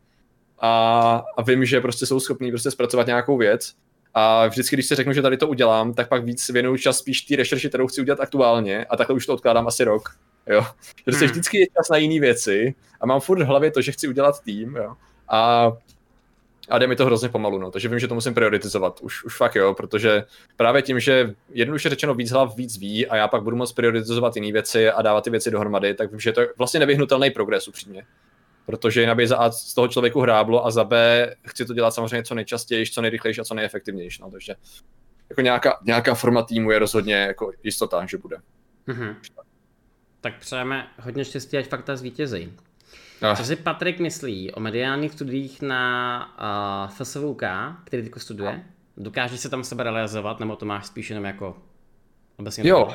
a, a vím, že prostě jsou schopní prostě zpracovat nějakou věc A vždycky, když si řeknu, že tady to udělám, tak pak víc věnuju čas spíš té rešerši, kterou chci udělat aktuálně a takhle už to odkládám asi rok. Jo. Že se hmm. vždycky je čas na jiné věci a mám furt v hlavě to, že chci udělat tým. Jo. A a jde mi to hrozně pomalu, no, takže vím, že to musím prioritizovat, už, už fakt jo, protože právě tím, že jednoduše řečeno víc hlav víc ví a já pak budu moct prioritizovat jiné věci a dávat ty věci dohromady, tak vím, že to je vlastně nevyhnutelný progres upřímně. Protože jinak by za A z toho člověku hráblo a za B chci to dělat samozřejmě co nejčastěji, co nejrychlejší a co nejefektivnější. No, takže jako nějaká, nějaká forma týmu je rozhodně jako jistota, že bude. Mm-hmm. Tak přejeme hodně štěstí, ať fakta zvítězí. No. Co si Patrik myslí o mediálních studiích na uh, FSVK, který teď studuje? Dokáže se tam sebe realizovat, nebo to máš spíš jenom jako obecně? Jo,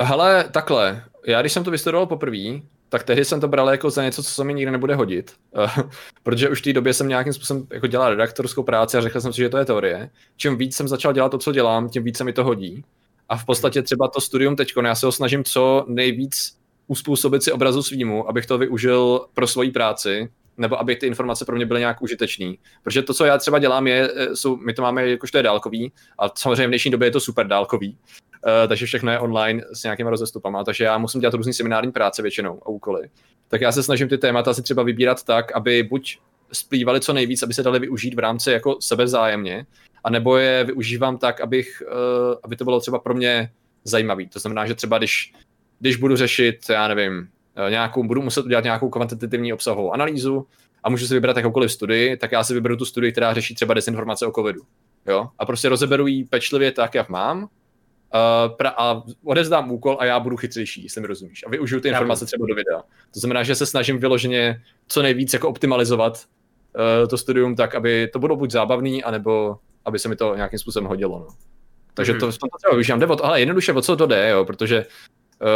hele, takhle. Já když jsem to vystudoval poprvé, tak tehdy jsem to bral jako za něco, co se mi nikdy nebude hodit. [laughs] protože už v té době jsem nějakým způsobem jako dělal redaktorskou práci a řekl jsem si, že to je teorie. Čím víc jsem začal dělat to, co dělám, tím víc se mi to hodí. A v podstatě třeba to studium teď, já se ho snažím co nejvíc uspůsobit si obrazu svýmu, abych to využil pro svoji práci, nebo aby ty informace pro mě byly nějak užitečný. Protože to, co já třeba dělám, je, e, jsou, my to máme jakož to je dálkový, a samozřejmě v dnešní době je to super dálkový, takže všechno je online s nějakými rozestupama, takže já musím dělat různý seminární práce většinou a úkoly. Tak já se snažím ty témata si třeba vybírat tak, aby buď splývaly co nejvíc, aby se dali využít v rámci jako sebezájemně, anebo je využívám tak, abych, uh, aby to bylo třeba pro mě zajímavý. To znamená, že třeba když když budu řešit, já nevím, eh, nějakou, budu muset udělat nějakou kvantitativní obsahovou analýzu a můžu si vybrat jakoukoliv studii, tak já si vyberu tu studii, která řeší třeba dezinformace o covidu. Jo? A prostě rozeberu ji pečlivě tak, jak mám, uh, a odezdám úkol a já budu chytřejší, jestli mi rozumíš. A využiju ty informace třeba do videa. To znamená, že se snažím vyloženě co nejvíc jako optimalizovat uh, to studium tak, aby to bylo buď zábavný, anebo aby se mi to nějakým způsobem hodilo. No. Takže mm-hmm. to, to třeba využívám. Jde o to, ale jednoduše o co to jde, jo, protože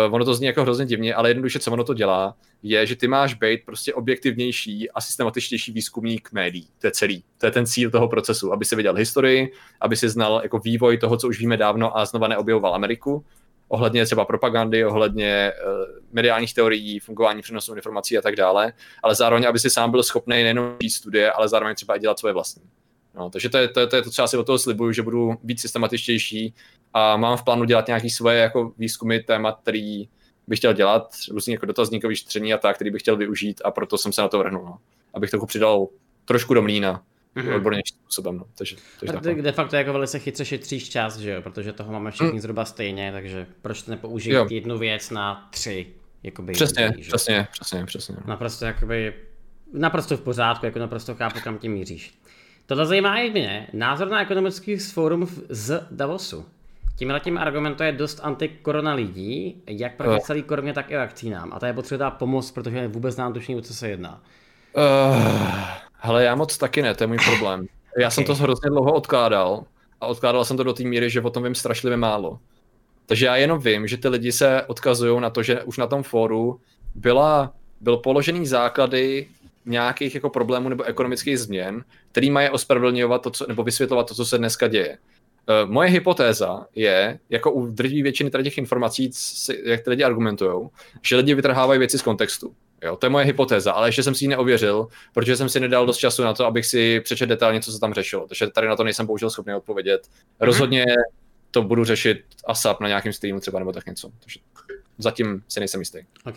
Uh, ono to zní jako hrozně divně, ale jednoduše, co ono to dělá, je, že ty máš být prostě objektivnější a systematičtější výzkumník médií. To je celý. To je ten cíl toho procesu, aby si viděl historii, aby si znal jako vývoj toho, co už víme dávno a znova neobjevoval Ameriku, ohledně třeba propagandy, ohledně uh, mediálních teorií, fungování přenosu informací a tak dále, ale zároveň, aby si sám byl schopný nejenom studie, ale zároveň třeba i dělat svoje vlastní. No, takže to je, to, je, to je to, co já si od toho slibuju, že budu víc systematičtější a mám v plánu dělat nějaký svoje jako výzkumy témat, který bych chtěl dělat, různě jako dotazníkový šetření a tak, který bych chtěl využít a proto jsem se na to vrhnul. No. Abych to přidal trošku do mlína, mm-hmm. odbornějším způsobem. No. Takže, takže tak, de facto jako velice chytře šetříš čas, že jo? protože toho máme všichni mm. zhruba stejně, takže proč nepoužít jo. jednu věc na tři? Jakoby, přesně, jedný, přesně, přesně, přesně. Naprosto jakoby, naprosto v pořádku, jako naprosto chápu, kam tím míříš. Tohle zajímá i mě. Názor na ekonomický fórum z Davosu. Tímhle tím argumentuje dost antikorona lidí, jak proti no. celý koroně, tak i vakcínám. A to je potřeba pomoc, protože vůbec nám tušení, o co se jedná. Uh, hele, já moc taky ne, to je můj problém. Já okay. jsem to hrozně dlouho odkládal a odkládal jsem to do té míry, že o tom vím strašlivě málo. Takže já jenom vím, že ty lidi se odkazují na to, že už na tom fóru byla, byl položený základy nějakých jako problémů nebo ekonomických změn, který mají ospravedlňovat to, co, nebo vysvětlovat to, co se dneska děje. Uh, moje hypotéza je, jako u drví většiny těch informací, jak ty lidi argumentují, že lidi vytrhávají věci z kontextu. Jo, to je moje hypotéza, ale ještě jsem si ji neověřil, protože jsem si nedal dost času na to, abych si přečetl detailně, co se tam řešilo. Takže tady na to nejsem bohužel schopný odpovědět. Mm-hmm. Rozhodně to budu řešit ASAP na nějakém streamu třeba nebo tak něco. Takže zatím si nejsem jistý. OK,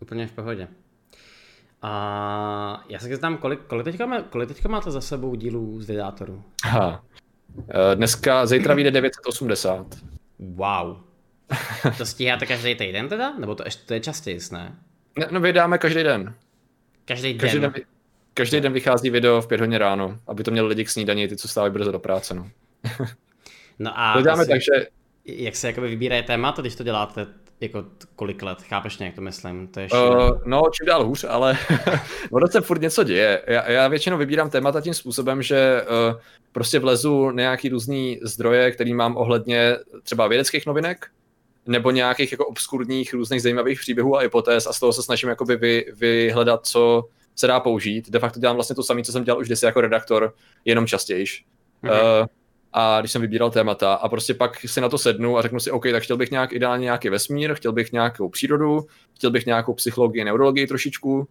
úplně v pohodě. A já se znám, kolik, kolik, teďka, má, kolik teďka máte za sebou dílů z Vedátoru? Aha. Eh, dneska, zítra vyjde 980. Wow. To stíháte každý týden teda? Nebo to, ještě, to je častěji, ne? ne? No vydáme každý den. Každý den? Každý den, každý den vychází video v pět hodin ráno, aby to měli lidi k snídaní, ty, co stávají brzo do práce. No, no a to děláme tak, že... Jak se jakoby vybírají témata, když to děláte jako kolik let, chápeš mě, jak to myslím? To je uh, no, čím dál hůř, ale [laughs] ono se furt něco děje. Já, já většinou vybírám témata tím způsobem, že uh, prostě vlezu nějaký různý zdroje, který mám ohledně třeba vědeckých novinek, nebo nějakých jako obskurních různých zajímavých příběhů a hypotéz a z toho se snažím jakoby vy, vyhledat, co se dá použít. De facto dělám vlastně to samé, co jsem dělal už kdysi jako redaktor, jenom častějiš. Mm-hmm. Uh, a když jsem vybíral témata a prostě pak si na to sednu a řeknu si, OK, tak chtěl bych nějak ideálně nějaký vesmír, chtěl bych nějakou přírodu, chtěl bych nějakou psychologii, neurologii trošičku uh,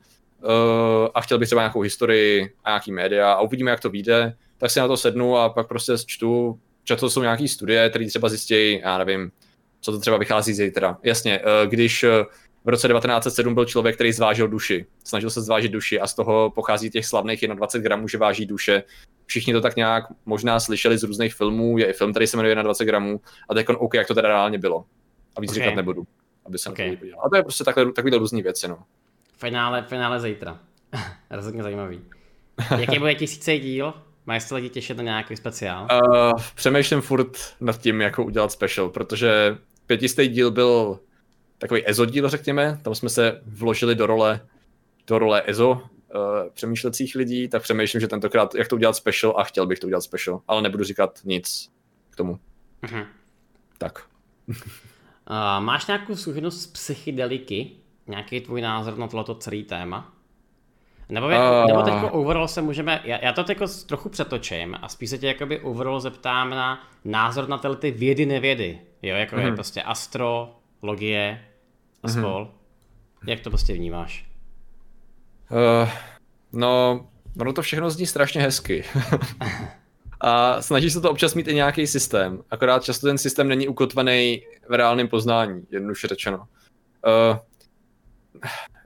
a chtěl bych třeba nějakou historii a nějaký média a uvidíme, jak to vyjde. tak si na to sednu a pak prostě čtu, často jsou nějaké studie, které třeba zjistí, já nevím, co to třeba vychází zítra. Jasně, eh, když v roce 1907 byl člověk, který zvážil duši. Snažil se zvážit duši a z toho pochází těch slavných 21 gramů, že váží duše. Všichni to tak nějak možná slyšeli z různých filmů, je i film, který se jmenuje 21 gramů a teď OK, jak to teda reálně bylo. A víc okay. říkat nebudu, aby se okay. podíval. A to je prostě takhle, takovýhle různý věci, no. Finále, finále zítra. [laughs] Rozhodně zajímavý. Jaký bude tisíce díl? Máš se lidi těšit na nějaký speciál? Uh, přemýšlím furt nad tím, jako udělat special, protože pětistý díl byl takový EZO díl, řekněme. Tam jsme se vložili do role, do role EZO, uh, přemýšlecích lidí, tak přemýšlím, že tentokrát, jak to udělat special a chtěl bych to udělat special, ale nebudu říkat nic k tomu. Uh-huh. Tak. uh, [laughs] máš nějakou zkušenost s psychedeliky? Nějaký tvůj názor na tohleto celý téma? Nebo, uh... nebo teď overall se můžeme, já, já to teď trochu přetočím a spíš se tě jakoby overall zeptám na názor na tyhle ty vědy nevědy, jo, jako mm-hmm. je mhm. prostě astrologie a mm-hmm. spol. Jak to prostě vnímáš? Uh, no, ono to všechno zní strašně hezky. [laughs] a snaží se to občas mít i nějaký systém, akorát často ten systém není ukotvený v reálném poznání, jednoduše řečeno. Uh,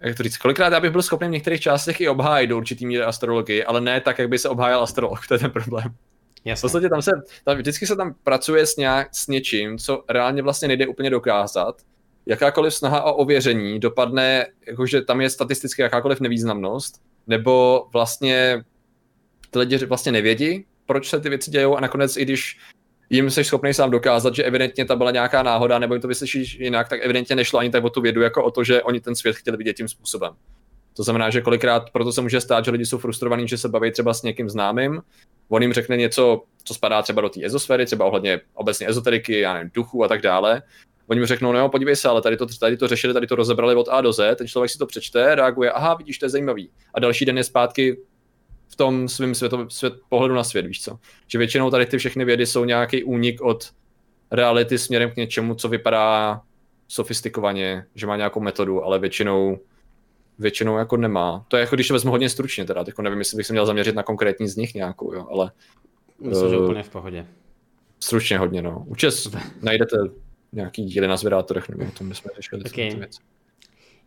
jak to říct, kolikrát já bych byl schopný v některých částech i obhájit do určitý míry astrologii, ale ne tak, jak by se obhájil astrolog, [laughs] to je ten problém. Jasně. V podstatě tam se, tam, vždycky se tam pracuje s, nějak, s něčím, co reálně vlastně nejde úplně dokázat. Jakákoliv snaha o ověření dopadne, jakože tam je statisticky jakákoliv nevýznamnost, nebo vlastně ty lidi vlastně nevědí, proč se ty věci dějou a nakonec, i když jim jsi schopný sám dokázat, že evidentně ta byla nějaká náhoda, nebo jim to vyslyšíš jinak, tak evidentně nešlo ani tak o tu vědu, jako o to, že oni ten svět chtěli vidět tím způsobem. To znamená, že kolikrát proto se může stát, že lidi jsou frustrovaní, že se baví třeba s někým známým, on jim řekne něco, co spadá třeba do té ezosféry, třeba ohledně obecně ezoteriky, já nevím, duchu a tak dále. Oni mu řeknou, no jo, podívej se, ale tady to, tady to řešili, tady to rozebrali od A do Z, ten člověk si to přečte, reaguje, aha, vidíš, to je zajímavý. A další den je zpátky v tom svém svět, pohledu na svět, víš co. Že většinou tady ty všechny vědy jsou nějaký únik od reality směrem k něčemu, co vypadá sofistikovaně, že má nějakou metodu, ale většinou většinou jako nemá. To je jako když to vezmu hodně stručně teda, jako nevím, jestli bych se měl zaměřit na konkrétní z nich nějakou, jo, ale... Myslím, uh, že úplně v pohodě. Stručně hodně, no. Učes [laughs] najdete nějaký díly na zvědátorech, nebo o tom bychom řešili okay. věci.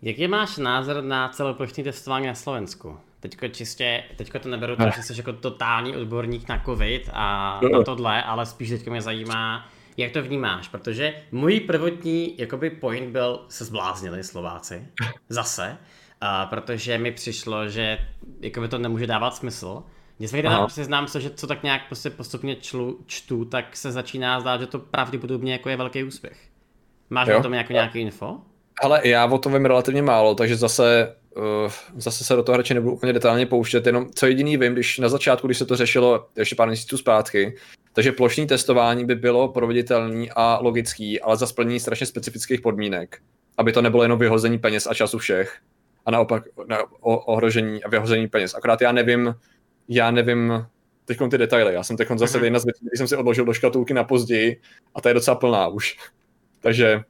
Jaký máš názor na celoplošní testování na Slovensku? Teďko čistě, teďko to neberu, to, že jsi jako totální odborník na covid a na tohle, ale spíš teďko mě zajímá, jak to vnímáš, protože můj prvotní jakoby point byl, se zbláznili Slováci, [laughs] zase, a protože mi přišlo, že jakoby to nemůže dávat smysl. Nicméně přiznám se, že co tak nějak prostě postupně člu, čtu, tak se začíná zdát, že to pravděpodobně jako je velký úspěch. Máš jo. o tom jako nějaký info? Ale já o tom vím relativně málo, takže zase, uh, zase se do toho radši nebudu úplně detailně pouštět, jenom co jediný vím, když na začátku, když se to řešilo ještě pár měsíců zpátky, takže plošní testování by bylo proveditelný a logický, ale za splnění strašně specifických podmínek, aby to nebylo jenom vyhození peněz a času všech, a naopak na ohrožení a vyhození peněz. Akorát já nevím, já nevím teď ty detaily. Já jsem teď zase mm-hmm. jedna z věcí, jsem si odložil do škatulky na později a ta je docela plná už. [laughs] Takže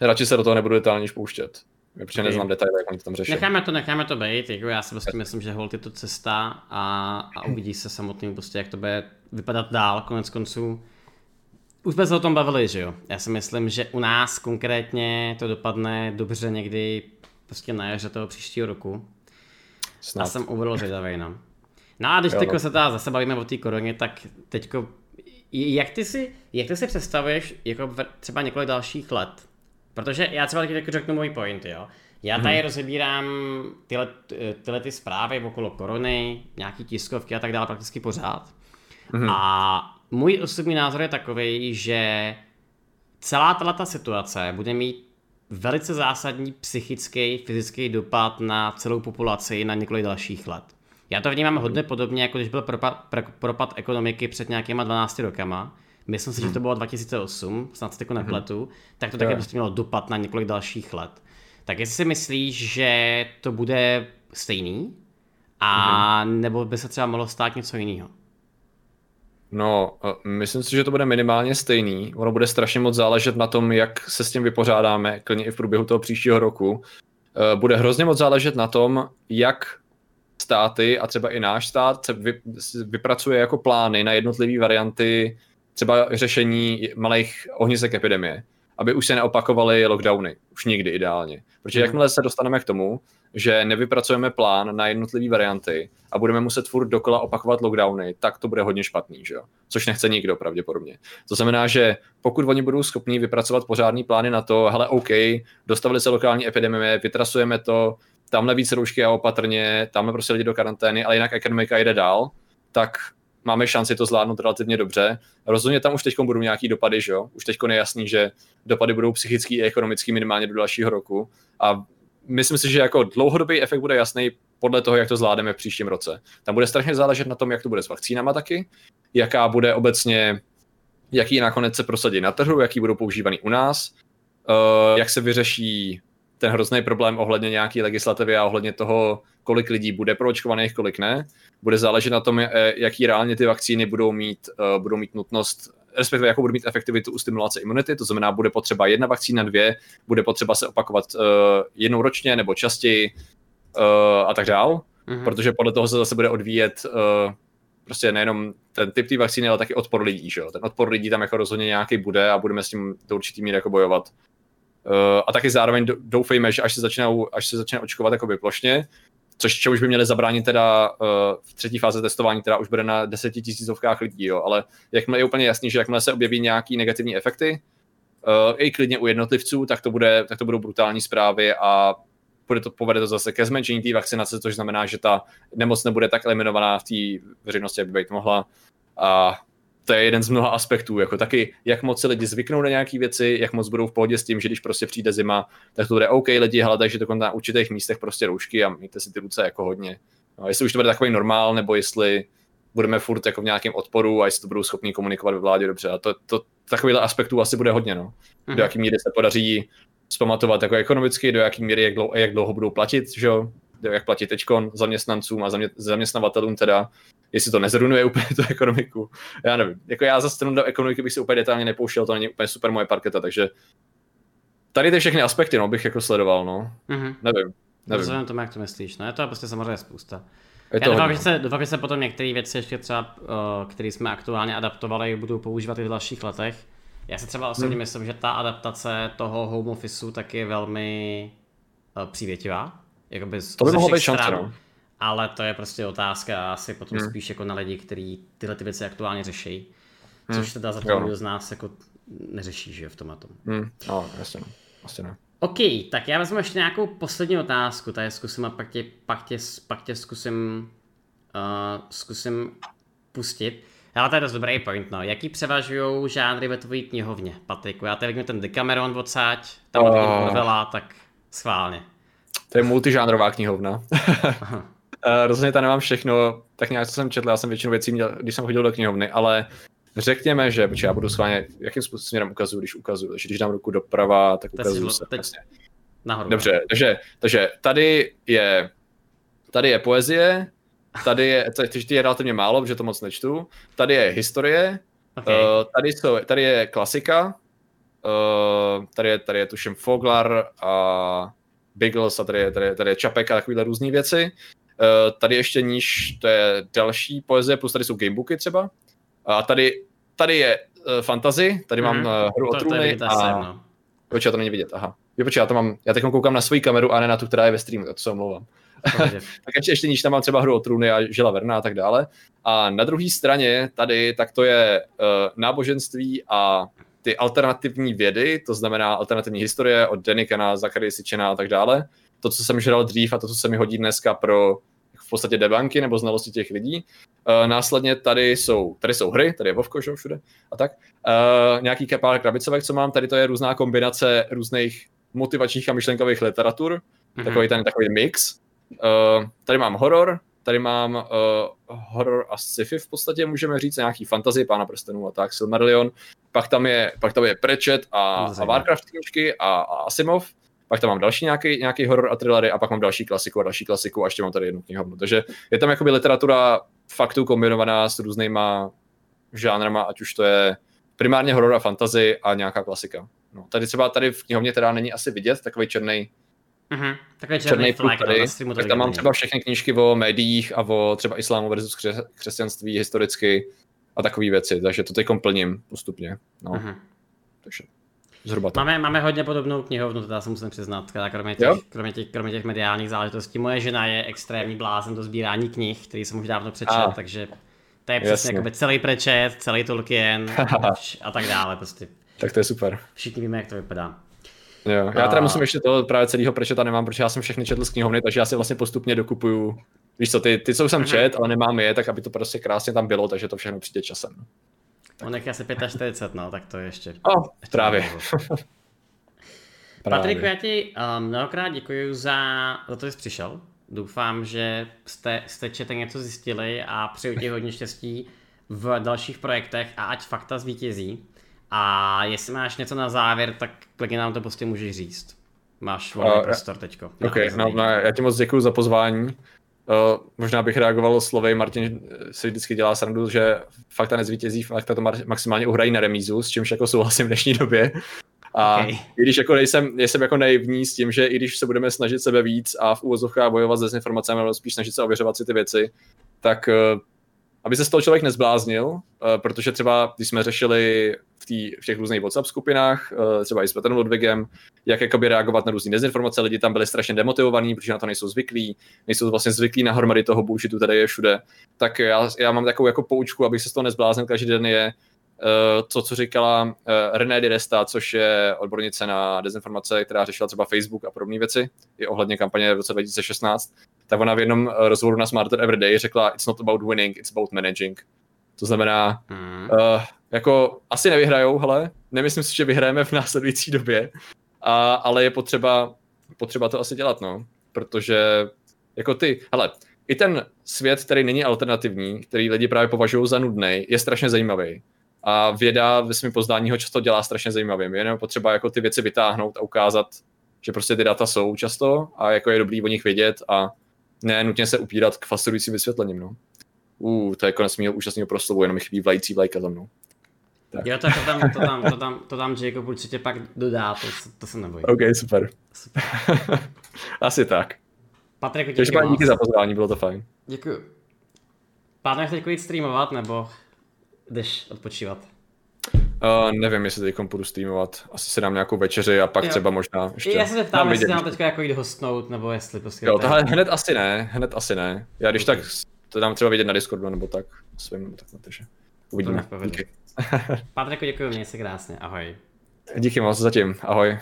radši se do toho nebudu detailně pouštět. Protože okay. neznám detaily, jak oni to tam řeší. Necháme to, necháme to být, jako já si vlastně myslím, že hold je to cesta a, a uvidí se samotný prostě, jak to bude vypadat dál, konec konců. Už jsme se o tom bavili, že jo? Já si myslím, že u nás konkrétně to dopadne dobře někdy prostě na jaře toho příštího roku. Snad. A jsem uvedl zvědavý, no. No a když teďko no. se teda zase bavíme o té koroně, tak teďko, jak ty si, jak ty si představuješ jako třeba několik dalších let? Protože já třeba taky řeknu můj point, jo. Já tady hmm. rozebírám tyhle, tyhle ty zprávy okolo korony, nějaký tiskovky a tak dále prakticky pořád. Hmm. A můj osobní názor je takový, že celá tato situace bude mít velice zásadní psychický, fyzický dopad na celou populaci na několik dalších let. Já to vnímám hodně podobně, jako když byl propad, propad ekonomiky před nějakýma 12 rokama. Myslím si, že to bylo 2008, snad se jako nepletu, mm tak to také prostě mělo dopad na několik dalších let. Tak jestli si myslíš, že to bude stejný, a mm nebo by se třeba mohlo stát něco jiného? No, myslím si, že to bude minimálně stejný. Ono bude strašně moc záležet na tom, jak se s tím vypořádáme, klidně i v průběhu toho příštího roku. E, bude hrozně moc záležet na tom, jak státy a třeba i náš stát se vy, vypracuje jako plány na jednotlivé varianty třeba řešení malých ohnisek epidemie, aby už se neopakovaly lockdowny, už nikdy ideálně. Protože mm. jakmile se dostaneme k tomu, že nevypracujeme plán na jednotlivé varianty a budeme muset furt dokola opakovat lockdowny, tak to bude hodně špatný, že jo? což nechce nikdo pravděpodobně. To znamená, že pokud oni budou schopni vypracovat pořádný plány na to, hele, OK, dostavili se lokální epidemie, vytrasujeme to, tamhle více roušky a opatrně, tamhle prostě lidi do karantény, ale jinak ekonomika jde dál, tak máme šanci to zvládnout relativně dobře. Rozhodně tam už teď budou nějaký dopady, že jo? Už teď je jasný, že dopady budou psychický a ekonomický minimálně do dalšího roku. A myslím si, že jako dlouhodobý efekt bude jasný podle toho, jak to zvládneme v příštím roce. Tam bude strašně záležet na tom, jak to bude s vakcínama taky, jaká bude obecně, jaký nakonec se prosadí na trhu, jaký budou používaný u nás, uh, jak se vyřeší ten hrozný problém ohledně nějaké legislativy a ohledně toho, kolik lidí bude proočkovaných, kolik ne. Bude záležet na tom, eh, jaký reálně ty vakcíny budou mít, uh, budou mít nutnost respektive jakou bude mít efektivitu u stimulace imunity, to znamená, bude potřeba jedna vakcína, dvě, bude potřeba se opakovat uh, jednou ročně nebo častěji uh, a tak dál, mm-hmm. protože podle toho se zase bude odvíjet uh, prostě nejenom ten typ té vakcíny, ale taky odpor lidí, že jo? Ten odpor lidí tam jako rozhodně nějaký bude a budeme s tím do určitý míry jako bojovat. Uh, a taky zároveň doufejme, že až se začnou, až se začne očkovat jako plošně, což čemuž by měli zabránit teda uh, v třetí fáze testování, která už bude na desetitisícovkách lidí, jo, ale jakmile je úplně jasný, že jakmile se objeví nějaký negativní efekty, uh, i klidně u jednotlivců, tak to, bude, tak to budou brutální zprávy a bude to, povede to zase ke zmenšení té vakcinace, což znamená, že ta nemoc nebude tak eliminovaná v té veřejnosti, aby být mohla. A to je jeden z mnoha aspektů, jako taky, jak moc se lidi zvyknou na nějaké věci, jak moc budou v pohodě s tím, že když prostě přijde zima, tak to bude OK, lidi, hele, takže to na určitých místech prostě roušky a mějte si ty ruce jako hodně. No, jestli už to bude takový normál, nebo jestli budeme furt jako v nějakém odporu a jestli to budou schopni komunikovat ve vládě dobře. A to, to takovýhle aspektů asi bude hodně, no. Mm-hmm. Do jaký míry se podaří zpamatovat jako ekonomicky, do jaký míry, jak dlouho, jak dlouho budou platit, že jo, jak platit teďkon zaměstnancům a zamě, zaměstnavatelům teda, jestli to nezrunuje [laughs] úplně tu ekonomiku. Já nevím. Jako já za stranu do ekonomiky bych si úplně detailně nepouštěl, to není úplně super moje parketa, takže tady ty všechny aspekty, no, bych jako sledoval, no. Mm-hmm. Nevím. Nevím. Rozumím tomu, jak to myslíš, no je to prostě samozřejmě spousta. Je Já doufám, že se, doufám, že se potom některé věci ještě třeba, uh, které jsme aktuálně adaptovali, budou používat i v dalších letech. Já si třeba osobně hmm. myslím, že ta adaptace toho home officeu tak je velmi uh, přívětivá. Jakoby to by mohlo být šance, no ale to je prostě otázka asi potom hmm. spíš jako na lidi, kteří tyhle ty věci aktuálně řeší. Hmm. Což teda nikdo z nás jako neřeší, že v tom a tom. Hmm. No, jasně. Asi ne. OK, tak já vezmu ještě nějakou poslední otázku, tady zkusím a pak tě, pak tě, pak tě zkusím, uh, zkusím pustit. Ale to je dost dobrý point, no. Jaký převažují žánry ve tvojí knihovně, Patriku? Já tady vidím ten Decameron odsáď, tam uh, novela, tak schválně. To je multižánrová knihovna. Uh, rozhodně tam nemám všechno, tak nějak co jsem četl, já jsem většinu věcí měl, když jsem chodil do knihovny, ale řekněme, že, protože já budu schválně, jakým směrem ukazuju, když ukazuju, takže když dám ruku doprava, tak ukazuju se. Teď nahoru. Dobře, takže, takže tady je, tady je poezie, tady je, teď je relativně málo, protože to moc nečtu, tady je historie, okay. uh, tady, jsou, tady je klasika, uh, tady je, tady je tuším Foglar a Biggles a tady je, tady je, tady je Čapek a takovéhle různé věci. Uh, tady ještě níž, to je další poezie, plus tady jsou gamebooky třeba. A tady, tady je uh, fantasy, tady mm-hmm. mám uh, hru o trůny a... Sem, no. Počkej, to není vidět, aha. Jo, počkej, já to mám, já teď koukám na svoji kameru a ne na tu, která je ve streamu, to se omlouvám. [laughs] tak ještě, ještě níž tam mám třeba hru o trůny a žila Verna a tak dále. A na druhé straně tady, tak to je uh, náboženství a ty alternativní vědy, to znamená alternativní historie od Denikana, Zachary Sičena a tak dále. To, co jsem žral dřív a to, co se mi hodí dneska pro podstatě debanky nebo znalosti těch lidí. Uh, následně tady jsou, tady jsou hry, tady je Vovko, že všude a tak. Uh, nějaký pár krabicovek, co mám, tady to je různá kombinace různých motivačních a myšlenkových literatur, mm-hmm. takový ten takový mix. Uh, tady mám horor, tady mám uh, horor a sci-fi v podstatě, můžeme říct, nějaký fantasy, Pána prstenů a tak, Silmarillion. Pak tam je, pak tam je Pratchett a, a Warcraft knížky a, a Asimov pak tam mám další nějaký, nějaký horor a thrillery a pak mám další klasiku a další klasiku a ještě mám tady jednu knihovnu. Takže je tam jakoby literatura faktů kombinovaná s různýma žánrama, ať už to je primárně horor a fantasy a nějaká klasika. No, tady třeba tady v knihovně teda není asi vidět takový černý Mhm. Takový černý černý pruh flag, no, tady, to tak tam mám třeba všechny knížky o médiích a o třeba islámu versus kře- křesťanství historicky a takové věci, takže to teď plním postupně. No, Mhm. takže zhruba to. Máme, máme hodně podobnou knihovnu, teda se musím přiznat, teda kromě těch, Jo? kromě, těch, kromě těch mediálních záležitostí. Moje žena je extrémní blázen do sbírání knih, který jsem už dávno přečet, A. takže to je přesně jakoby celý prečet, celý Tolkien [laughs] a tak dále. Prostě Tak to je super. všichni víme, jak to vypadá. Jo. Já teda A- musím ještě to právě celého prečeta nemám, protože já jsem všechny četl z knihovny, takže já si vlastně postupně dokupuju. Víš co, ty, ty co jsem čet, ale nemám je, tak aby to prostě krásně tam bylo, takže to všechno přijde časem. On je asi 45, no, tak to je ještě... O, právě. ještě [laughs] Patriku, já ti um, mnohokrát děkuji za, za to, že jsi přišel. Doufám, že jste, jste četli něco zjistili a přeju ti hodně štěstí v dalších projektech a ať fakta zvítězí. A jestli máš něco na závěr, tak klidně nám to prostě můžeš říct. Máš volný Uh, prostor teďko. Ok, no, no, já ti moc děkuji za pozvání. Uh, možná bych reagoval slovy, Martin si vždycky dělá srandu, že fakta nezvítězí, fakta to maximálně uhrají na remízu, s čímž jako souhlasím v dnešní době. A Ok. i když jako nejsem, nejsem jako naivní s tím, že i když se budeme snažit sebe víc a v úvozovkách bojovat s dezinformacemi, ale spíš snažit se ověřovat si ty věci, tak uh, aby se z toho člověk nezbláznil, protože třeba, když jsme řešili v, tý, v těch různých WhatsApp skupinách, uh, třeba i s Petrem Ludvigem, jak jakoby reagovat na různé dezinformace, lidi tam byli strašně demotivovaní, protože na to nejsou zvyklí, nejsou vlastně zvyklí na hromady toho bullshitu, tady je všude. Tak já, já mám takovou jako poučku, abych se z toho nezbláznil každý den je, uh, to, co říkala uh, René Diresta, což je odbornice na dezinformace, která řešila třeba Facebook a podobné věci, i ohledně kampaně v roce 2016, tak ona v jednom rozhovoru na Smarter Everyday řekla, it's not about winning, it's about managing. To znamená, Hmm. Uh, jako asi nevyhrajou, hele, nemyslím si, že vyhrajeme v následující době, a, ale je potřeba, potřeba to asi dělat, no, protože jako ty, hele, i ten svět, který není alternativní, který lidi právě považují za nudný, je strašně zajímavý. A věda ve svém poznání ho často dělá strašně zajímavým. Je jenom potřeba jako ty věci vytáhnout a ukázat, že prostě ty data jsou často a jako je dobrý o nich vědět a ne nutně se upírat k fascinujícím vysvětlením, no. Uh, to je konec mého úžasného proslovu, jenom mi chybí vlající vlajka za mnou. Tak. Jo, tak to tam, to tam, to tam, to tam Jacob určitě pak dodá, to, to se nebojím. OK, super. Super. [laughs] Asi tak. Patriku, díky Takže díky za pozvání, bylo to fajn. Děkuju. Plánuješ teď jít streamovat, nebo jdeš odpočívat? Uh, nevím, jestli teď půjdu streamovat. Asi si dám nějakou večeři a pak Jo. třeba možná ještě... Já se dám jestli vidět. nám teďka jako jít hostnout, nebo jestli prostě... Jo, to tohle hned asi ne, hned asi ne. Já když Ok. tak to dám třeba vidět na Discordu nebo tak, svým nebo takhle, takže uvidíme. Díky. Děkuji, měj se krásně, ahoj. Díky moc zatím, ahoj.